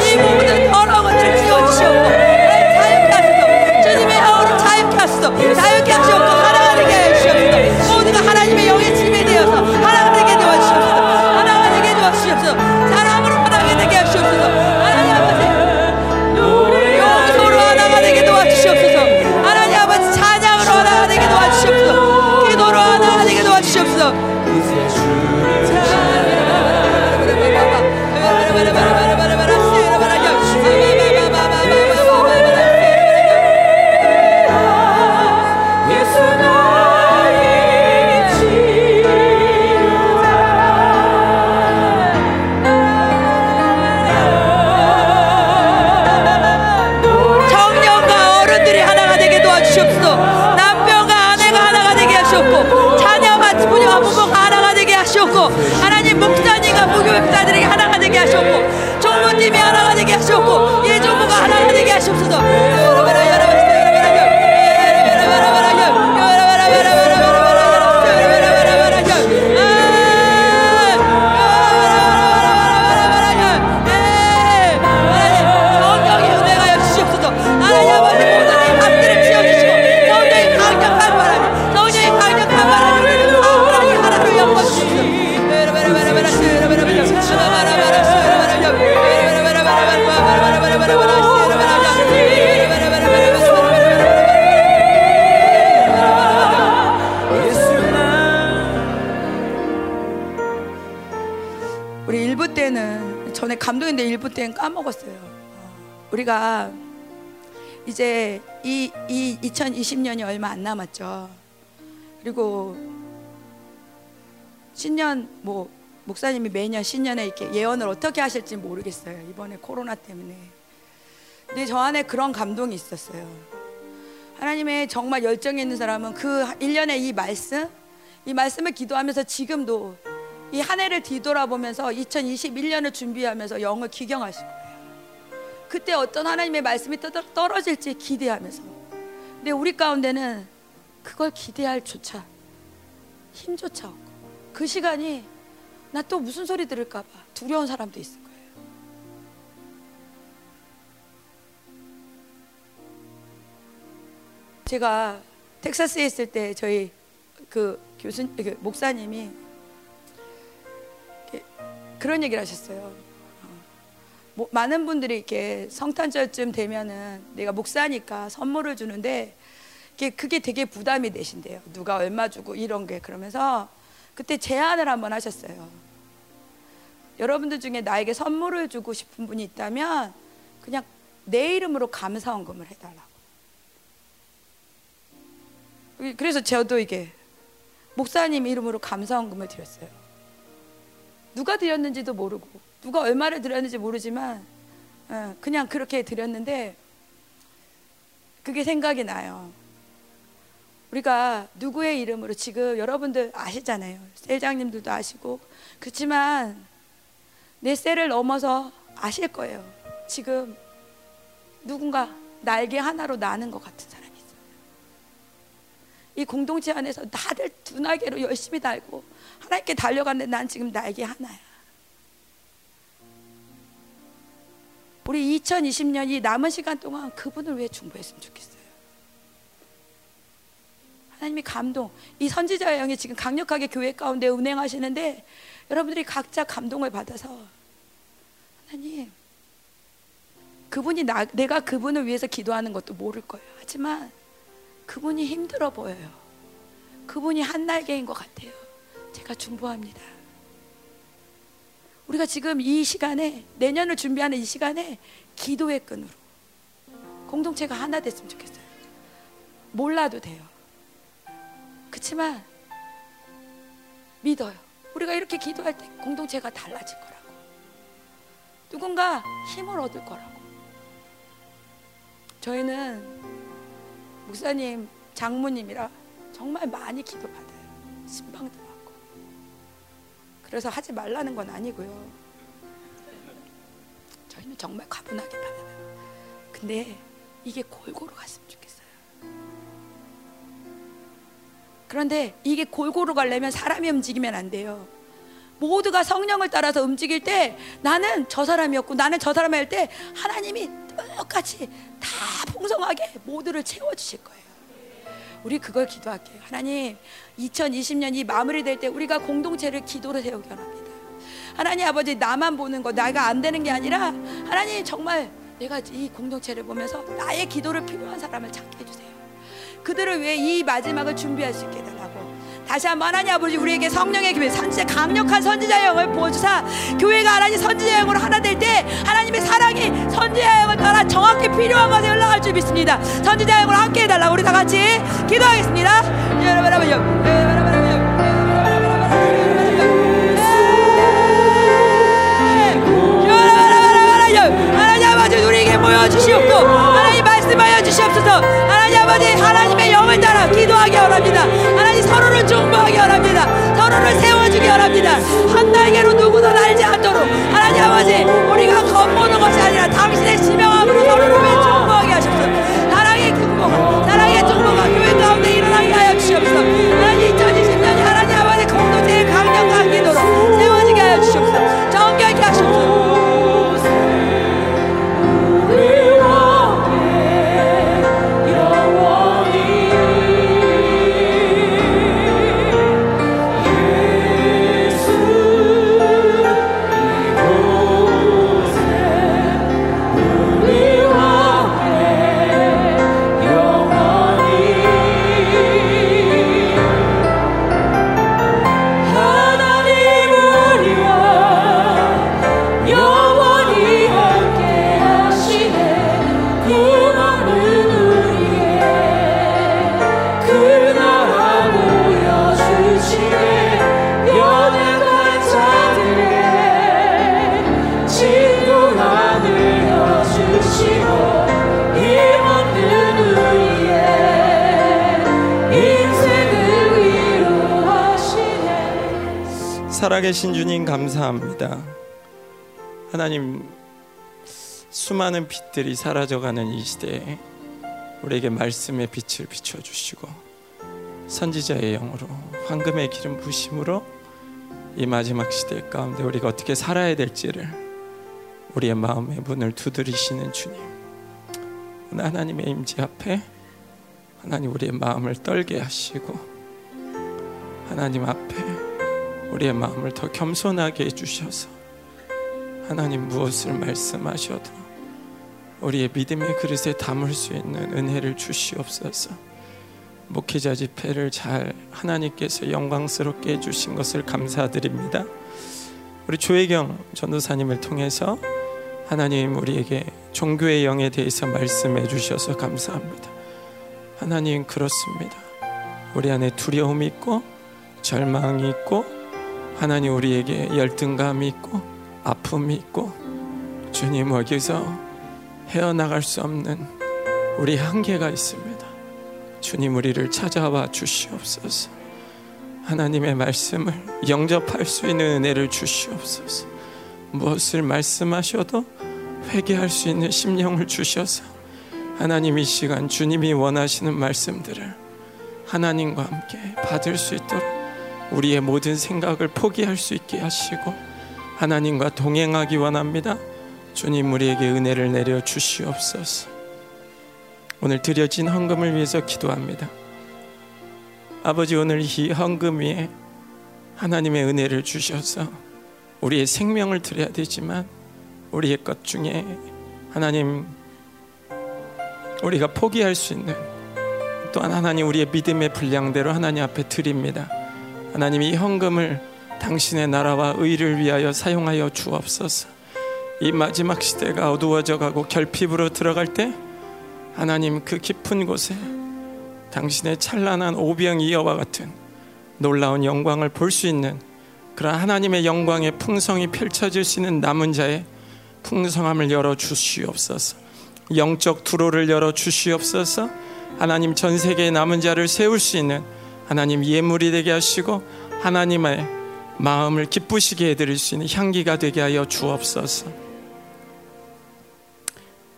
S1: 하시옵고 예종부가 하나가 되게 하시옵소서. 성령의 때는 까먹었어요. 어, 우리가 이제 이, 이 2020년이 얼마 안 남았죠. 그리고 신년 뭐 목사님이 매년 신년에 이렇게 예언을 어떻게 하실지 모르겠어요. 이번에 코로나 때문에. 근데 저 안에 그런 감동이 있었어요. 하나님의 정말 열정이 있는 사람은 그 1년의 이 말씀, 이 말씀을 기도하면서 지금도 이 한 해를 뒤돌아보면서 2021년을 준비하면서 영을 기경하실 거예요. 그때 어떤 하나님의 말씀이 떠- 떨어질지 기대하면서. 근데 우리 가운데는 그걸 기대할 조차 힘조차 없고 그 시간이 나 또 무슨 소리 들을까 봐 두려운 사람도 있을 거예요. 제가 텍사스에 있을 때 저희 그 교수 그 목사님이 그런 얘기를 하셨어요. 어, 뭐, 많은 분들이 이렇게 성탄절쯤 되면은 내가 목사니까 선물을 주는데 그게, 그게 되게 부담이 되신대요. 누가 얼마 주고 이런 게 그러면서 그때 제안을 한번 하셨어요. 여러분들 중에 나에게 선물을 주고 싶은 분이 있다면 그냥 내 이름으로 감사원금을 해달라고. 그래서 저도 이게 목사님 이름으로 감사원금을 드렸어요. 누가 드렸는지도 모르고 누가 얼마를 드렸는지 모르지만 어, 그냥 그렇게 드렸는데 그게 생각이 나요. 우리가 누구의 이름으로 지금 여러분들 아시잖아요. 셀장님들도 아시고 그렇지만 내 셀을 넘어서 아실 거예요. 지금 누군가 날개 하나로 나는 것 같은 사람 이. 이 공동체 안에서 두 날개로 열심히 달고 하나님께 달려가는데 난 지금 날개 하나야. 우리 2020년 이 남은 시간 동안 그분을 왜 중보했으면 좋겠어요. 하나님이 감동. 이 선지자의 영이 지금 강력하게 교회 가운데 운행하시는데 여러분들이 각자 감동을 받아서 하나님 그분이 나, 내가 그분을 위해서 기도하는 것도 모를 거예요. 하지만 그분이 힘들어 보여요. 그분이 한 날개인 것 같아요. 제가 중보합니다. 우리가 지금 이 시간에 내년을 준비하는 이 시간에 기도의 끈으로 공동체가 하나 됐으면 좋겠어요. 몰라도 돼요. 그렇지만 믿어요. 우리가 이렇게 기도할 때 공동체가 달라질 거라고. 누군가 힘을 얻을 거라고. 저희는 목사님, 장모님이라 정말 많이 기도받아요. 신방도 받고. 그래서 하지 말라는 건 아니고요. 저희는 정말 과분하게 받아요. 근데 이게 골고루 갔으면 좋겠어요. 그런데 이게 골고루 가려면 사람이 움직이면 안 돼요. 모두가 성령을 따라서 움직일 때 나는 저 사람이었고 나는 저 사람이 할 때 하나님이 똑같이 다 풍성하게 모두를 채워주실 거예요. 우리 그걸 기도할게요. 하나님, 2020년 이 마무리될 때 우리가 공동체를 기도로 세우기 원합니다. 하나님 아버지 나만 보는 거 나가 안 되는 게 아니라 하나님 정말 내가 이 공동체를 보면서 나의 기도를 필요한 사람을 찾게 해주세요. 그들을 위해 이 마지막을 준비할 수 있게 해달라고 다시 한번 하나님 아버지 우리에게 성령의 교회 선지자 강력한 선지자 영을 부어주사 교회가 하나님 선지자 영으로 하나 될 때 하나님의 사랑이 선지자 영을 따라 정확히 필요한 것에 흘러갈 줄 믿습니다. 선지자 영으로 함께 해달라고 우리 다 같이 기도하겠습니다. 여러분 여러분 여러분 하나님 아버지 우리에게 모여주시옵고 하나님 말씀하여 주시옵소서. 하나님 아버지 하나님의 영을 따라 기도하기 원합니다. 하나님 서로 를 중보하기 원합니다. 서로를 세워주기 원합니다. 한 날개로 누구도 날지 않도록. 하나님 아버지 우리가 겁보는 것이 아니라 당신의 지명함으로 서로를 중보하게 하시옵소서 사랑의 중보가 사랑의 중보가 교회 가운데 일어나게 하여 주시옵소서
S2: 살아계신 주님 감사합니다. 하나님 수많은 빛들이 사라져가는 이 시대에 우리에게 말씀의 빛을 비춰 주시고 선지자의 영으로 황금의 기름 부심으로 이 마지막 시대 가운데 우리가 어떻게 살아야 될지를 우리의 마음의 문을 두드리시는 주님. 오늘 하나님의 임재 앞에 하나님 우리의 마음을 떨게 하시고 하나님 앞에 우리의 마음을 더 겸손하게 해주셔서 하나님 무엇을 말씀하셔도 우리의 믿음의 그릇에 담을 수 있는 은혜를 주시옵소서. 목회자 집회를 잘 하나님께서 영광스럽게 해주신 것을 감사드립니다. 우리 조혜경 전도사님을 통해서 하나님 우리에게 종교의 영에 대해서 말씀해 주셔서 감사합니다. 하나님 그렇습니다. 우리 안에 두려움이 있고 절망이 있고 하나님 우리에게 열등감이 있고 아픔이 있고 주님 여기서 헤어나갈 수 없는 우리 한계가 있습니다. 주님 우리를 찾아와 주시옵소서. 하나님의 말씀을 영접할 수 있는 은혜를 주시옵소서. 무엇을 말씀하셔도 회개할 수 있는 심령을 주셔서 하나님 이 시간 주님이 원하시는 말씀들을 하나님과 함께 받을 수 있도록 우리의 모든 생각을 포기할 수 있게 하시고 하나님과 동행하기 원합니다. 주님 우리에게 은혜를 내려 주시옵소서. 오늘 드려진 헌금을 위해서 기도합니다. 아버지 오늘 이 헌금 위에 하나님의 은혜를 주셔서 우리의 생명을 드려야 되지만 우리의 것 중에 하나님 우리가 포기할 수 있는 또한 하나님 우리의 믿음의 분량대로 하나님 앞에 드립니다. 하나님 이 헌금을 당신의 나라와 의를 위하여 사용하여 주옵소서. 이 마지막 시대가 어두워져 가고 결핍으로 들어갈 때 하나님 그 깊은 곳에 당신의 찬란한 오병 이어와 같은 놀라운 영광을 볼 수 있는 그런 하나님의 영광의 풍성이 펼쳐질 수 있는 남은 자의 풍성함을 열어 주시옵소서. 영적 두로를 열어 주시옵소서. 하나님 전 세계의 남은 자를 세울 수 있는 하나님 예물이 되게 하시고 하나님의 마음을 기쁘시게 해드릴 수 있는 향기가 되게 하여 주옵소서.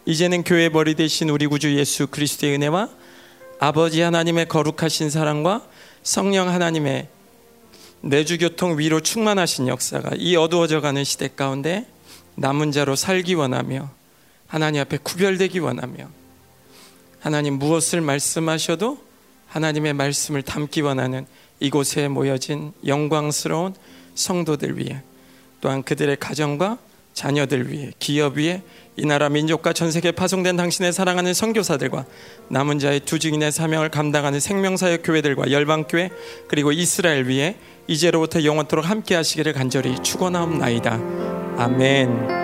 S2: 이제는 교회 머리 대신 우리 구주 예수 그리스도의 은혜와 아버지 하나님의 거룩하신 사랑과 성령 하나님의 내주교통 위로 충만하신 역사가 이 어두워져가는 시대 가운데 남은 자로 살기 원하며 하나님 앞에 구별되기 원하며 하나님 무엇을 말씀하셔도 하나님의 말씀을 담기 원하는 이곳에 모여진 영광스러운 성도들 위해 또한 그들의 가정과 자녀들 위해 기업 위해 이 나라 민족과 전 세계에 파송된 당신의 사랑하는 선교사들과 남은 자의 두 증인의 사명을 감당하는 생명사역 교회들과 열방교회 그리고 이스라엘 위에 이제로부터 영원토록 함께 하시기를 간절히 축원하옵나이다. 아멘.